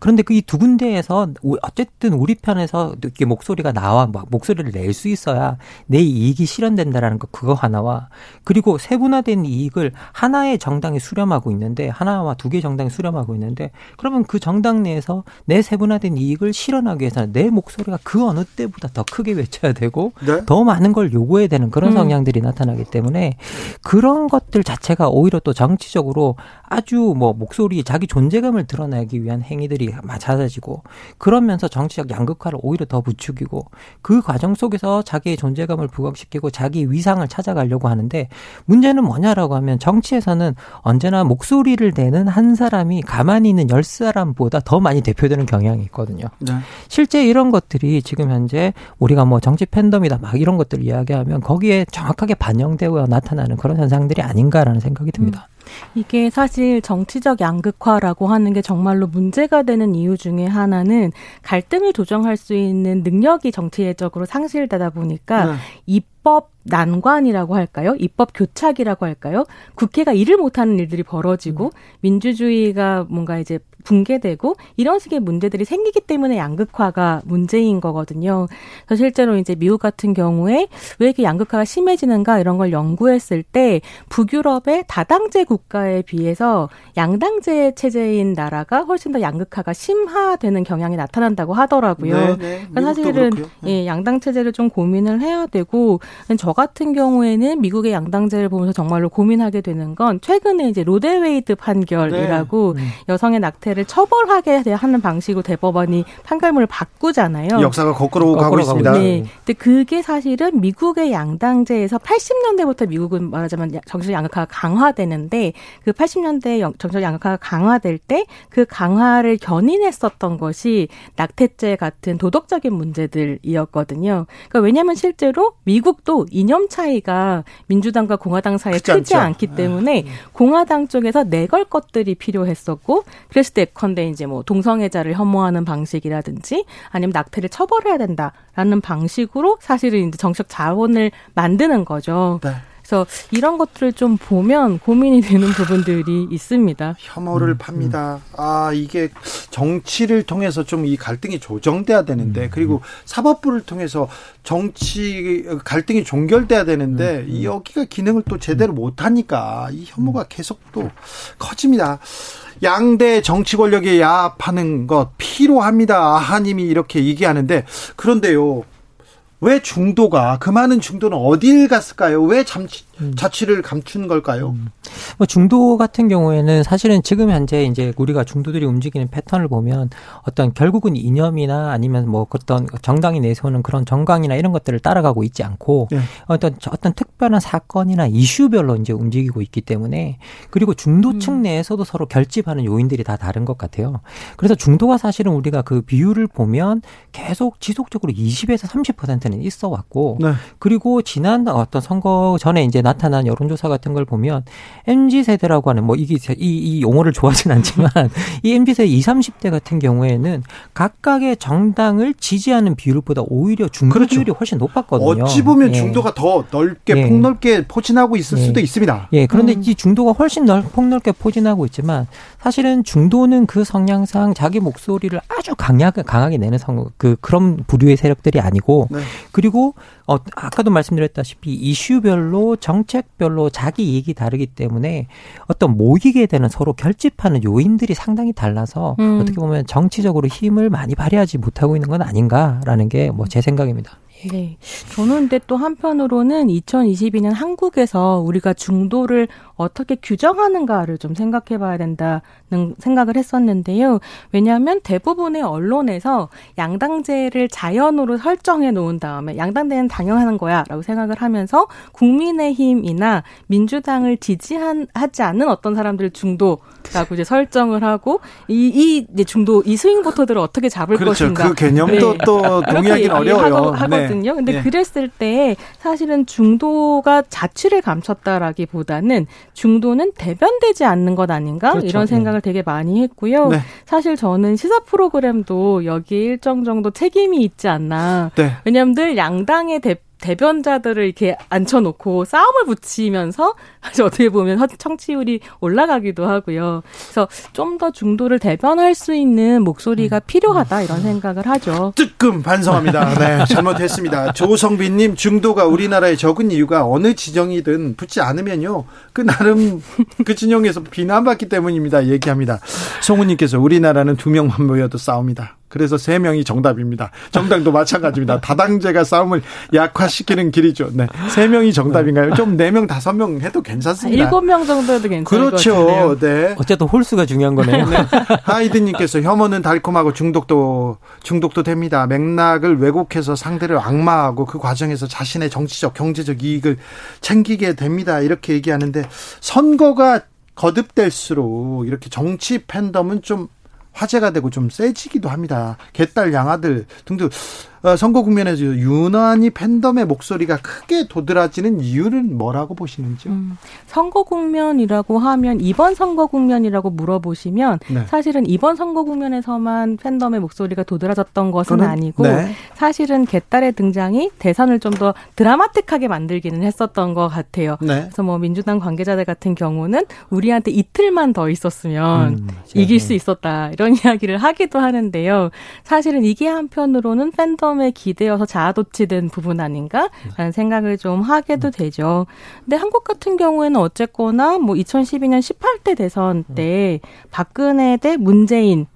그런데 그 이 두 군데에서 어쨌든 우리 편에서 이렇게 목소리가 나와 목소리를 낼 수 있어야 내 이익이 실현된다라는 거 그거 하나와 그리고 세분화된 이익을 하나의 정당이 수렴하고 있는데 하나와 두 개 정당이 수렴하고 있는데 그러면 그 정당 내에서 내 세분화된 이익을 실현하기 위해서는 내 목소리가 그 어느 때보다 더 크게 외쳐야 되고 네? 더 많은 걸 요구해야 되는 그런 음. 성향들이 나타나기 때문에 그런 것들 자체가 오히려 또 정치 적으로 아주 뭐 목소리 자기 존재감을 드러내기 위한 행위들이 잦아지고 그러면서 정치적 양극화를 오히려 더 부추기고 그 과정 속에서 자기의 존재감을 부각시키고 자기 위상을 찾아가려고 하는데 문제는 뭐냐라고 하면 정치에서는 언제나 목소리를 내는 한 사람이 가만히 있는 열 사람보다 더 많이 대표되는 경향이 있거든요. 네. 실제 이런 것들이 지금 현재 우리가 뭐 정치 팬덤이다 막 이런 것들을 이야기하면 거기에 정확하게 반영되어 나타나는 그런 현상들이 아닌가라는 생각이 듭니다. 음. 이게 사실 정치적 양극화라고 하는 게 정말로 문제가 되는 이유 중에 하나는 갈등을 조정할 수 있는 능력이 정치적으로 상실되다 보니까 네. 입법 난관이라고 할까요? 입법 교착이라고 할까요? 국회가 일을 못하는 일들이 벌어지고 음. 민주주의가 뭔가 이제 붕괴되고 이런 식의 문제들이 생기기 때문에 양극화가 문제인 거거든요. 그래서 실제로 이제 미국 같은 경우에 왜 이렇게 양극화가 심해지는가 이런 걸 연구했을 때 북유럽의 다당제 국가에 비해서 양당제 체제인 나라가 훨씬 더 양극화가 심화되는 경향이 나타난다고 하더라고요. 네, 네. 그러니까 사실은 네. 예, 양당 체제를 좀 고민을 해야 되고 저 같은 경우에는 미국의 양당제를 보면서 정말로 고민하게 되는 건 최근에 이제 로데웨이드 판결이라고 네. 음. 여성의 낙태 자체를 처벌하게 하는 방식으로 대법원이 판결문을 바꾸잖아요. 역사가 거꾸로, 거꾸로 가고 있습니다. 네. 근데 그게 사실은 미국의 양당제에서 80년대부터 미국은 말하자면 정치적 양극화가 강화되는데 그 80년대 정치적 양극화가 강화될 때 그 강화를 견인했었던 것이 낙태죄 같은 도덕적인 문제들이었거든요. 그러니까 왜냐하면 실제로 미국 도 이념 차이가 민주당과 공화당 사이에 크지 않기 때문에 아. 공화당 쪽에서 내걸 것들이 필요했었고 그랬을 때 예컨대 이제 뭐 동성애자를 혐오하는 방식이라든지 아니면 낙태를 처벌해야 된다라는 방식으로 사실은 이제 정책 자원을 만드는 거죠. 네. 그래서 이런 것들을 좀 보면 고민이 되는 부분들이 있습니다. 혐오를 음, 팝니다. 음. 아 이게 정치를 통해서 좀 이 갈등이 조정돼야 되는데 음, 그리고 사법부를 통해서 정치 갈등이 종결돼야 되는데 여기가 기능을 또 제대로 못 하니까 이 혐오가 계속 또 커집니다. 양대 정치 권력에 야합하는 것 필요합니다. 아하님이 이렇게 얘기하는데 그런데요. 왜 중도가 그 많은 중도는 어딜 갔을까요? 왜 잠시 음. 자취를 감춘 걸까요? 음. 뭐 중도 같은 경우에는 사실은 지금 현재 이제 우리가 중도들이 움직이는 패턴을 보면 어떤 결국은 이념이나 아니면 뭐 어떤 정당이 내세우는 그런 정강이나 이런 것들을 따라가고 있지 않고 네. 어떤 어떤 특별한 사건이나 이슈별로 이제 움직이고 있기 때문에 그리고 중도층 음. 내에서도 서로 결집하는 요인들이 다 다른 것 같아요. 그래서 중도가 사실은 우리가 그 비율을 보면 계속 지속적으로 20에서 30%는 있어 왔고 네. 그리고 지난 어떤 선거 전에 이제 나 타난 여론조사 같은 걸 보면 MZ 세대라고 하는 뭐 이게 이, 이 용어를 좋아하진 않지만 이 MZ 세대 20, 30대 같은 경우에는 각각의 정당을 지지하는 비율보다 오히려 중도 그렇죠. 비율이 훨씬 높았거든요. 어찌 보면 예. 중도가 더 넓게 예. 폭넓게 포진하고 있을 예. 수도 있습니다. 예. 그런데 음. 이 중도가 훨씬 넓 폭넓게 포진하고 있지만 사실은 중도는 그 성향상 자기 목소리를 아주 강하게 강하게 내는 성, 그 그런 부류의 세력들이 아니고 네. 그리고 어 아까도 말씀드렸다시피 이슈별로 정 책별로 자기 이익이 다르기 때문에 어떤 모이게 되는 서로 결집하는 요인들이 상당히 달라서 음. 어떻게 보면 정치적으로 힘을 많이 발휘하지 못하고 있는 건 아닌가라는 게 뭐 제 생각입니다. 네. 저는 근데 또 한편으로는 2022년 한국에서 우리가 중도를 어떻게 규정하는가를 좀 생각해 봐야 된다는 생각을 했었는데요. 왜냐하면 대부분의 언론에서 양당제를 자연으로 설정해 놓은 다음에 양당제는 당연한 거야라고 생각을 하면서 국민의힘이나 민주당을 지지하지 않는 어떤 사람들 중도라고 이제 설정을 하고 이, 이 중도 이 스윙 보터들을 어떻게 잡을 그렇죠. 것인가. 그 개념도 또 동의하기는 어려워요. 하거든요. 근데 네. 그랬을 때 사실은 중도가 자취를 감췄다라기보다는 중도는 대변되지 않는 것 아닌가 그렇죠. 이런 생각을 되게 많이 했고요. 네. 사실 저는 시사 프로그램도 여기에 일정 정도 책임이 있지 않나. 네. 왜냐하면 늘 양당의 대 대변자들을 이렇게 앉혀놓고 싸움을 붙이면서 사실 어떻게 보면 허- 청취율이 올라가기도 하고요. 그래서 좀 더 중도를 대변할 수 있는 목소리가 필요하다 이런 생각을 하죠. 뜨끔 반성합니다. 네, 잘못했습니다. 조성빈님 중도가 우리나라에 적은 이유가 어느 지정이든 붙지 않으면요. 그 나름 그 진영에서 비난받기 때문입니다. 얘기합니다. 송우님께서 우리나라는 두 명만 모여도 싸웁니다. 그래서 세 명이 정답입니다. 정당도 마찬가지입니다. 다당제가 싸움을 약화시키는 길이죠. 네, 세 명이 정답인가요? 좀 네 명, 다섯 명 해도 괜찮습니다. 일곱 명 정도 해도 괜찮을. 그렇죠. 네. 어쨌든 홀수가 중요한 거네요. 네. 하이드님께서 혐오는 달콤하고 중독도 중독도 됩니다. 맥락을 왜곡해서 상대를 악마하고 그 과정에서 자신의 정치적 경제적 이익을 챙기게 됩니다. 이렇게 얘기하는데 선거가 거듭될수록 이렇게 정치 팬덤은 좀 화제가 되고 좀 세지기도 합니다. 개딸 양아들 등등 어, 선거 국면에서 유난히 팬덤의 목소리가 크게 도드라지는 이유는 뭐라고 보시는지요? 음, 선거 국면이라고 하면 이번 선거 국면이라고 물어보시면 네. 사실은 이번 선거 국면에서만 팬덤의 목소리가 도드라졌던 것은 그건- 아니고 네. 사실은 개딸의 등장이 대선을 좀 더 드라마틱하게 만들기는 했었던 것 같아요. 네. 그래서 뭐 민주당 관계자들 같은 경우는 우리한테 이틀만 더 있었으면 음, 이길 수 있었다 이런 이야기를 하기도 하는데요. 사실은 이게 한편으로는 팬덤 에 기대어서 자아도취된 부분 아닌가라는 생각을 좀 하게도 되죠. 근데 한국 같은 경우에는 어쨌거나 뭐 2012년 18대 대선 때 박근혜 대 문재인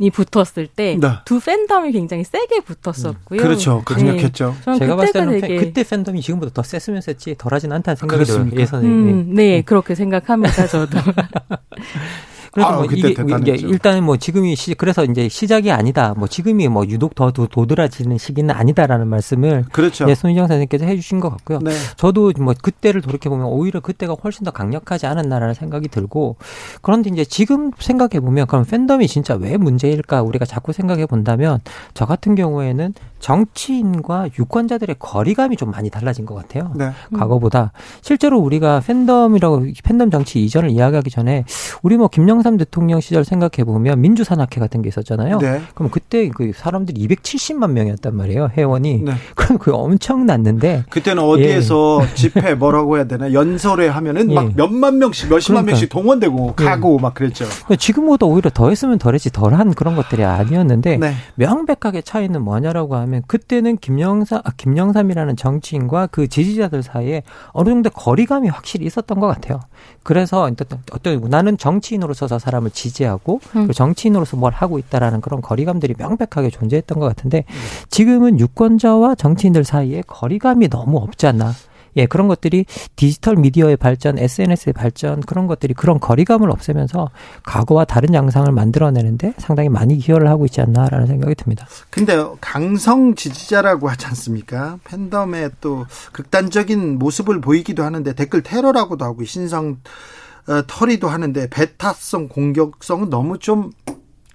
이 붙었을 때 네. 두 팬덤이 굉장히 세게 붙었었고요. 그렇죠. 강력했죠. 네. 저는 제가 봤을 그때가 때는 되게 팬- 그때 팬덤이 지금보다 더 셌으면 셌지 덜하진 않다는 생각이 들어요. 예선에. 음, 네, 그렇게 생각합니다, 저도. 그래서 아, 뭐 그때 이게. 이게 일단은 뭐 지금이 시, 그래서 이제 시작이 아니다. 뭐 지금이 뭐 유독 더 도- 도드라지는 시기는 아니다라는 말씀을 그렇죠. 예, 손희정 선생님께서 해주신 것 같고요. 네. 저도 뭐 그때를 돌이켜 보면 오히려 그때가 훨씬 더 강력하지 않았나라는 생각이 들고 그런데 이제 지금 생각해 보면 그럼 팬덤이 진짜 왜 문제일까 우리가 자꾸 생각해 본다면 저 같은 경우에는 정치인과 유권자들의 거리감이 좀 많이 달라진 것 같아요. 네. 과거보다 실제로 우리가 팬덤이라고 팬덤 정치 이전을 이야기하기 전에 우리 뭐 김영 삼 대통령 시절 생각해 보면 민주산악회 같은 게 있었잖아요. 네. 그럼 그때 그 사람들이 270만 명이었단 말이에요 회원이. 네. 그럼 그게 엄청 났는데 그때는 어디에서 집회 뭐라고 해야 되나 연설회 하면은 예. 막 몇만 명씩 몇십만 그러니까. 명씩 동원되고 예. 가고 막 그랬죠. 지금보다 오히려 더 했으면 덜했지 덜한 그런 것들이 아니었는데 네. 명백하게 차이는 뭐냐라고 하면 그때는 김영삼 아, 김영삼이라는 정치인과 그 지지자들 사이에 어느 정도 거리감이 확실히 있었던 것 같아요. 그래서 어떤 나는 정치인으로서 저 사람을 지지하고 음. 그리고 정치인으로서 뭘 하고 있다라는 그런 거리감들이 명백하게 존재했던 것 같은데 지금은 유권자와 정치인들 사이에 거리감이 너무 없지 않나. 예, 그런 것들이 디지털 미디어의 발전, SNS의 발전, 그런 것들이 그런 거리감을 없애면서 과거와 다른 양상을 만들어내는데 상당히 많이 기여를 하고 있지 않나라는 생각이 듭니다. 근데 강성 지지자라고 하지 않습니까? 팬덤의 또 극단적인 모습을 보이기도 하는데 댓글 테러라고도 하고 신성 어, 털이도 하는데 배타성 공격성은 너무 좀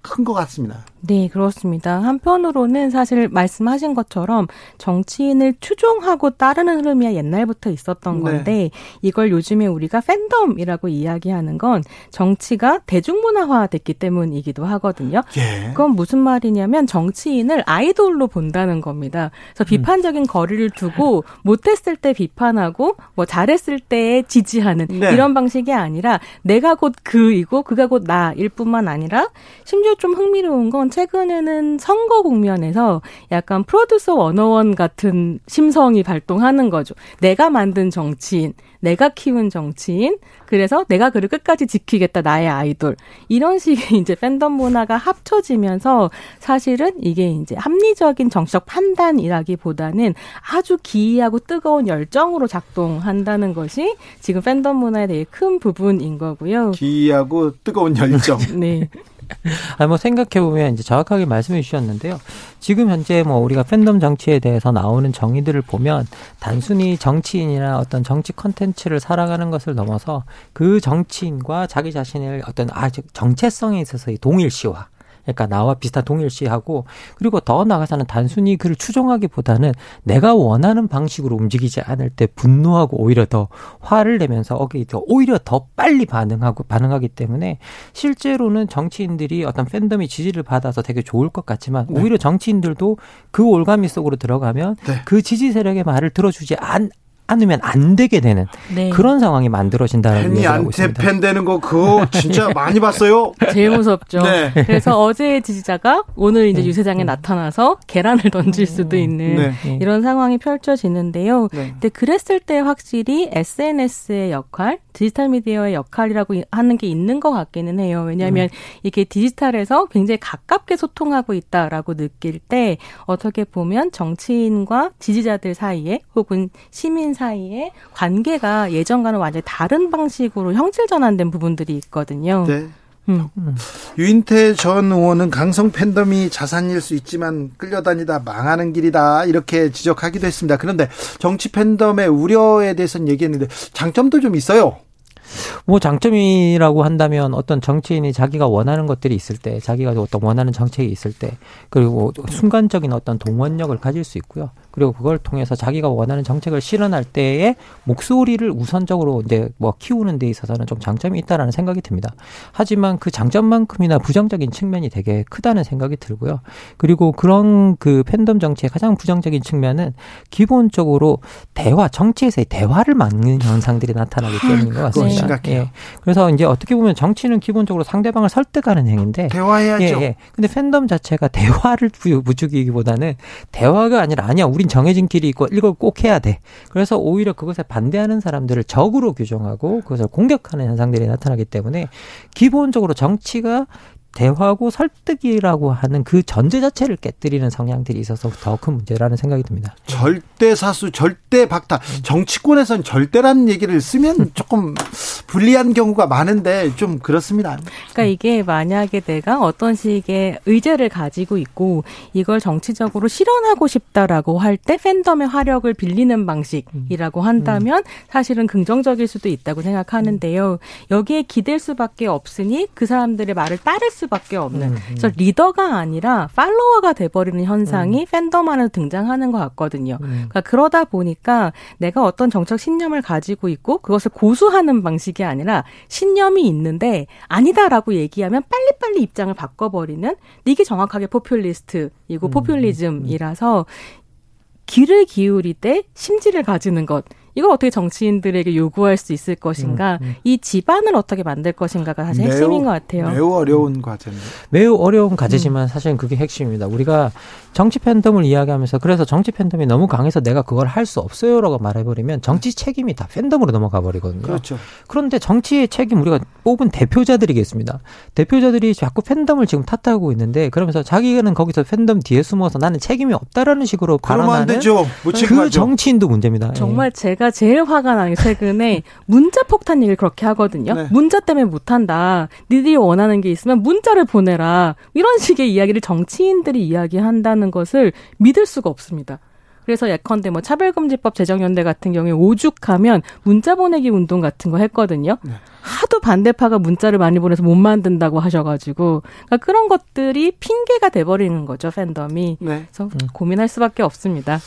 큰 것 같습니다. 네, 그렇습니다. 한편으로는 사실 말씀하신 것처럼 정치인을 추종하고 따르는 흐름이 옛날부터 있었던 네. 건데 이걸 요즘에 우리가 팬덤이라고 이야기하는 건 정치가 대중문화화 됐기 때문이기도 하거든요. 예. 그건 무슨 말이냐면 정치인을 아이돌로 본다는 겁니다. 그래서 비판적인 거리를 두고 못했을 때 비판하고 뭐 잘했을 때 지지하는 네. 이런 방식이 아니라 내가 곧 그이고 그가 곧 나일 뿐만 아니라 심지어 좀 흥미로운 건 보면 최근에는 선거 국면에서 약간 프로듀서 원어원 같은 심성이 발동하는 거죠. 내가 만든 정치인, 내가 키운 정치인, 그래서 내가 그를 끝까지 지키겠다, 나의 아이돌. 이런 식의 이제 팬덤 문화가 합쳐지면서 사실은 이게 이제 합리적인 정치적 판단이라기보다는 아주 기이하고 뜨거운 열정으로 작동한다는 것이 지금 팬덤 문화의 되게 큰 부분인 거고요. 기이하고 뜨거운 열정. 네. 아, 뭐 생각해 보면 이제 정확하게 말씀해 주셨는데요. 지금 현재 뭐 우리가 팬덤 정치에 대해서 나오는 정의들을 보면 단순히 정치인이나 어떤 정치 컨텐츠를 살아가는 것을 넘어서 그 정치인과 자기 자신의 어떤 아, 정체성에 있어서의 동일시와 그러니까 나와 비슷한 동일시하고 그리고 더 나아가서는 단순히 그를 추종하기보다는 내가 원하는 방식으로 움직이지 않을 때 분노하고 오히려 더 화를 내면서 어기 더 오히려 더 빨리 반응하고 반응하기 때문에 실제로는 정치인들이 어떤 팬덤이 지지를 받아서 되게 좋을 것 같지만 네. 오히려 정치인들도 그 올가미 속으로 들어가면 네. 그 지지 세력의 말을 들어주지 않 않으면 안 되게 되는 네. 그런 상황이 만들어진다는 팬이 얘기를 하고 안테 있습니다. 팬 되는 거 그거 진짜 많이 봤어요. 제일 무섭죠. 네. 그래서 어제의 지지자가 오늘 이제 유세장에 나타나서 계란을 던질 수도 있는 네. 이런 상황이 펼쳐지는데요. 네. 근데 그랬을 때 확실히 SNS의 역할, 디지털 미디어의 역할이라고 하는 게 있는 것 같기는 해요. 왜냐하면 네. 이게 디지털에서 굉장히 가깝게 소통하고 있다라고 느낄 때 어떻게 보면 정치인과 지지자들 사이에 혹은 시민 사이에 관계가 예전과는 완전히 다른 방식으로 형질 전환된 부분들이 있거든요. 네. 음. 유인태 전 의원은 강성 팬덤이 자산일 수 있지만 끌려다니다 망하는 길이다 이렇게 지적하기도 했습니다. 그런데 정치 팬덤의 우려에 대해서는 얘기했는데 장점도 좀 있어요. 뭐 장점이라고 한다면 어떤 정치인이 자기가 원하는 것들이 있을 때, 자기가 어떤 원하는 정책이 있을 때, 그리고 순간적인 어떤 동원력을 가질 수 있고요. 그리고 그걸 통해서 자기가 원하는 정책을 실현할 때에 목소리를 우선적으로 이제 뭐 키우는 데 있어서는 좀 장점이 있다라는 생각이 듭니다. 하지만 그 장점만큼이나 부정적인 측면이 되게 크다는 생각이 들고요. 그리고 그런 그 팬덤 정치의 가장 부정적인 측면은 기본적으로 대화, 정치에서의 대화를 막는 현상들이 나타나기 때문인 것 같습니다. 예. 그래서 이제 어떻게 보면 정치는 기본적으로 상대방을 설득하는 행위인데 대화해야죠. 예, 예. 근데 팬덤 자체가 대화를 부- 부추기기보다는 대화가 아니라 아니야, 우린 정해진 길이 있고 이걸 꼭 해야 돼. 그래서 오히려 그것에 반대하는 사람들을 적으로 규정하고 그것을 공격하는 현상들이 나타나기 때문에 기본적으로 정치가 대화고 설득이라고 하는 그 전제 자체를 깨뜨리는 성향들이 있어서 더 큰 문제라는 생각이 듭니다. 절대 사수, 절대 박탈. 정치권에선 절대라는 얘기를 쓰면 조금 불리한 경우가 많은데 좀 그렇습니다. 그러니까 이게 만약에 내가 어떤 식의 의제를 가지고 있고 이걸 정치적으로 실현하고 싶다라고 할 때 팬덤의 화력을 빌리는 방식이라고 한다면 사실은 긍정적일 수도 있다고 생각하는데요. 여기에 기댈 수밖에 없으니 그 사람들의 말을 따를 수 밖에 없는. 그래서 리더가 아니라 팔로워가 돼버리는 현상이 팬덤 안에 등장하는 것 같거든요. 그러니까 그러다 보니까 내가 어떤 정책 신념을 가지고 있고 그것을 고수하는 방식이 아니라 신념이 있는데 아니다라고 얘기하면 빨리빨리 입장을 바꿔버리는 이게 정확하게 포퓰리스트이고 포퓰리즘이라서 귀를 기울일 때 심지를 가지는 것. 이걸 어떻게 정치인들에게 요구할 수 있을 것인가? 이 집안을 어떻게 만들 것인가가 사실 핵심인 것 같아요. 매우 어려운 과제입니다. 매우 어려운 과제지만 사실은 그게 핵심입니다. 우리가 정치 팬덤을 이야기하면서 그래서 정치 팬덤이 너무 강해서 내가 그걸 할 수 없어요라고 말해버리면 정치 책임이 다 팬덤으로 넘어가 버리거든요. 그렇죠. 그런데 정치의 책임 우리가 뽑은 대표자들이겠습니다. 대표자들이 자꾸 팬덤을 지금 탓하고 있는데 그러면서 자기는 거기서 팬덤 뒤에 숨어서 나는 책임이 없다라는 식으로 발언하는 되죠. 못 그. 정치인도 문제입니다. 예. 정말 제가 제일 화가 나는 게 최근에 문자 폭탄 얘기를 그렇게 하거든요. 네. 문자 때문에 못한다. 니들이 원하는 게 있으면 문자를 보내라. 이런 식의 이야기를 정치인들이 이야기한다는 것을 믿을 수가 없습니다. 그래서 예컨대 뭐 차별금지법 제정연대 같은 경우에 오죽하면 문자 보내기 운동 같은 거 했거든요. 네. 하도 반대파가 문자를 많이 보내서 못 만든다고 하셔가지고 그러니까 그런 것들이 핑계가 돼버리는 거죠 팬덤이. 네. 그래서 고민할 수밖에 없습니다.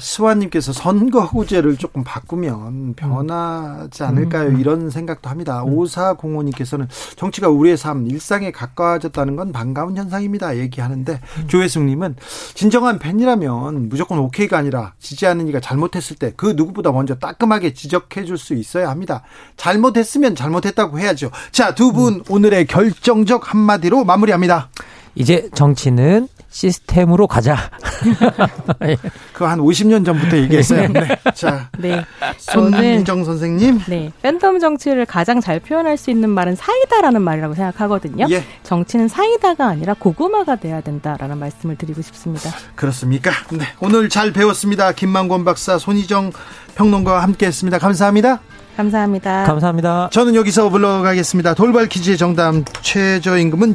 스와님께서 선거구제를 조금 바꾸면 변하지 않을까요? 이런 생각도 합니다. 오사공호님께서는 정치가 우리의 삶, 일상에 가까워졌다는 건 반가운 현상입니다. 얘기하는데 조혜숙님은 진정한 팬이라면 무조건 오케이가 아니라 지지하는 이가 잘못했을 때 그 누구보다 먼저 따끔하게 지적해 줄 수 있어야 합니다. 잘못했으면 잘못했다고 해야죠. 자, 두분 오늘의 결정적 한마디로 마무리합니다. 이제 정치는 시스템으로 가자. 그거 한 50년 전부터 얘기했어요. 네. 자, 네. 손민정 선생님. 네. 팬덤 정치를 가장 잘 표현할 수 있는 말은 사이다라는 말이라고 생각하거든요. 예. 정치는 사이다가 아니라 고구마가 돼야 된다라는 말씀을 드리고 싶습니다. 그렇습니까? 네. 오늘 잘 배웠습니다. 김만권 박사, 손희정 평론가와 함께 했습니다. 감사합니다. 감사합니다. 감사합니다. 저는 여기서 물러가겠습니다. 돌발 퀴즈의 정답 최저임금은